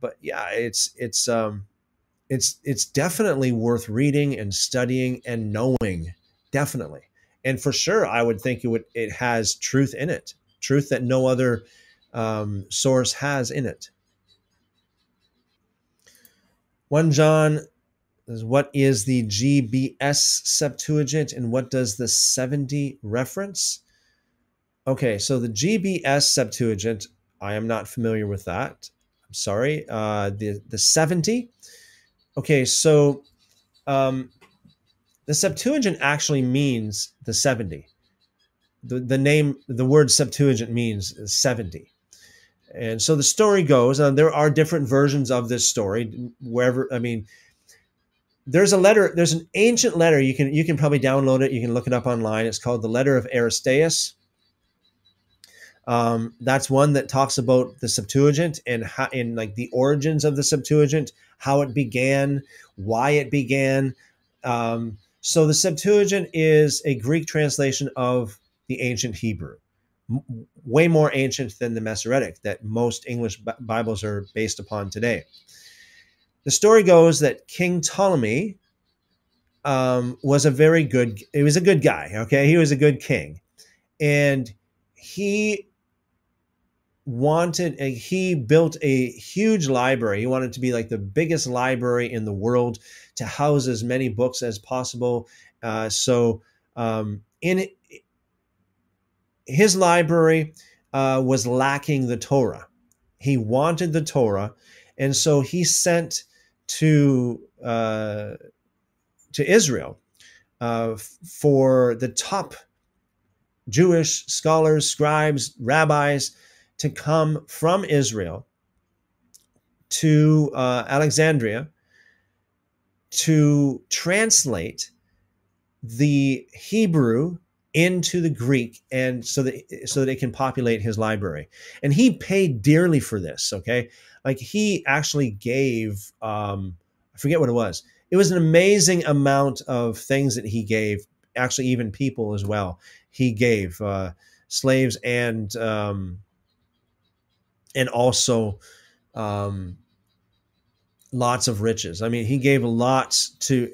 but yeah, it's it's um, it's it's definitely worth reading and studying and knowing definitely. And for sure i would think it would it has truth in it truth that no other um, source has in it. 1 john is what is the gbs septuagint and what does the 70 reference? Okay so the gbs septuagint i am not familiar with that. I'm sorry uh, the the 70 Okay, so um, the Septuagint actually means the 70. The, the name, the word Septuagint means 70. And so the story goes, uh, there are different versions of this story, wherever, I mean, there's a letter, there's an ancient letter. You can, you can probably download it. You can look it up online. It's called the letter of Aristeas. Um, that's one that talks about the Septuagint and how, in like the origins of the Septuagint, how it began, why it began. Um, so the Septuagint is a Greek translation of the ancient Hebrew, m- way more ancient than the Masoretic that most English B- Bibles are based upon today. The story goes that King Ptolemy um, was a very good. He was a good guy. Okay, he was a good king, and he wanted he built a huge library. He wanted to be like the biggest library in the world to house as many books as possible. Uh, so um, in his library uh, was lacking the torah. He wanted the torah. And so he sent to uh, to israel uh, for the top jewish scholars scribes rabbis to come from Israel to uh, Alexandria to translate the Hebrew into the Greek and so that so that it can populate his library. And he paid dearly for this. Okay, like he actually gave um, I forget what it was. It was an amazing amount of things that he gave. Actually, even people as well. He gave uh, slaves and um, and also um, lots of riches. I mean, he gave lots to.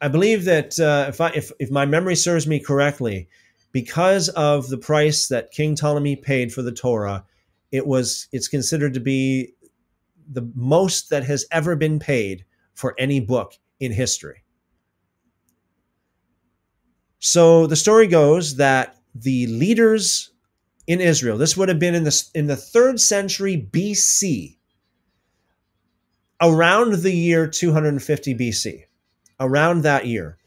I believe that uh, if I if if my memory serves me correctly, because of the price that King Ptolemy paid for the Torah, it was it's considered to be the most that has ever been paid for any book in history. So the story goes that the leaders in Israel, this would have been in the in the 3rd century BC, around the year 250 BC, around that year,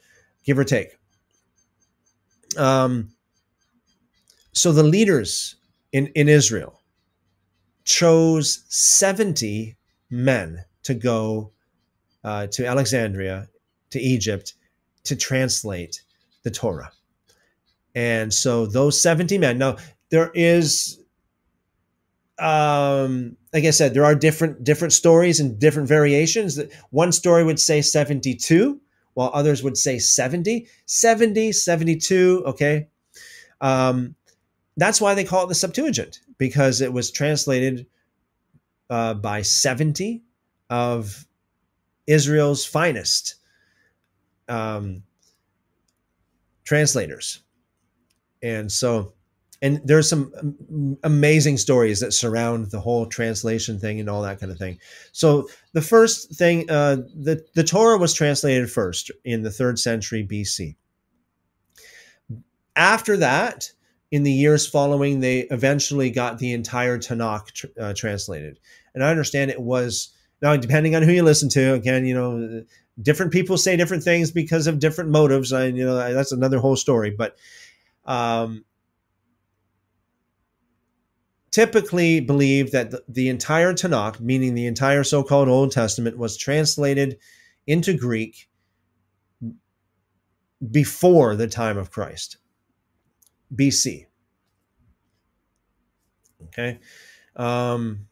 give or take. Um, so the leaders in, in Israel chose 70 men to go uh, to Alexandria, to Egypt, to translate the Torah. And so those 70 men, now there is um, like I said, there are different different stories and different variations. That one story would say 72, while others would say 70, 70, 72. Okay, um, that's why they call it the Septuagint because it was translated uh, by 70 of Israel's finest um, translators, and so and there's some amazing stories that surround the whole translation thing and all that kind of thing. So the first thing, uh, the the Torah was translated first in the third century BC. After that, in the years following, they eventually got the entire Tanakh tr- uh, translated. And I understand it was now depending on who you listen to. Again, you know, different people say different things because of different motives. I, you know, that's another whole story. But um, typically believe that the, entire Tanakh, meaning the entire so called Old Testament, was translated into Greek before the time of Christ, BC. Okay. Um,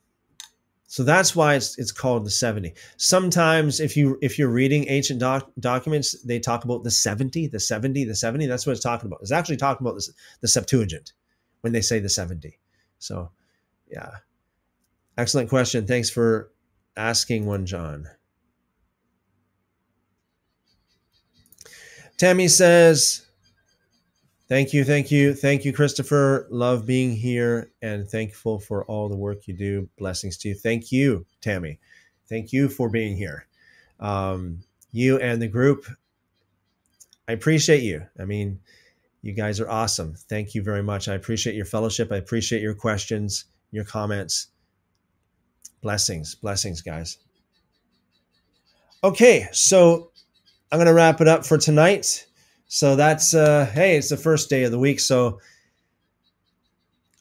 so that's why it's it's called the 70. Sometimes if you if you're reading ancient doc, documents, they talk about the 70, the 70, the 70. That's what it's talking about. It's actually talking about the Septuagint when they say the 70. So, yeah. Excellent question. Thanks for asking one, John. Tammy says, Thank you, thank you, thank you, Christopher. Love being here and thankful for all the work you do. Blessings to you. Thank you, Tammy. Thank you for being here. Um, you and the group, I appreciate you. I mean, you guys are awesome. Thank you very much. I appreciate your fellowship. I appreciate your questions, your comments. Blessings, blessings, guys. Okay, so I'm going to wrap it up for tonight. So that's, uh, hey, it's the first day of the week. So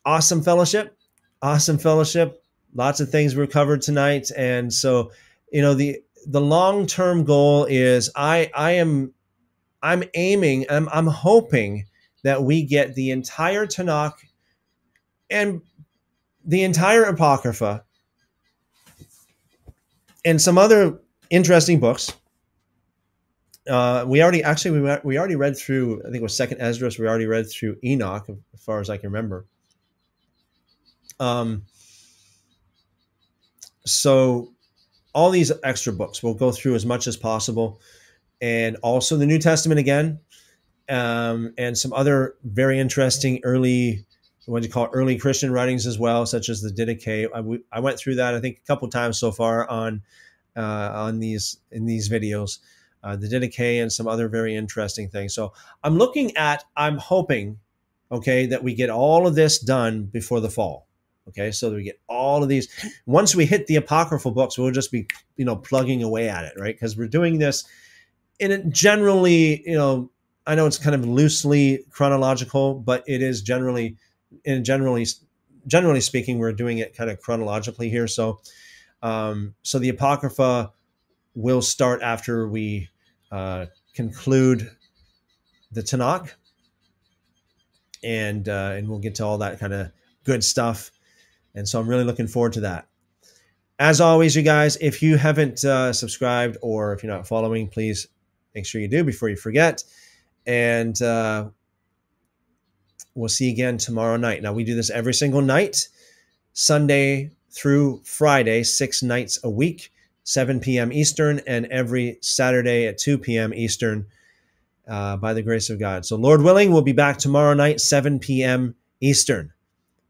awesome fellowship, awesome fellowship. Lots of things were covered tonight. And so, you know, the, the long-term goal is I, I am, I'm aiming, I'm, I'm hoping that we get the entire Tanakh and the entire Apocrypha and some other interesting books. Uh, we already actually we, we already read through I think it was Second Esdras. We already read through Enoch as far as I can remember. Um, so all these extra books we'll go through as much as possible, and also the New Testament again um, and some other very interesting early what you call it, early Christian writings as well, such as the Didache. I, I went through that I think a couple times so far on uh, on these in these videos, uh, the Didache and some other very interesting things. So I'm looking at, I'm hoping, okay, that we get all of this done before the fall. Okay, so we get all of these. Once we hit the apocryphal books, we'll just be you know plugging away at it, right? Because we're doing this in a generally you know I know it's kind of loosely chronological, but it is generally, in generally, generally speaking, we're doing it kind of chronologically here. So, um, so the apocrypha will start after we uh, conclude the Tanakh, and uh, and we'll get to all that kind of good stuff. And so I'm really looking forward to that. As always, you guys, if you haven't uh, subscribed or if you're not following, please make sure you do before you forget. And uh, we'll see you again tomorrow night. Now, we do this every single night, Sunday through Friday, six nights a week, 7 p.m. Eastern, and every Saturday at 2 p.m. Eastern uh, by the grace of God. So, Lord willing, we'll be back tomorrow night, 7 p.m. Eastern.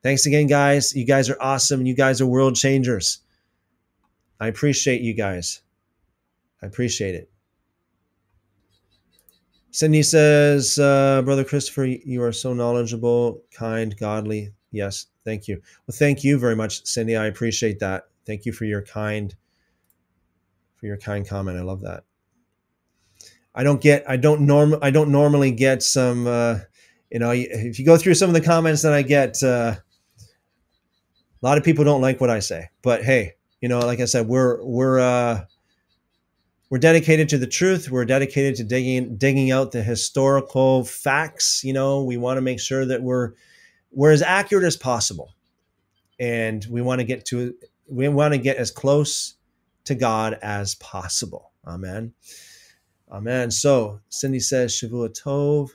Thanks again, guys. You guys are awesome. You guys are world changers. I appreciate you guys. I appreciate it. Cindy says, uh, Brother Christopher, you are so knowledgeable, kind, godly. Yes, thank you. Well, thank you very much, Cindy. I appreciate that. Thank you for your kind, for your kind comment. I love that. I don't get, I don't norm, I don't normally get some, uh, you know, if you go through some of the comments that I get, uh, a lot of people don't like what I say, but hey, you know, like I said, we're we're uh, we're dedicated to the truth. We're dedicated to digging digging out the historical facts. You know, we want to make sure that we're we're as accurate as possible, and we want to get to we want to get as close to God as possible. Amen. Amen. So Cindy says Shavua Tov.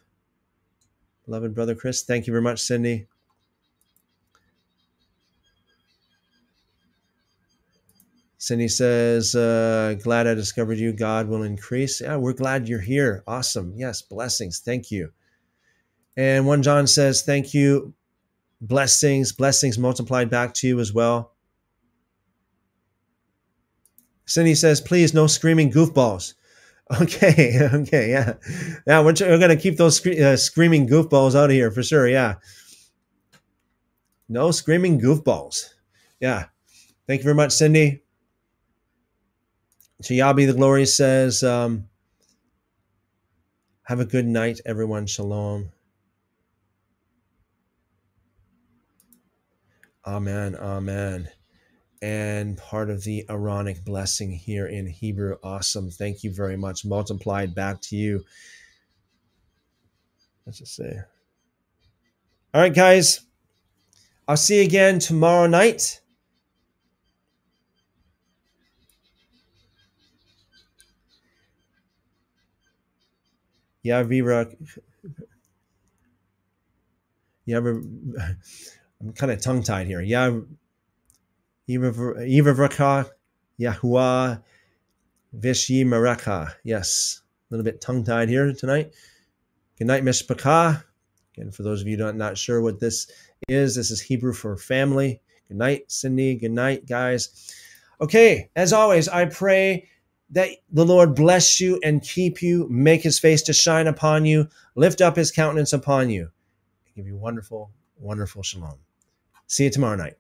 Beloved brother Chris, thank you very much, Cindy. Cindy says, uh, glad I discovered you. God will increase. Yeah, we're glad you're here. Awesome. Yes, blessings. Thank you. And one John says, thank you. Blessings, blessings multiplied back to you as well. Cindy says, please, no screaming goofballs. Okay, okay, yeah. Yeah, we're, we're going to keep those uh, screaming goofballs out of here for sure. Yeah. No screaming goofballs. Yeah. Thank you very much, Cindy. To Yabi the glory says, um, have a good night, everyone. Shalom. Amen. Amen. And part of the Aaronic blessing here in Hebrew. Awesome. Thank you very much. Multiplied back to you. Let's just say. All right, guys. I'll see you again tomorrow night. Yavira. Yav, I'm kind of tongue tied here. Yav, Yivavraka, Yahuwah, Vishi. Yes, a little bit tongue tied here tonight. Good night, Mishpachah. Again, for those of you not, not sure what this is, this is Hebrew for family. Good night, Cindy. Good night, guys. Okay, as always, I pray that the Lord bless you and keep you, make his face to shine upon you, lift up his countenance upon you, give you wonderful, wonderful shalom. See you tomorrow night.